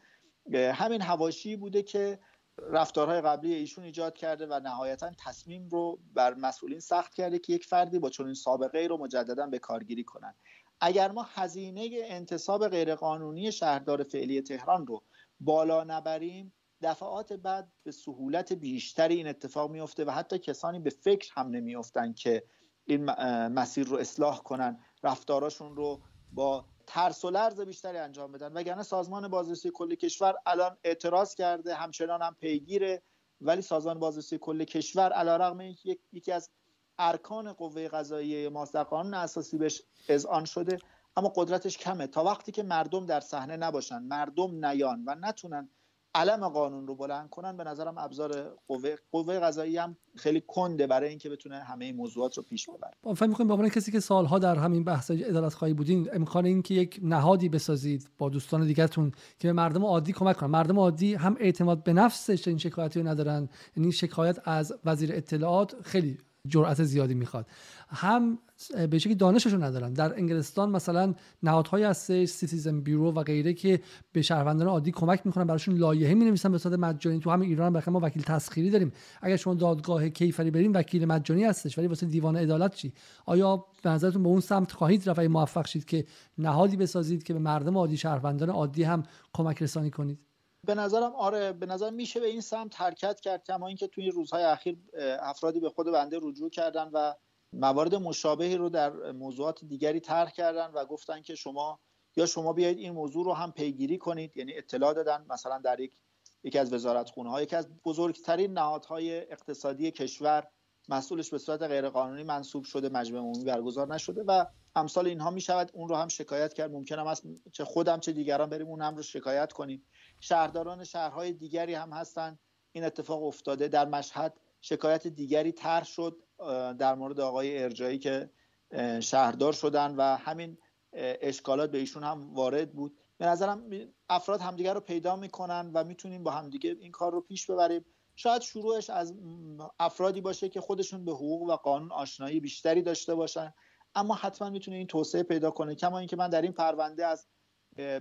همین هواشی بوده که رفتارهای قبلی ایشون ایجاد کرده و نهایتا تصمیم رو بر مسئولین سخت کرده که یک فردی با چنین سابقه ای رو مجددا به کارگیری کنن. اگر ما هزینه انتصاب غیرقانونی شهردار فعلی تهران رو بالا نبریم دفعات بعد به سهولت بیشتری این اتفاق میفته و حتی کسانی به فکر هم نمیافتن که این مسیر رو اصلاح کنن رفتاراشون رو با ترس و لرز بیشتری انجام بدن. وگرنه سازمان بازرسی کل کشور الان اعتراض کرده همچنان هم پیگیره. ولی سازمان بازرسی کل کشور علیرغم اینکه یکی از ارکان قوه قضاییه ماست در قانون اساسی بهش اذعان شده. اما قدرتش کمه. تا وقتی که مردم در صحنه نباشن مردم نیان و نتونن علم قانون رو بلند کنن به نظرم ابزار قوه قوه قضایی هم خیلی کنده برای اینکه بتونه همه این موضوعات رو پیش ببره. فکر می‌کنم به کسی که سالها در همین بحث عدالت خواهی بودین امکان این که یک نهادی بسازید با دوستان دیگهتون که به مردم عادی کمک کنن. مردم عادی هم اعتماد به نفسش این شکایتی رو ندارن. یعنی شکایت از وزیر اطلاعات خیلی جرأت زیادی می‌خواد. هم به شکلی دانششون ندارن. در انگلستان مثلا نهادهایی هستش Citizens Bureau و غیره که به شهروندان عادی کمک می‌کنن براشون لایحه می نویسن به صورت مجانی. تو همین ایران هم ما وکیل تسخیری داریم. اگر شما دادگاه کیفری بریم وکیل مجانی هستش. ولی واسه دیوان عدالت چی؟ آیا به نظرتون به اون سمت خواهید رفت؟ موفق شید که نهادی بسازید که به مردم عادی شهروندان عادی هم کمک رسانی کنید؟ به نظرم آره به نظر میشه به این سمت حرکت کرد کما اینکه توی روزهای اخیر افرادی به خود بنده رجوع کردن و موارد مشابهی رو در موضوعات دیگری طرح کردن و گفتن که شما یا شما بیایید این موضوع رو هم پیگیری کنید یعنی اطلاع دادن مثلا در یک یکی از وزارت خونه ها یکی از بزرگترین نهادهای اقتصادی کشور مسئولش به صورت غیرقانونی منصوب شده مجمع عمومی برگزار نشده و امثال اینها می شود اون رو هم شکایت کرد. ممکن است چه خودم چه دیگران بریم اون هم رو شکایت کنیم. شهرداران شهرهای دیگری هم هستن. این اتفاق افتاده. در مشهد شکایت دیگری طرح شد در مورد آقای ارجایی که شهردار شدن و همین اشکالات به ایشون هم وارد بود. به نظرم افراد همدیگر رو پیدا می‌کنن و می‌تونیم با همدیگه این کار رو پیش ببریم. شاید شروعش از افرادی باشه که خودشون به حقوق و قانون آشنایی بیشتری داشته باشن. اما حتما می‌تونه این توسعه پیدا کنه. کما اینکه من در این پرونده از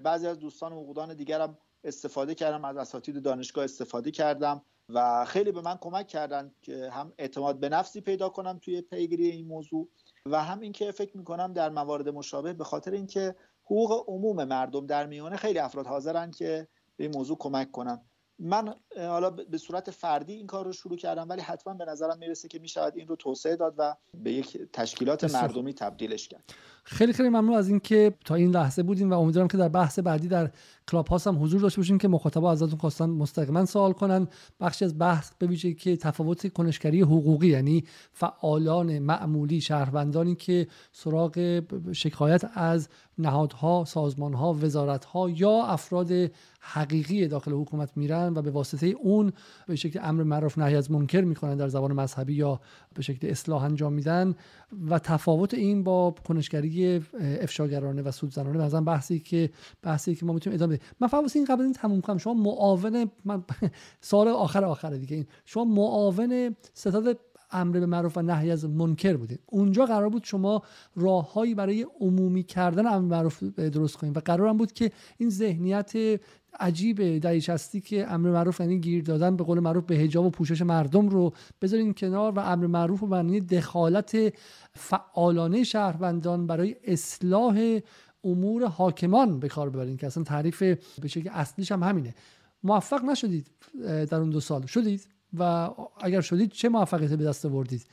بعضی از دوستان و حقوقدان دیگرم استفاده کردم از اساتید دانشگاه استفاده کردم و خیلی به من کمک کردن که هم اعتماد به نفسی پیدا کنم توی پیگیری این موضوع و هم اینکه فکر می‌کنم در موارد مشابه به خاطر اینکه حقوق عموم مردم در میانه خیلی افراد حاضرن که به این موضوع کمک کنم من حالا به صورت فردی این کار رو شروع کردم ولی حتما به نظرم می‌رسه که می‌شود این رو توسعه داد و به یک تشکیلات مردمی تبدیلش کرد. خیلی خیلی ممنون از اینکه تا این لحظه بودیم و امیدوارم که در بحث بعدی در کلاب هاست هم حضور داشته باشیم که مخاطبا ازتون خواستن مستقیما سوال کنن. بخشی از بحث به ویژه که تفاوت کنشگری حقوقی یعنی فعالان معمولی شهروندانی که سراغ شکایت از نهادها سازمانها وزارتها یا افراد حقیقی داخل حکومت میرن و به واسطه اون به شکل امر معروف نهی از منکر می‌کنن در زبان مذهبی یا به شکل اصلاح انجام میدن و تفاوت این با کنشگری افشاگرانه و سودزنانه. مثلا بحثی که بحثی که ما می‌تونیم ادامه بدیم. من فقط این قبل این تموم کنم. شما معاون من سال آخر آخر دیگه. این شما معاون ستاد امر به معروف و نهی از منکر بودید اونجا قرار بود شما راههایی برای عمومی کردن امر معروف درست کنید و قرار هم بود که این ذهنیت عجیب دریچستی که امر معروف یعنی گیر دادن به قول معروف به حجاب و پوشش مردم رو بذارین کنار و امر معروف و معنی دخالت فعالانه شهروندان برای اصلاح امور حاکمان به کار ببرین که اصلا تعریف به شکل اصلیش هم همینه. موفق نشدید در اون دو سال. شدید؟ و اگر شدید چه موفقیتی به دست آوردید؟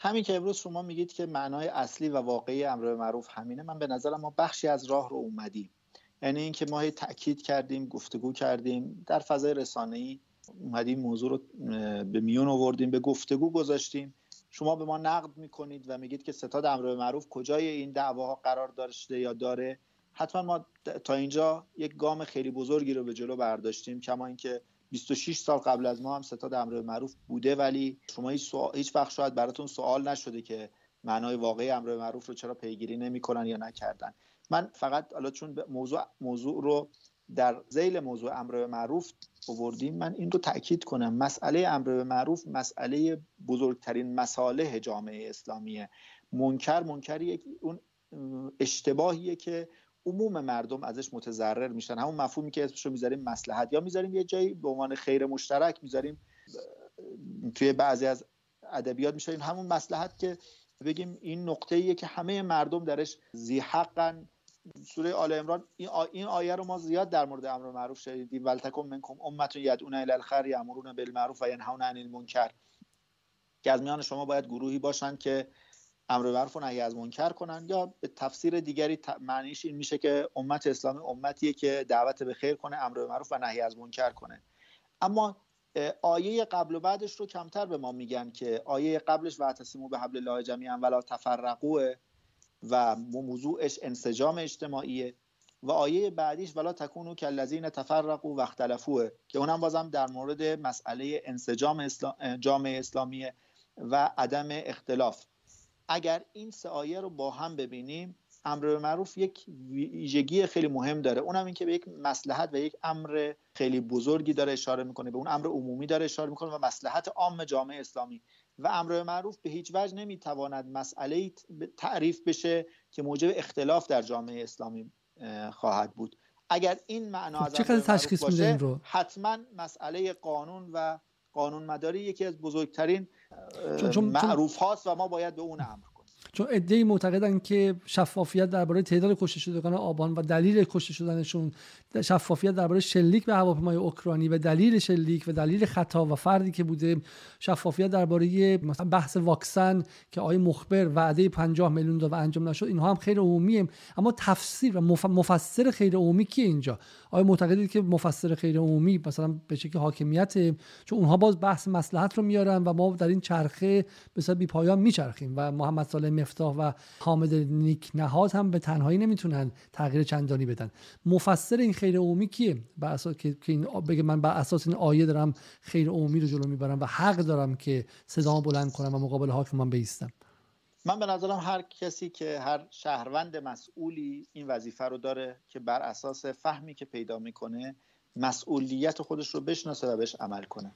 همین که امروز شما میگید که معنای اصلی و واقعی امر معروف همینه من به نظرم ما بخشی از راه رو اومدیم. یعنی اینکه ما تاکید کردیم گفتگو کردیم در فضای رسانه‌ای اومدیم موضوع رو به میون آوردیم به گفتگو گذاشتیم. شما به ما نقد می‌کنید و میگید که ستاد امر معروف کجای این دعواها قرار داشته یا داره. حتما ما تا اینجا یک گام خیلی بزرگی رو به جلو برداشتیم کما اینکه 26 سال قبل از ما هم ستاد امر معروف بوده ولی شما هیچ, وقت شاید براتون سوال نشده که معنای واقعی امر معروف رو چرا پیگیری نمی‌کنن یا نکردن. من فقط حالا چون موضوع موضوع رو در زیل موضوع امر به معروف آوردیم من این رو تاکید کنم. مسئله امر به معروف مسئله بزرگترین مساله جامعه اسلامیه. منکر منکری اون اشتباهیه که عموم مردم ازش متضرر میشن. همون مفهومی که اسمش رو می‌ذاریم مسلحت. یا می‌ذاریم یه جایی به عنوان خیر مشترک می‌ذاریم توی بعضی از ادبیات میشه همون مسلحت که بگیم این نقطه ایه که همه مردم درش زی حقن سوره آل عمران این آیه رو ما زیاد در مورد امر معروف شنیدیم. ولتکم منکم امت یدعون الی الخیر یامرون بالمعروف و ینهون عن المنکر. که از میان شما باید گروهی باشن که امر معروف و نهی از منکر کنن یا به تفسیر دیگری معنیش این میشه که امت اسلامی امتیه که دعوت به خیر کنه امر معروف و نهی از منکر کنه. اما آیه قبل و بعدش رو کمتر به ما میگن که آیه قبلش و به حبل الله جمیعا ولا تفرقوه و موضوعش انسجام اجتماعیه و آیه بعدیش ولا تکونو که الذین تفرقوا و اختلفوه که اونم بازم در مورد مسئله انسجام اسلام جامعه اسلامیه و عدم اختلاف. اگر این سه آیه رو با هم ببینیم امر به معروف یک ویژگی خیلی مهم داره. اونم این که به یک مسلحت و یک امر خیلی بزرگی داره اشاره می‌کنه به اون امر عمومی داره اشاره می‌کنه و مسلحت عام جامعه اسلامی. و امر معروف به هیچ وجه نمی‌تواند مسئله تعریف بشه که موجب اختلاف در جامعه اسلامی خواهد بود. اگر این معنا از چقدر تشخیص باشه رو؟ حتما مسئله قانون و قانون مداری یکی از بزرگترین معروف هاست و ما باید به اون امر چون ای معتقدن که شفافیت درباره تعداد کشته شدگان آبان و دلیل کشته شدنشون شفافیت درباره شلیک به هواپیمای اوکراینی و دلیل شلیک و دلیل خطا و فردی که بوده شفافیت درباره مثلا بحث واکسن که آقای مخبر وعده 50 میلیون داد و انجام نشد اینها هم خیر عمومیه. اما تفسیر و مفسر خیر عمومی کیه اینجا؟ آیا معتقدید که مفسر خیر عمومی مثلا به شکل حاکمیت چون اونها باز بحث مصلحت رو میارن و ما در این چرخه به بی پایان میچرخیم و محمد صالح مفتاح و حامد نیک نهاد هم به تنهایی نمی‌تونن تغییر چندانی بدن. مفسر این خیر عمومی کیه؟ بر اساس که این بگه من بر اساس این آیه دارم خیر عمومی رو جلو می‌برم و حق دارم که صدام بلند کنم و مقابل حاکمان بیستم. من به نظرم هر کسی که هر شهروند مسئولی این وظیفه رو داره که بر اساس فهمی که پیدا می‌کنه مسئولیت خودش رو بشناسه و بهش عمل کنه.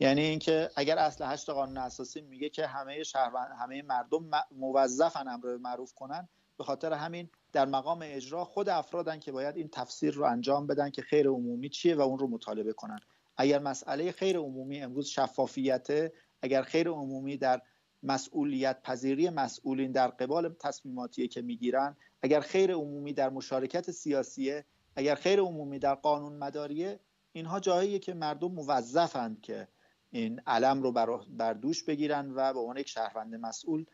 یعنی اینکه اگر اصل هشت قانون اساسی میگه که همه شهروند همه مردم موظفن امر معروف کنن به خاطر همین در مقام اجرا خود افرادن که باید این تفسیر رو انجام بدن که خیر عمومی چیه و اون رو مطالبه کنن. اگر مسئله خیر عمومی امروز شفافیت اگر خیر عمومی در مسئولیت پذیری مسئولین در قبال تصمیماتی که می‌گیرن. اگر خیر عمومی در مشارکت سیاسیه اگر خیر عمومی در قانون مداریه اینها جاییه که مردم موظفند که این علم رو بر دوش بگیرن و به عنوان یک شهروند مسئول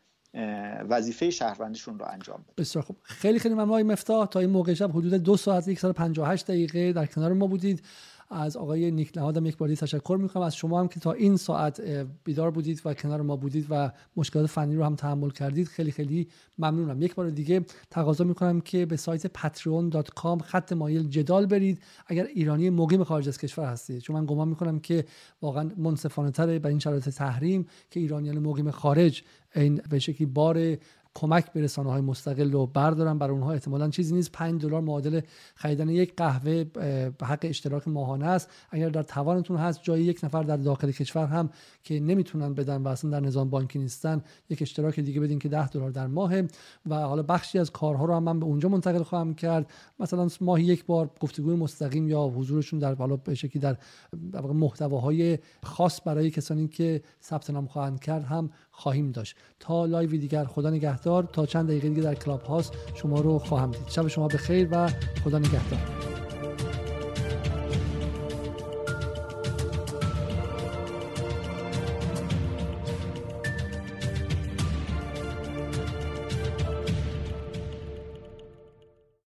وظیفه شهروندیشون رو انجام بدن. بسیار خوب. خیلی خیلی ممنون مفتاح. تا این موقع شب حدود دو ساعت یک ساعت 58 دقیقه در کنار ما بودید. از آقای نیک نهادم یک باری تشکر می‌کنم. از شما هم که تا این ساعت بیدار بودید و کنار ما بودید و مشکلات فنی رو هم تحمل کردید خیلی خیلی ممنونم. یک بار دیگه تقاضا می‌کنم که به سایت patreon.com خط مایل جدال برید. اگر ایرانی مقیم خارج از کشور هستید چون من گمان می‌کنم که واقعا منصفانه تره به این شرایط تحریم که ایرانیان مقیم خارج این به شکلی بار کمک به رسانه های مستقل رو بردارن. برای اونها احتمالا چیزی نیست. 5 دلار معادل خریدن یک قهوه به حق اشتراک ماهانه است. اگر در توانتون هست جای یک نفر در داخل کشور هم که نمی‌تونن بدن و در نظام بانکی نیستن یک اشتراک دیگه بدین که 10 دلار در ماه و حالا بخشی از کارها رو هم من به اونجا منتقل خواهم کرد. مثلا ماهی یک بار گفتگوی مستقیم یا حضورشون در حالا به شکلی در محتواهای خاص برای کسانی که ثبت نام خواهند کرد هم خواهیم داشت. تا live دیگر خدا نگهدار. تا چند دقیقه دیگه در Clubhouse شما رو خواهم دید. شب شما به خیر و خدا نگهدار.